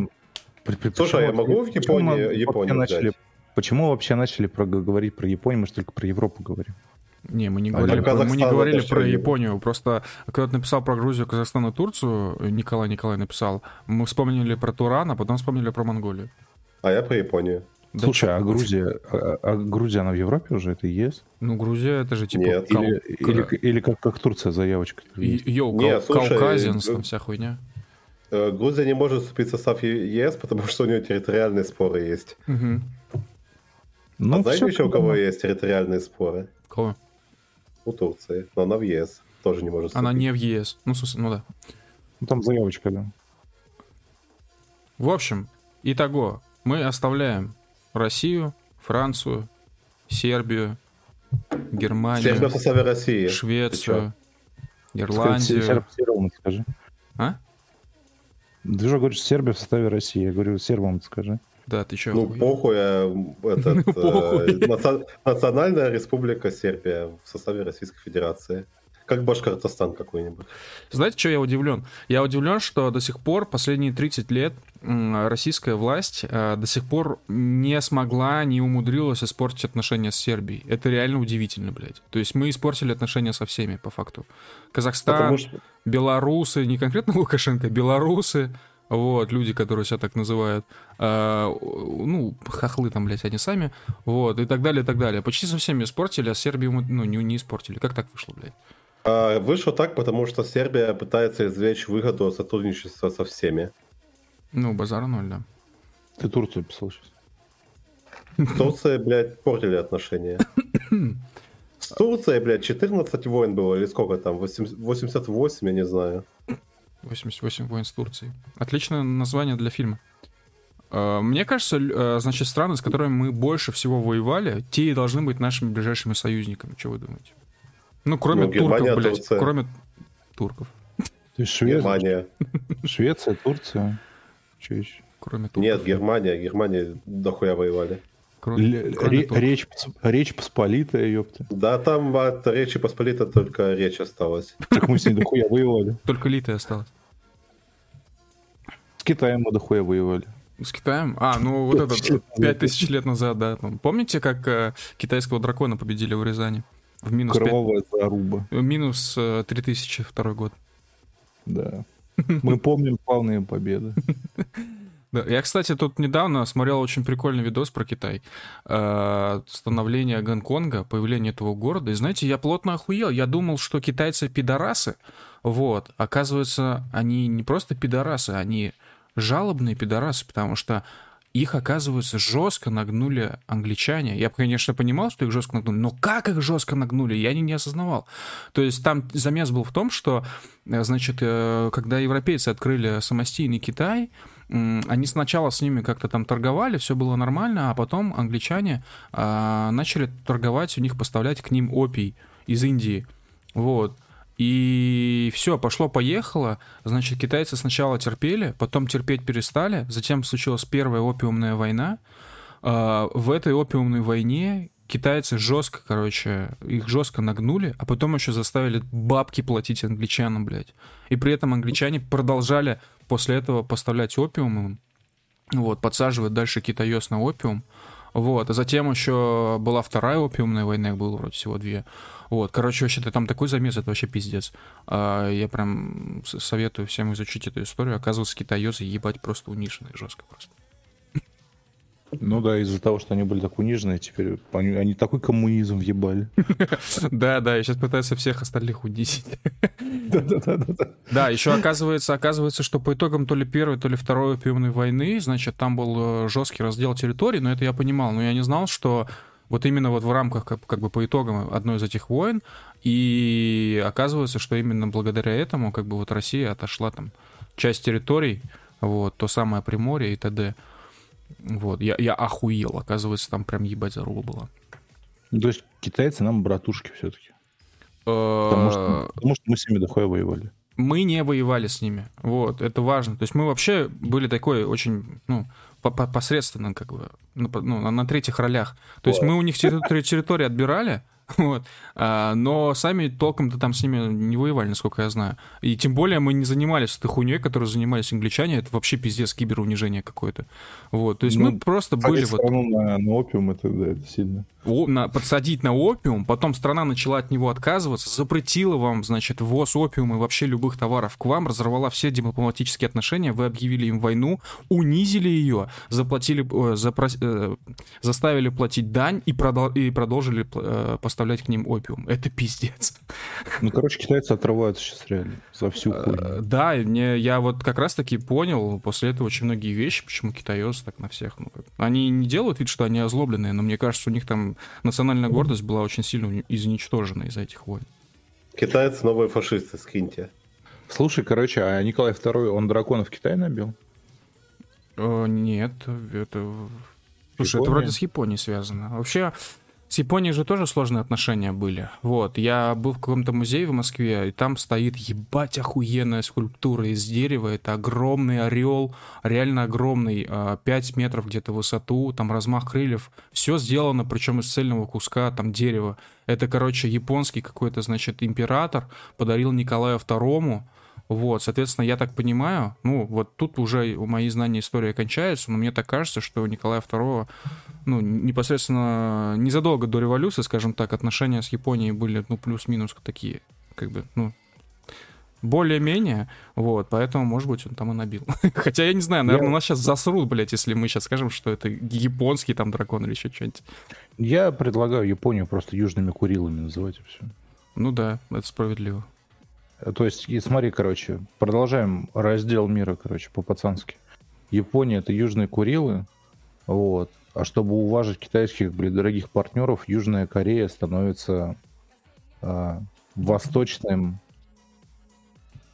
Слушай, а я могу в Японии, Японию начали, Почему вообще начали про, говорить про Японию, мы же только про Европу говорим? Не, мы не а говорили, про, мы не говорили про Японию. Просто когда ты написал про Грузию, Казахстан и Турцию, Николай Николай написал, мы вспомнили про Туран, а потом вспомнили про Монголию. А я про Японию. Да Слушай, а Грузия, а, а Грузия, она в Европе уже, это ЕС? Ну, Грузия, это же типа... Нет. Кал... Или, или, или как, как Турция, заявочка. Йоу, Нет, Кау... слушай, там вся хуйня. Э, Грузия не может вступить в состав ЕС, потому что у нее территориальные споры есть. Угу. Ну, а знаете еще, у кого есть территориальные споры? Кого? У Турции, но она в ЕС. Тоже не может вступить. Она не в ЕС. Ну, ну да. Ну, там заявочка, да. В общем, итого, мы оставляем Россию, Францию, Сербию, Германию, Сербия в составе России. Швецию, Ирландию. Сербам скажи. А? Ты же говоришь, Сербия в составе России. Я говорю, сербам скажи. Да, ты что? Ну, похуй, а этот, э, Национальная республика Сербия в составе Российской Федерации. Как Башкортостан какой-нибудь. Знаете, что я удивлен? Я удивлен, что до сих пор, последние 30 лет, российская власть э, до сих пор не смогла, не умудрилась испортить отношения с Сербией. Это реально удивительно, блядь. То есть мы испортили отношения со всеми, по факту. Казахстан, что... белорусы, не конкретно Лукашенко, белорусы, вот, люди, которые себя так называют, э, ну, хохлы там, блядь, они сами, вот, и так далее, и так далее. Почти со всеми испортили, а Сербию мы, ну, не, не испортили. Как так вышло, блядь? А, вышло так, потому что Сербия пытается извлечь выгоду от сотрудничества со всеми. Ну, базара ноль, да. Ты Турцию писал сейчас. С Турцией, блядь, портили отношения. С Турцией, блядь, 14 войн было, или сколько там, 88, я не знаю. 88 войн с Турцией. Отличное название для фильма. А, мне кажется, а, значит, страны, с которыми мы больше всего воевали, те и должны быть нашими ближайшими союзниками. Что вы думаете? Ну, кроме ну, турков, блядь, Турция. кроме турков. То есть Швеция? Германия. Швеция, Турция. Что еще? Кроме турков. Нет, Германия. Германия дохуя воевали. Кроме, кроме речь, речь Посполитая, ёпта. Да, там от Речи Посполитой только речь осталась. Так мы с ней дохуя воевали. Только Литая осталась. С Китаем мы дохуя воевали. С Китаем? А, ну вот это, пять тысяч лет назад, да. Помните, как э, китайского дракона победили в Рязани? В минус Кровавая 5... заруба. В минус э, 3002 год. Да. Мы помним славные победы. Да, я, кстати, тут недавно смотрел очень прикольный видос про Китай. Э, становление Гонконга, появление этого города. И знаете, я плотно охуел. Я думал, что китайцы пидорасы. Вот. Оказывается, они не просто пидорасы, они жалобные пидорасы, потому что их, оказывается, жестко нагнули англичане. Я, конечно, понимал, что их жестко нагнули, но как их жестко нагнули, я не, не осознавал. То есть там замес был в том, что, э, значит, э, когда европейцы открыли самостийный Китай, они сначала с ними как-то там торговали, все было нормально, а потом англичане а, начали торговать, у них поставлять к ним опий из Индии. Вот. И все, пошло-поехало. Значит, китайцы сначала терпели, потом терпеть перестали. Затем случилась первая опиумная война. А, в этой опиумной войне китайцы жестко, короче, их жестко нагнули, а потом еще заставили бабки платить англичанам, блядь. И при этом англичане продолжали после этого поставлять опиум вот, подсаживать дальше китаёс на опиум. Вот, а затем еще была вторая опиумная война, их было вроде всего две. Вот, короче, вообще-то там такой замес, это вообще пиздец. А, я прям советую всем изучить эту историю. Оказывается, китаёзы ебать просто униженные жестко просто. Ну да, из-за того, что они были так унижены, теперь они, они такой коммунизм въебали. Да, да, я сейчас пытаюсь всех остальных унизить. Да, да, да, да. Да, еще оказывается, оказывается, что по итогам то ли первой, то ли второй опиумной войны, значит, там был э, жесткий раздел территорий, но это я понимал, но я не знал, что вот именно вот в рамках, как, как бы по итогам одной из этих войн, и оказывается, что именно благодаря этому, как бы вот Россия отошла там часть территорий, вот, то самое Приморье и т.д. Вот, я, я охуел, оказывается, там прям ебать заруба была. Ну, то есть китайцы нам братушки все-таки. Потому что, потому что мы с ними дохуя воевали. Мы не воевали с ними. Вот, это важно. То есть мы вообще были такой очень, ну, посредственно, как бы, ну, на третьих ролях. То есть мы у них территорию отбирали, Вот. А, но сами толком-то там с ними не воевали, насколько я знаю. И тем более мы не занимались этой хуйней, которой занимались англичане. Это вообще пиздец киберунижение какое-то. Вот. То есть ну, мы просто были вот... На, на опиум это, да, это сильно. О, на, подсадить на опиум, потом страна начала от него отказываться, запретила вам, значит, ввоз опиума и вообще любых товаров к вам, разорвала все дипломатические отношения, вы объявили им войну, унизили ее, заплатили, э, запрос, э, заставили платить дань и, продол, и продолжили э, поставлять к ним опиум. Это пиздец. Ну, короче, китайцы отрываются сейчас реально за всю э, хуйню. Да, мне, я вот как раз-таки понял после этого очень многие вещи, почему китайцы так на всех. Ну, как... Они не делают вид, что они озлобленные, но мне кажется, у них там национальная гордость была очень сильно изничтожена из-за этих войн. Китайцы новые фашисты, скиньте. Слушай, короче, а Николай II, он драконов в Китае набил? О, нет, это... Слушай, это вроде с Японией связано. Вообще, с Японией же тоже сложные отношения были. Вот, я был в каком-то музее в Москве, и там стоит ебать охуенная скульптура из дерева. Это огромный орел, реально огромный, 5 а, метров где-то в высоту, там размах крыльев. Все сделано, причем из цельного куска там дерева. Это, короче, японский какой-то, значит, император подарил Николаю II вот, соответственно, я так понимаю, ну, вот тут уже у мои знания истории кончаются, но мне так кажется, что у Николая II, ну, непосредственно незадолго до революции, скажем так, отношения с Японией были, ну, плюс-минус такие, как бы, ну, более-менее, вот, поэтому, может быть, он там и набил. Хотя, я не знаю, наверное, я... нас сейчас засрут, блядь, если мы сейчас скажем, что это японский там дракон или еще что-нибудь. Я предлагаю Японию просто южными Курилами называть и все. Ну да, это справедливо. То есть, и смотри, короче, продолжаем раздел мира, короче, по-пацански. Япония — это Южные Курилы, вот. А чтобы уважить китайских, блин, дорогих партнеров, Южная Корея становится э, восточным...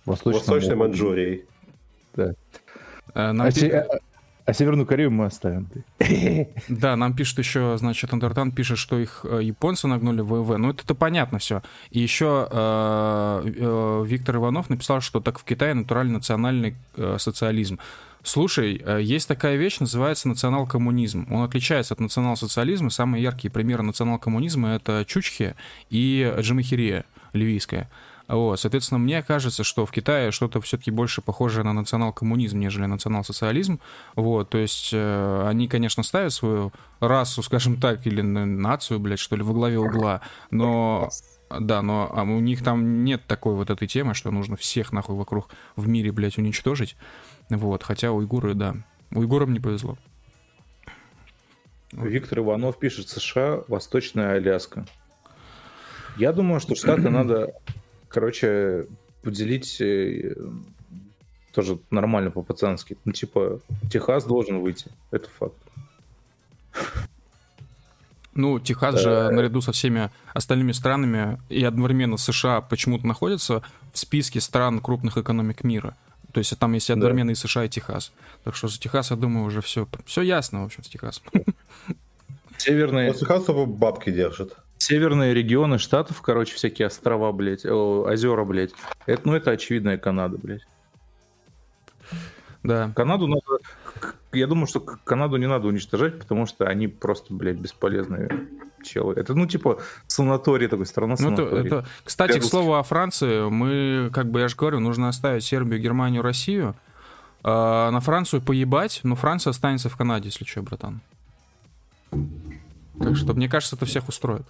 Восточным Восточной Манчжурией. Да. А, нам... а, А Северную Корею мы оставим. Да, нам пишет еще, значит, Андертан пишет, что их э, японцы нагнули в ВВ. Ну, это, это понятно все. И еще э, э, Виктор Иванов написал, что так в Китае натуральный национальный социализм. Слушай, есть такая вещь, называется национал-коммунизм. Он отличается от национал-социализма. Самые яркие примеры национал-коммунизма — это Чучхе и Джамахирия ливийская. Вот, соответственно, мне кажется, что в Китае что-то все-таки больше похожее на национал-коммунизм, нежели национал-социализм. Вот, то есть э, они, конечно, ставят свою расу, скажем так, или нацию, блядь, что ли, во главе угла, но... Да, но а у них там нет такой вот этой темы, что нужно всех нахуй вокруг в мире, блядь, уничтожить. Вот, хотя уйгуры, да. Уйгурам не повезло. Виктор Иванов пишет США, Восточная Аляска. Я думаю, что Штаты надо короче, поделить э, тоже нормально по-пацански. Ну, типа, Техас должен выйти. Это факт. Ну, Техас да. же наряду со всеми остальными странами и одновременно США почему-то находится в списке стран крупных экономик мира. То есть там есть одновременно да. и США, и Техас. Так что за Техас, я думаю, уже все, все ясно, в общем, с Техасом. Северные... Техас бабки держит северные регионы штатов, короче, всякие острова, блядь, о, озера, блядь. Это, ну, это очевидная Канада, блядь. Да. Канаду надо... Я думаю, что Канаду не надо уничтожать, потому что они просто, блядь, бесполезные челы. Это, ну, типа, санаторий такой, страна санаторий. Ну, это, это... Кстати, Для к слову о Франции, мы, как бы, я же говорю, нужно оставить Сербию, Германию, Россию, а на Францию поебать, но Франция останется в Канаде, если что, братан. Так что, мне кажется, это всех устроит.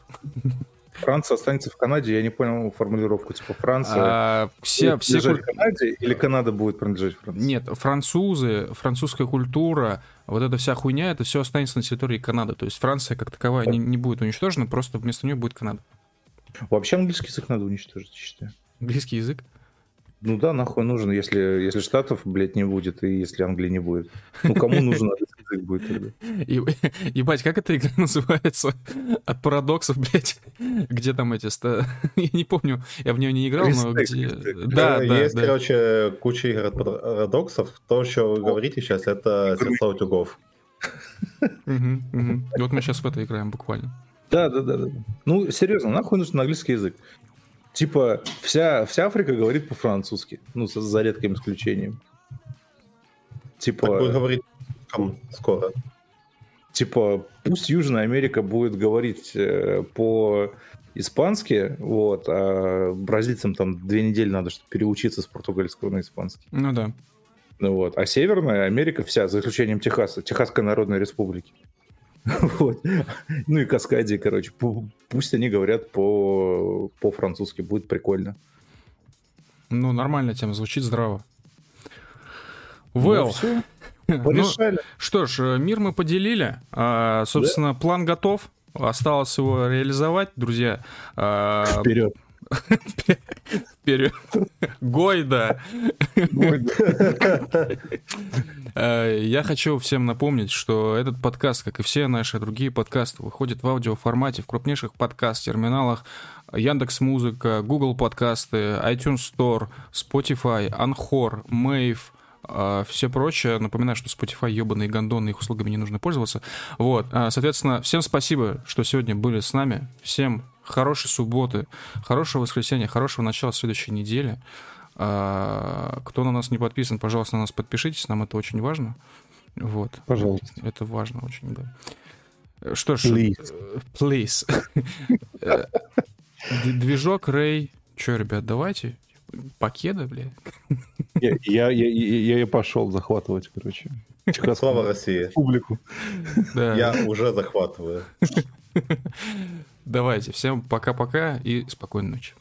Франция останется в Канаде, я не понял формулировку, типа Франция а, все, все куль... Канаде или Канада будет принадлежать Франции? Нет, французы, французская культура, вот эта вся хуйня, это все останется на территории Канады. То есть Франция как таковая не, не будет уничтожена, просто вместо нее будет Канада. Вообще английский язык надо уничтожить, я считаю. Английский язык? Ну да, нахуй нужен, если, если Штатов, блядь, не будет, и если Англии не будет. Ну кому нужен язык будет тогда? И, ебать, как эта игра называется? От парадоксов, блядь. Где там эти... Я не помню, я в нее не играл, но где... Да, да, Есть, короче, куча игр от парадоксов. То, что вы говорите сейчас, это сердца утюгов. Вот мы сейчас в это играем буквально. Да, да, да, да. Ну, серьезно, нахуй нужен английский язык? Типа, вся, вся Африка говорит по-французски, ну, за, за редким исключением. Типа... Так будет говорить скоро. Типа, пусть Южная Америка будет говорить э, по-испански, вот, а бразильцам там две недели надо, чтобы переучиться с португальского на испанский. Ну да. Ну вот. А Северная Америка вся, за исключением Техаса, Техасской Народной Республики. Вот. Ну и Каскади, короче, пусть они говорят по, по-французски, будет прикольно. Ну, нормально тема, звучит здраво. Well. Ну, ну, что ж, э, мир мы поделили. А, собственно, да? план готов. Осталось его реализовать, друзья. А, Вперед. Вперед. Гойда. Э, я хочу всем напомнить, что этот подкаст, как и все наши другие подкасты, выходит в аудиоформате в крупнейших подкаст-терминалах Яндекс Музыка, Google подкасты, iTunes Store, Spotify, Anchor, Mave, а все прочее. Напоминаю, что Spotify ебаные гондоны, их услугами не нужно пользоваться. Вот, а, соответственно, всем спасибо, что сегодня были с нами. Всем хорошей субботы, хорошего воскресенья, хорошего начала следующей недели. А, кто на нас не подписан, пожалуйста, на нас подпишитесь, нам это очень важно. Вот. Пожалуйста. Это важно очень, да. Что ж, please. please. Э, движок Рэй. Че, ребят, давайте. Покеда, блядь. Я, я, я, я, я пошел захватывать, короче. Слава России. Публику. Да. Я уже захватываю. Давайте, всем пока-пока и спокойной ночи.